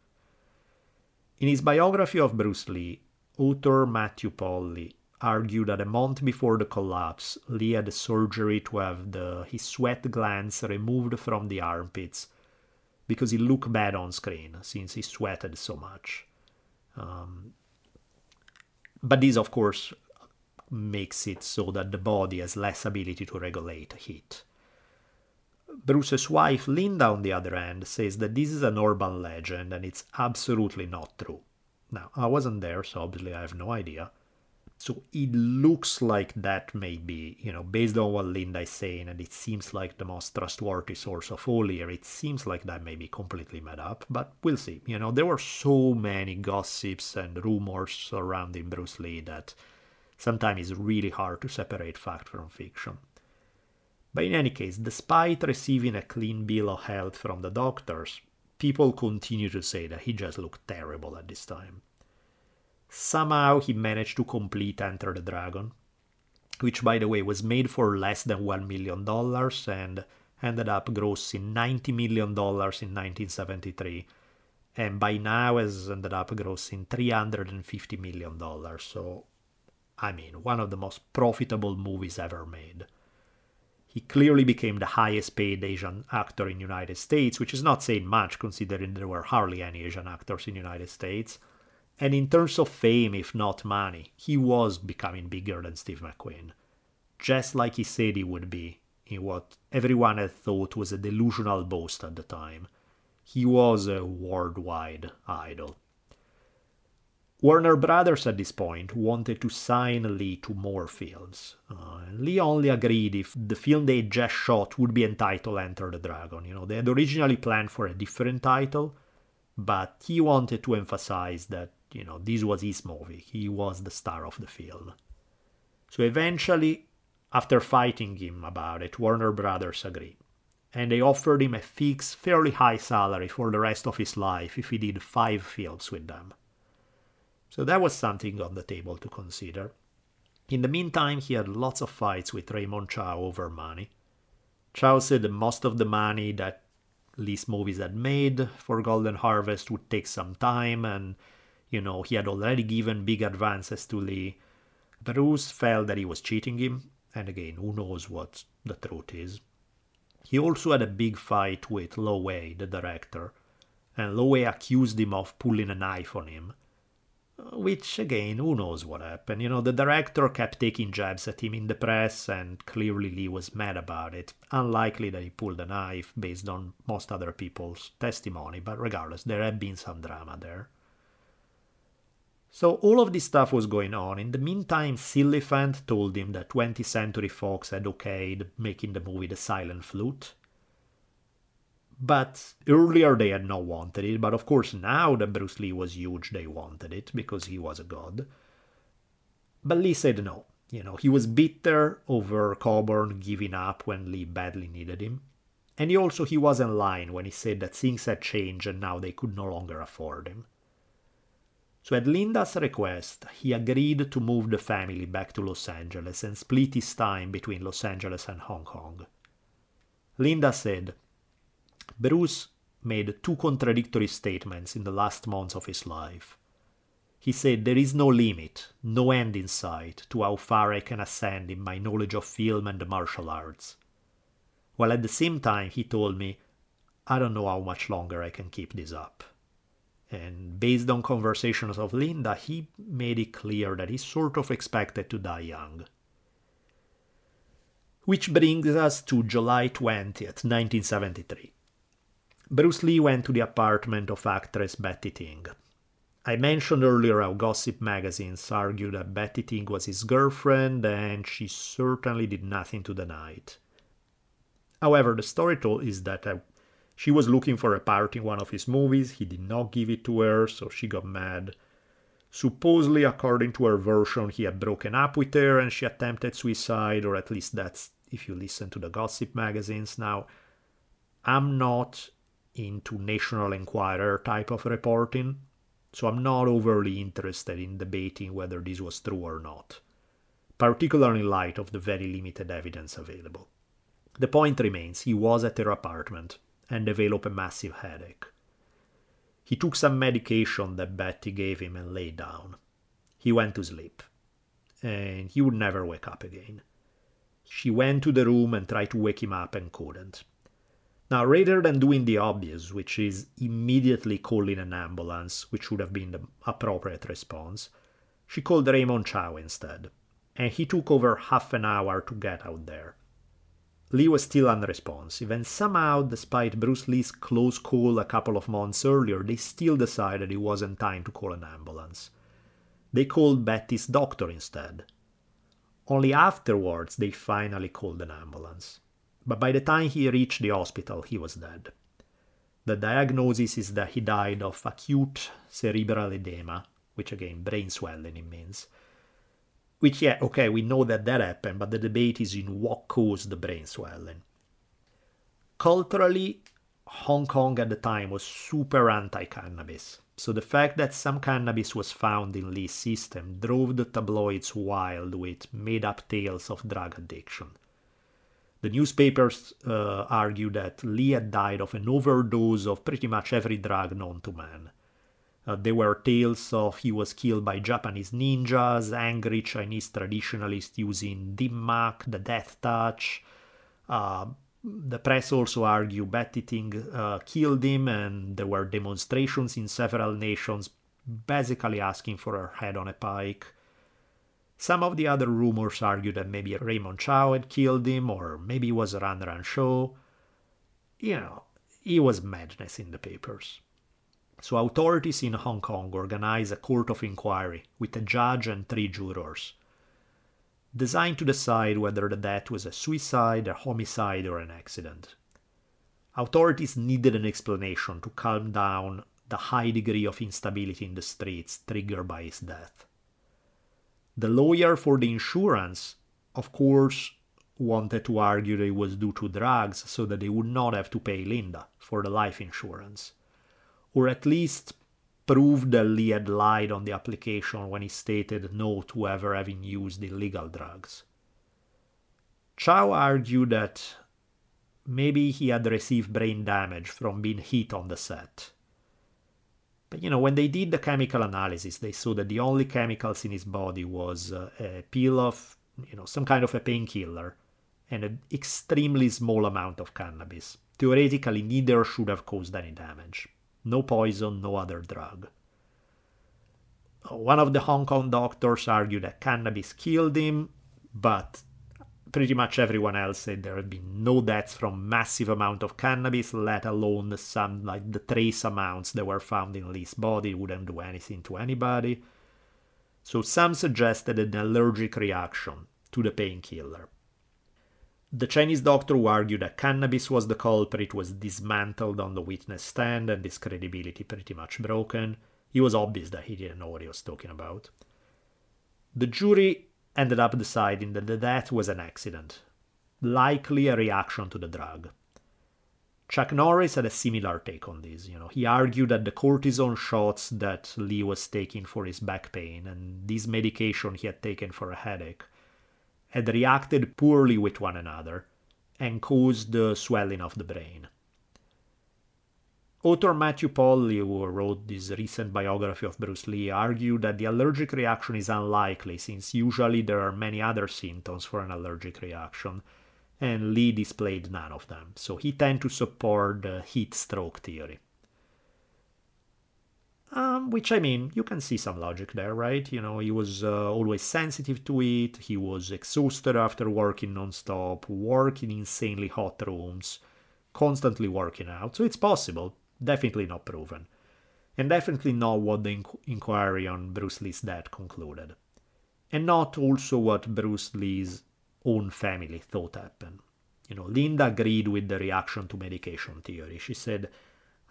In his biography of Bruce Lee, author Matthew Polly argued that a month before the collapse, Lee had surgery to have the, his sweat glands removed from the armpits because he looked bad on screen since he sweated so much. Um, but this, of course, makes it so that the body has less ability to regulate heat. Bruce's wife, Linda, on the other hand, says that this is an urban legend and it's absolutely not true. Now, I wasn't there, so obviously I have no idea. So it looks like that may be, you know, based on what Linda is saying, and it seems like the most trustworthy source of all here, it seems like that may be completely made up, but we'll see. You know, there were so many gossips and rumors surrounding Bruce Lee that sometimes it's really hard to separate fact from fiction. But in any case, despite receiving a clean bill of health from the doctors, people continue to say that he just looked terrible at this time. Somehow he managed to complete Enter the Dragon, which by the way was made for less than $1 million and ended up grossing $90 million in 1973 and by now has ended up grossing $350 million. So I mean, one of the most profitable movies ever made. He clearly became the highest paid Asian actor in the United States, which is not saying much considering there were hardly any Asian actors in the United States. And in terms of fame, if not money, he was becoming bigger than Steve McQueen. Just like he said he would be, in what everyone had thought was a delusional boast at the time. He was a worldwide idol. Warner Brothers at this point wanted to sign Lee to more films. Uh, Lee only agreed if the film they just shot would be entitled Enter the Dragon. You know, they had originally planned for a different title, but he wanted to emphasize that, you know, this was his movie. He was the star of the film. So eventually, after fighting him about it, Warner Brothers agreed. And they offered him a fixed, fairly high salary for the rest of his life if he did five films with them. So that was something on the table to consider. In the meantime, he had lots of fights with Raymond Chow over money. Chow said that most of the money that Lee's movies had made for Golden Harvest would take some time, and you know, he had already given big advances to Lee. Bruce felt that he was cheating him, and again, who knows what the truth is. He also had a big fight with Lo Wei, the director, and Lo Wei accused him of pulling a knife on him which again, who knows what happened. You know, the director kept taking jabs at him in the press, and clearly Lee was mad about it. Unlikely that he pulled a knife based on most other people's testimony, but regardless, there had been some drama there. So all of this stuff was going on. In the meantime, Silliphant told him that 20th Century Fox had okayed making the movie The Silent Flute, but earlier they had not wanted it, but of course now that Bruce Lee was huge, they wanted it because he was a god. But Lee said no. You know, he was bitter over Coburn giving up when Lee badly needed him. And he also he was in line when he said that things had changed and now they could no longer afford him. So at Linda's request, he agreed to move the family back to Los Angeles and split his time between Los Angeles and Hong Kong. Linda said, Bruce made two contradictory statements in the last months of his life. He said there is no limit, no end in sight to how far I can ascend in my knowledge of film and the martial arts. While at the same time he told me, I don't know how much longer I can keep this up. And based on conversations of Linda, he made it clear that he sort of expected to die young. Which brings us to July 20th, 1973. Bruce Lee went to the apartment of actress Betty Ting. I mentioned earlier how gossip magazines argued that Betty Ting was his girlfriend, and she certainly did nothing to deny it. However, the story told is that she was looking for a part in one of his movies, he did not give it to her, so she got mad. Supposedly, according to her version, he had broken up with her and she attempted suicide, or at least that's if you listen to the gossip magazines. Now, I'm not into National Enquirer type of reporting, so I'm not overly interested in debating whether this was true or not, particularly in light of the very limited evidence available. The point remains he was at her apartment and developed a massive headache. He took some medication that Betty gave him and lay down. He went to sleep, and he would never wake up again. She went to the room and tried to wake him up and couldn't. Now, rather than doing the obvious, which is immediately calling an ambulance, which would have been the appropriate response, she called Raymond Chow instead, and he took over half an hour to get out there. Lee was still unresponsive, and somehow, despite Bruce Lee's close call a couple of months earlier, they still decided it wasn't time to call an ambulance. They called Betty's doctor instead. Only afterwards they finally called an ambulance. But by the time he reached the hospital, he was dead. The diagnosis is that he died of acute cerebral edema, which again, brain swelling it means, which, yeah, okay, we know that that happened, but the debate is in what caused the brain swelling. Culturally, Hong Kong at the time was super anti cannabis, so the fact that some cannabis was found in Lee's system drove the tabloids wild with made up tales of drug addiction. The newspapers uh, argue that Lee had died of an overdose of pretty much every drug known to man. Uh, there were tales of he was killed by Japanese ninjas, angry Chinese traditionalists using dim mak, the death touch. Uh, the press also argued Betty Ting uh, killed him, and there were demonstrations in several nations basically asking for her head on a pike. Some of the other rumors argued that maybe Raymond Chow had killed him, or maybe it was Run Run Shaw. You know, it was madness in the papers. So authorities in Hong Kong organize a court of inquiry with a judge and three jurors, designed to decide whether the death was a suicide, a homicide, or an accident. Authorities needed an explanation to calm down the high degree of instability in the streets triggered by his death. The lawyer for the insurance, of course, wanted to argue that it was due to drugs so that they would not have to pay Linda for the life insurance or at least prove that Lee had lied on the application when he stated no to ever having used illegal drugs. Chow argued that maybe he had received brain damage from being hit on the set. But you know, when they did the chemical analysis, they saw that the only chemicals in his body was uh, a pill of, you know, some kind of a painkiller and an extremely small amount of cannabis. Theoretically, neither should have caused any damage. No poison, no other drug. One of the Hong Kong doctors argued that cannabis killed him, but pretty much everyone else said there had been no deaths from massive amount of cannabis, let alone some like the trace amounts that were found in Lee's body wouldn't do anything to anybody. So some suggested an allergic reaction to the painkiller. The Chinese doctor who argued that cannabis was the culprit was dismantled on the witness stand and his credibility pretty much broken. It was obvious that he didn't know what he was talking about. The jury ended up deciding that the death was an accident, likely a reaction to the drug. Chuck Norris had a similar take on this. You know, he argued that the cortisone shots that Lee was taking for his back pain and this medication he had taken for a headache had reacted poorly with one another and caused the swelling of the brain. Author Matthew Polly, who wrote this recent biography of Bruce Lee, argued that the allergic reaction is unlikely since usually there are many other symptoms for an allergic reaction and Lee displayed none of them, so he tended to support the heat stroke theory. Um, which I mean, you can see some logic there, right? You know, he was uh, always sensitive to it, he was exhausted after working non-stop, working in insanely hot rooms, constantly working out, so it's possible, definitely not proven. And definitely not what the inqu- inquiry on Bruce Lee's death concluded. And not also what Bruce Lee's own family thought happened. You know, Linda agreed with the reaction to medication theory. She said,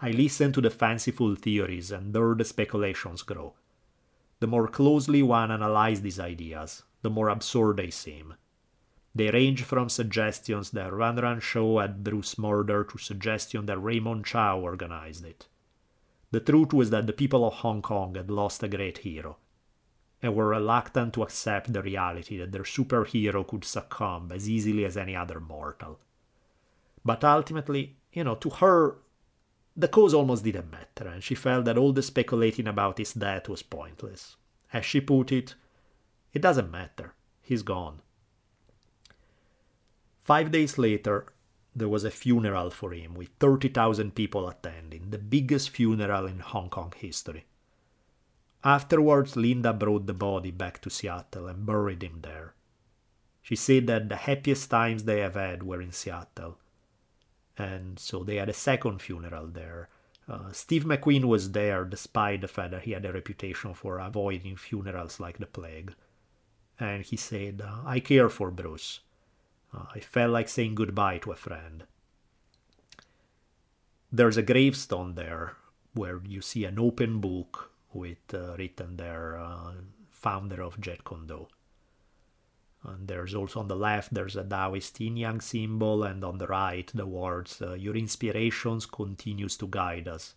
I listen to the fanciful theories and there the speculations grow. The more closely one analyzes these ideas, the more absurd they seem. They range from suggestions that Run Run Shaw had Bruce murdered to suggestions that Raymond Chow organized it. The truth was that the people of Hong Kong had lost a great hero, and were reluctant to accept the reality that their superhero could succumb as easily as any other mortal. But ultimately, you know, to her, the cause almost didn't matter, and she felt that all the speculating about his death was pointless. As she put it, it doesn't matter, he's gone. Five days later, there was a funeral for him with 30,000 people attending, the biggest funeral in Hong Kong history. Afterwards, Linda brought the body back to Seattle and buried him there. She said that the happiest times they have had were in Seattle. And so they had a second funeral there. Uh, Steve McQueen was there despite the fact that he had a reputation for avoiding funerals like the plague. And he said, I care for Bruce. Uh, I felt like saying goodbye to a friend. There's a gravestone there where you see an open book with uh, written there uh, founder of Jeet Kune Do. And there's also on the left there's a Taoist yin yang symbol, and on the right the words uh, "Your inspirations continues to guide us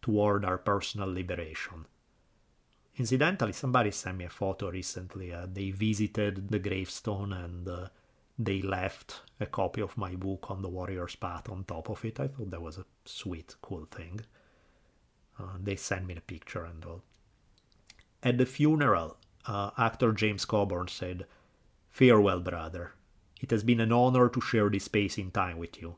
toward our personal liberation." Incidentally, somebody sent me a photo recently. Uh, they visited the gravestone and uh, they left a copy of my book on the warrior's path on top of it. I thought that was a sweet, cool thing. Uh, they sent me the picture and all. At the funeral, uh, actor James Coburn said, Farewell, brother. It has been an honor to share this space in time with you.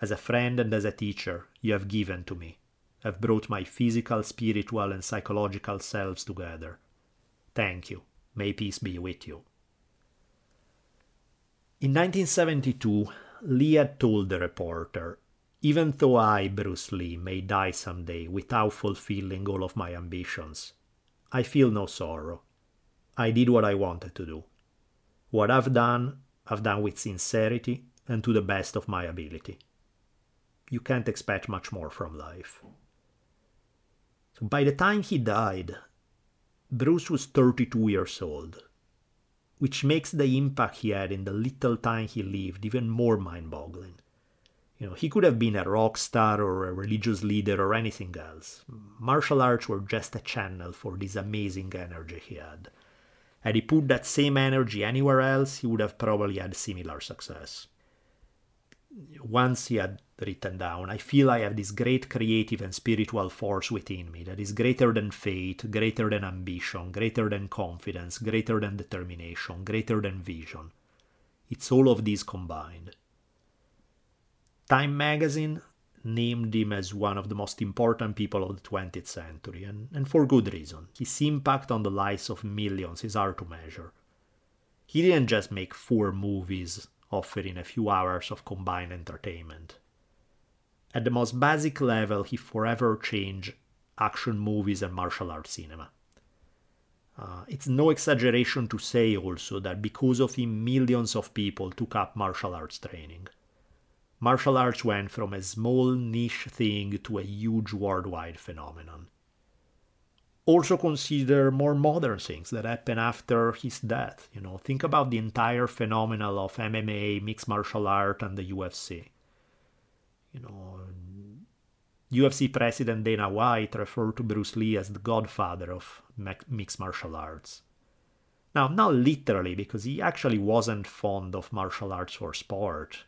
As a friend and as a teacher, you have given to me, have brought my physical, spiritual, and psychological selves together. Thank you. May peace be with you. In 1972, Lee had told the reporter even though I, Bruce Lee, may die someday without fulfilling all of my ambitions, I feel no sorrow. I did what I wanted to do. What I've done, I've done with sincerity and to the best of my ability. You can't expect much more from life. So by the time he died, Bruce was 32 years old, which makes the impact he had in the little time he lived even more mind boggling. You know, he could have been a rock star or a religious leader or anything else. Martial arts were just a channel for this amazing energy he had. Had he put that same energy anywhere else, he would have probably had similar success. Once he had written down, I feel I have this great creative and spiritual force within me that is greater than fate, greater than ambition, greater than confidence, greater than determination, greater than vision. It's all of these combined. Time magazine named him as one of the most important people of the 20th century, and, and for good reason. His impact on the lives of millions is hard to measure. He didn't just make four movies offering a few hours of combined entertainment. At the most basic level, he forever changed action movies and martial arts cinema. Uh, it's no exaggeration to say also that because of him, millions of people took up martial arts training martial arts went from a small niche thing to a huge worldwide phenomenon. Also consider more modern things that happen after his death. You know, think about the entire phenomenon of MMA, mixed martial art, and the UFC. You know, UFC president Dana White referred to Bruce Lee as the godfather of mixed martial arts. Now, not literally, because he actually wasn't fond of martial arts for sport,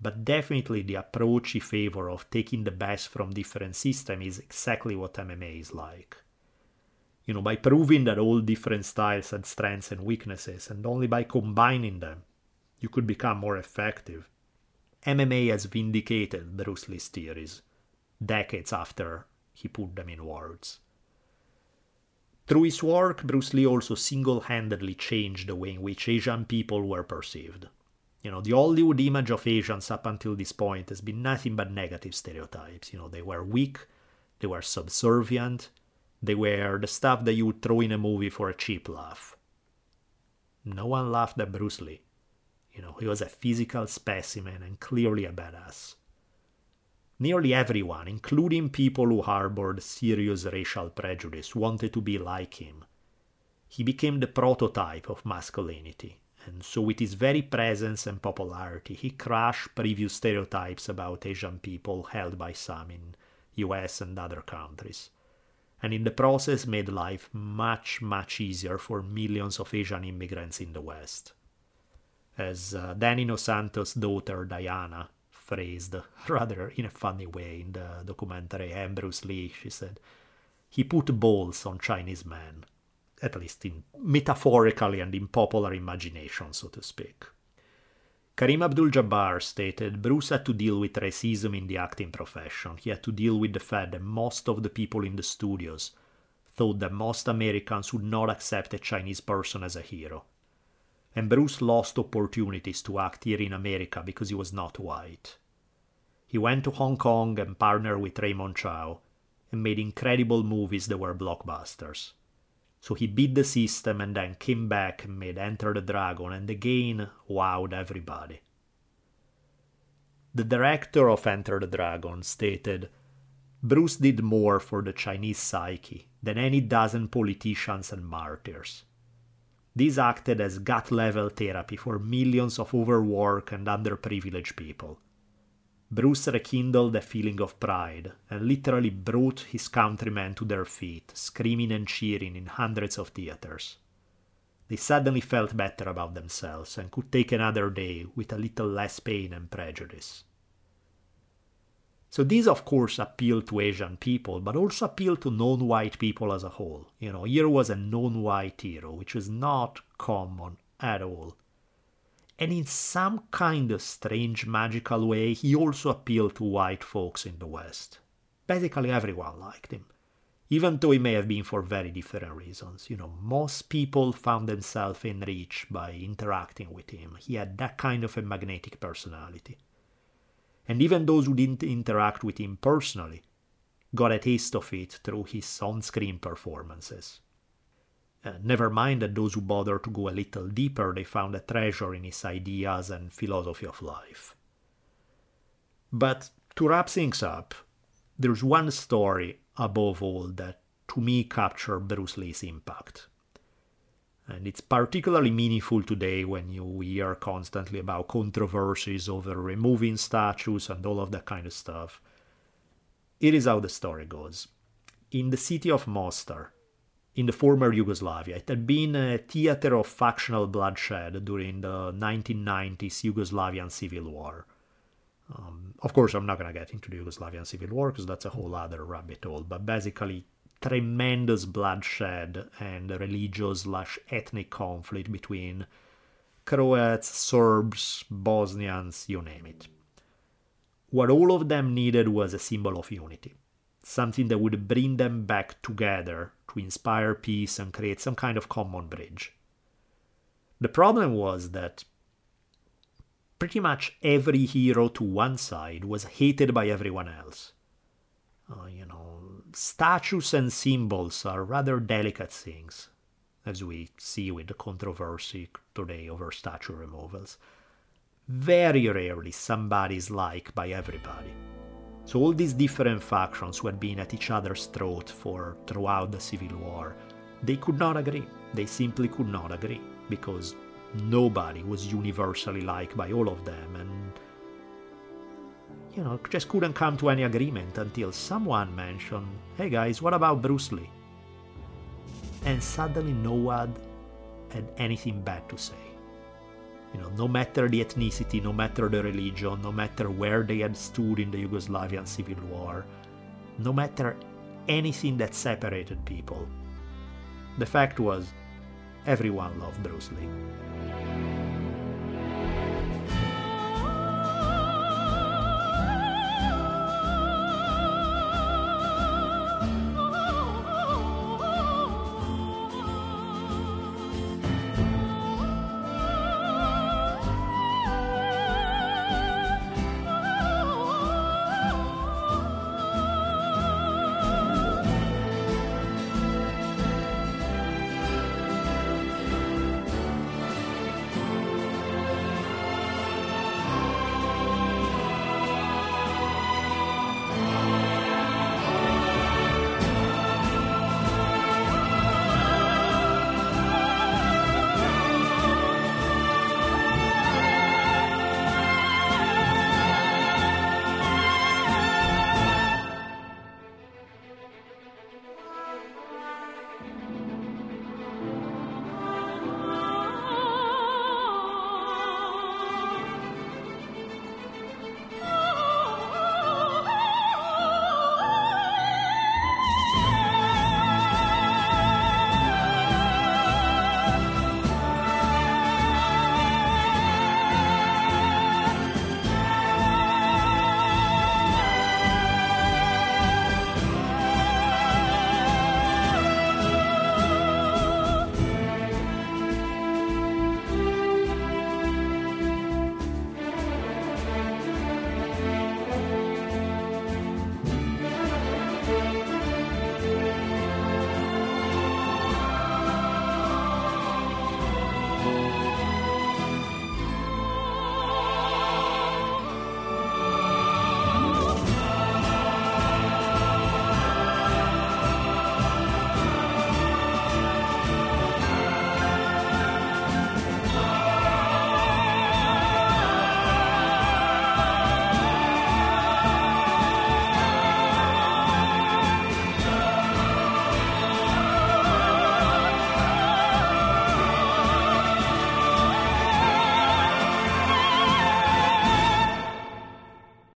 but definitely the approach he favored of taking the best from different systems is exactly what MMA is like. You know, by proving that all different styles had strengths and weaknesses, and only by combining them, you could become more effective. MMA has vindicated Bruce Lee's theories decades after he put them in words. Through his work, Bruce Lee also single handedly changed the way in which Asian people were perceived. You know, the Hollywood image of Asians up until this point has been nothing but negative stereotypes. You know, they were weak, they were subservient, they were the stuff that you would throw in a movie for a cheap laugh. No one laughed at Bruce Lee. You know, he was a physical specimen and clearly a badass. Nearly everyone, including people who harbored serious racial prejudice, wanted to be like him. He became the prototype of masculinity, and so with his very presence and popularity, he crushed previous stereotypes about Asian people held by some in US and other countries, and in the process made life much, much easier for millions of Asian immigrants in the West. As uh, Dan Inosanto's daughter Diana phrased rather in a funny way in the documentary and Bruce Lee. She said, he put balls on Chinese men, at least in metaphorically and in popular imagination, so to speak. Kareem Abdul-Jabbar stated Bruce had to deal with racism in the acting profession. He had to deal with the fact that most of the people in the studios thought that most Americans would not accept a Chinese person as a hero and Bruce lost opportunities to act here in America because he was not white. He went to Hong Kong and partnered with Raymond Chow and made incredible movies that were blockbusters. So he beat the system and then came back and made Enter the Dragon and again wowed everybody. The director of Enter the Dragon stated Bruce did more for the Chinese psyche than any dozen politicians and martyrs. This acted as gut level therapy for millions of overworked and underprivileged people. Bruce rekindled a feeling of pride and literally brought his countrymen to their feet, screaming and cheering in hundreds of theaters. They suddenly felt better about themselves and could take another day with a little less pain and prejudice. So these, of course, appeal to Asian people, but also appeal to non-white people as a whole. You know, here was a non-white hero, which is not common at all. And in some kind of strange magical way, he also appealed to white folks in the West. Basically, everyone liked him, even though it may have been for very different reasons. You know, most people found themselves enriched by interacting with him. He had that kind of a magnetic personality and even those who didn't interact with him personally got a taste of it through his on screen performances. Uh, never mind that those who bothered to go a little deeper, they found a treasure in his ideas and philosophy of life. But to wrap things up, there's one story above all that to me captured Bruce Lee's impact. And it's particularly meaningful today when you hear constantly about controversies over removing statues and all of that kind of stuff. It is how the story goes. In the city of Mostar, in the former Yugoslavia, it had been a theater of factional bloodshed during the 1990s Yugoslavian civil war. Um, of course, I'm not going to get into the Yugoslavian civil war because that's a whole other rabbit hole, but basically, tremendous bloodshed and religious slash ethnic conflict between Croats, Serbs, Bosnians, you name it. What all of them needed was a symbol of unity, something that would bring them back together to inspire peace and create some kind of common bridge. The problem was that pretty much every hero to one side was hated by everyone else. Uh, you know, statues and symbols are rather delicate things, as we see with the controversy today over statue removals. Very rarely somebody is liked by everybody. So all these different factions who had been at each other's throat for throughout the Civil War, they could not agree. They simply could not agree because nobody was universally liked by all of them and you know, just couldn't come to any agreement until someone mentioned, hey guys, what about Bruce Lee? And suddenly no one had anything bad to say. You know, no matter the ethnicity, no matter the religion, no matter where they had stood in the Yugoslavian civil war, no matter anything that separated people. The fact was, everyone loved Bruce Lee.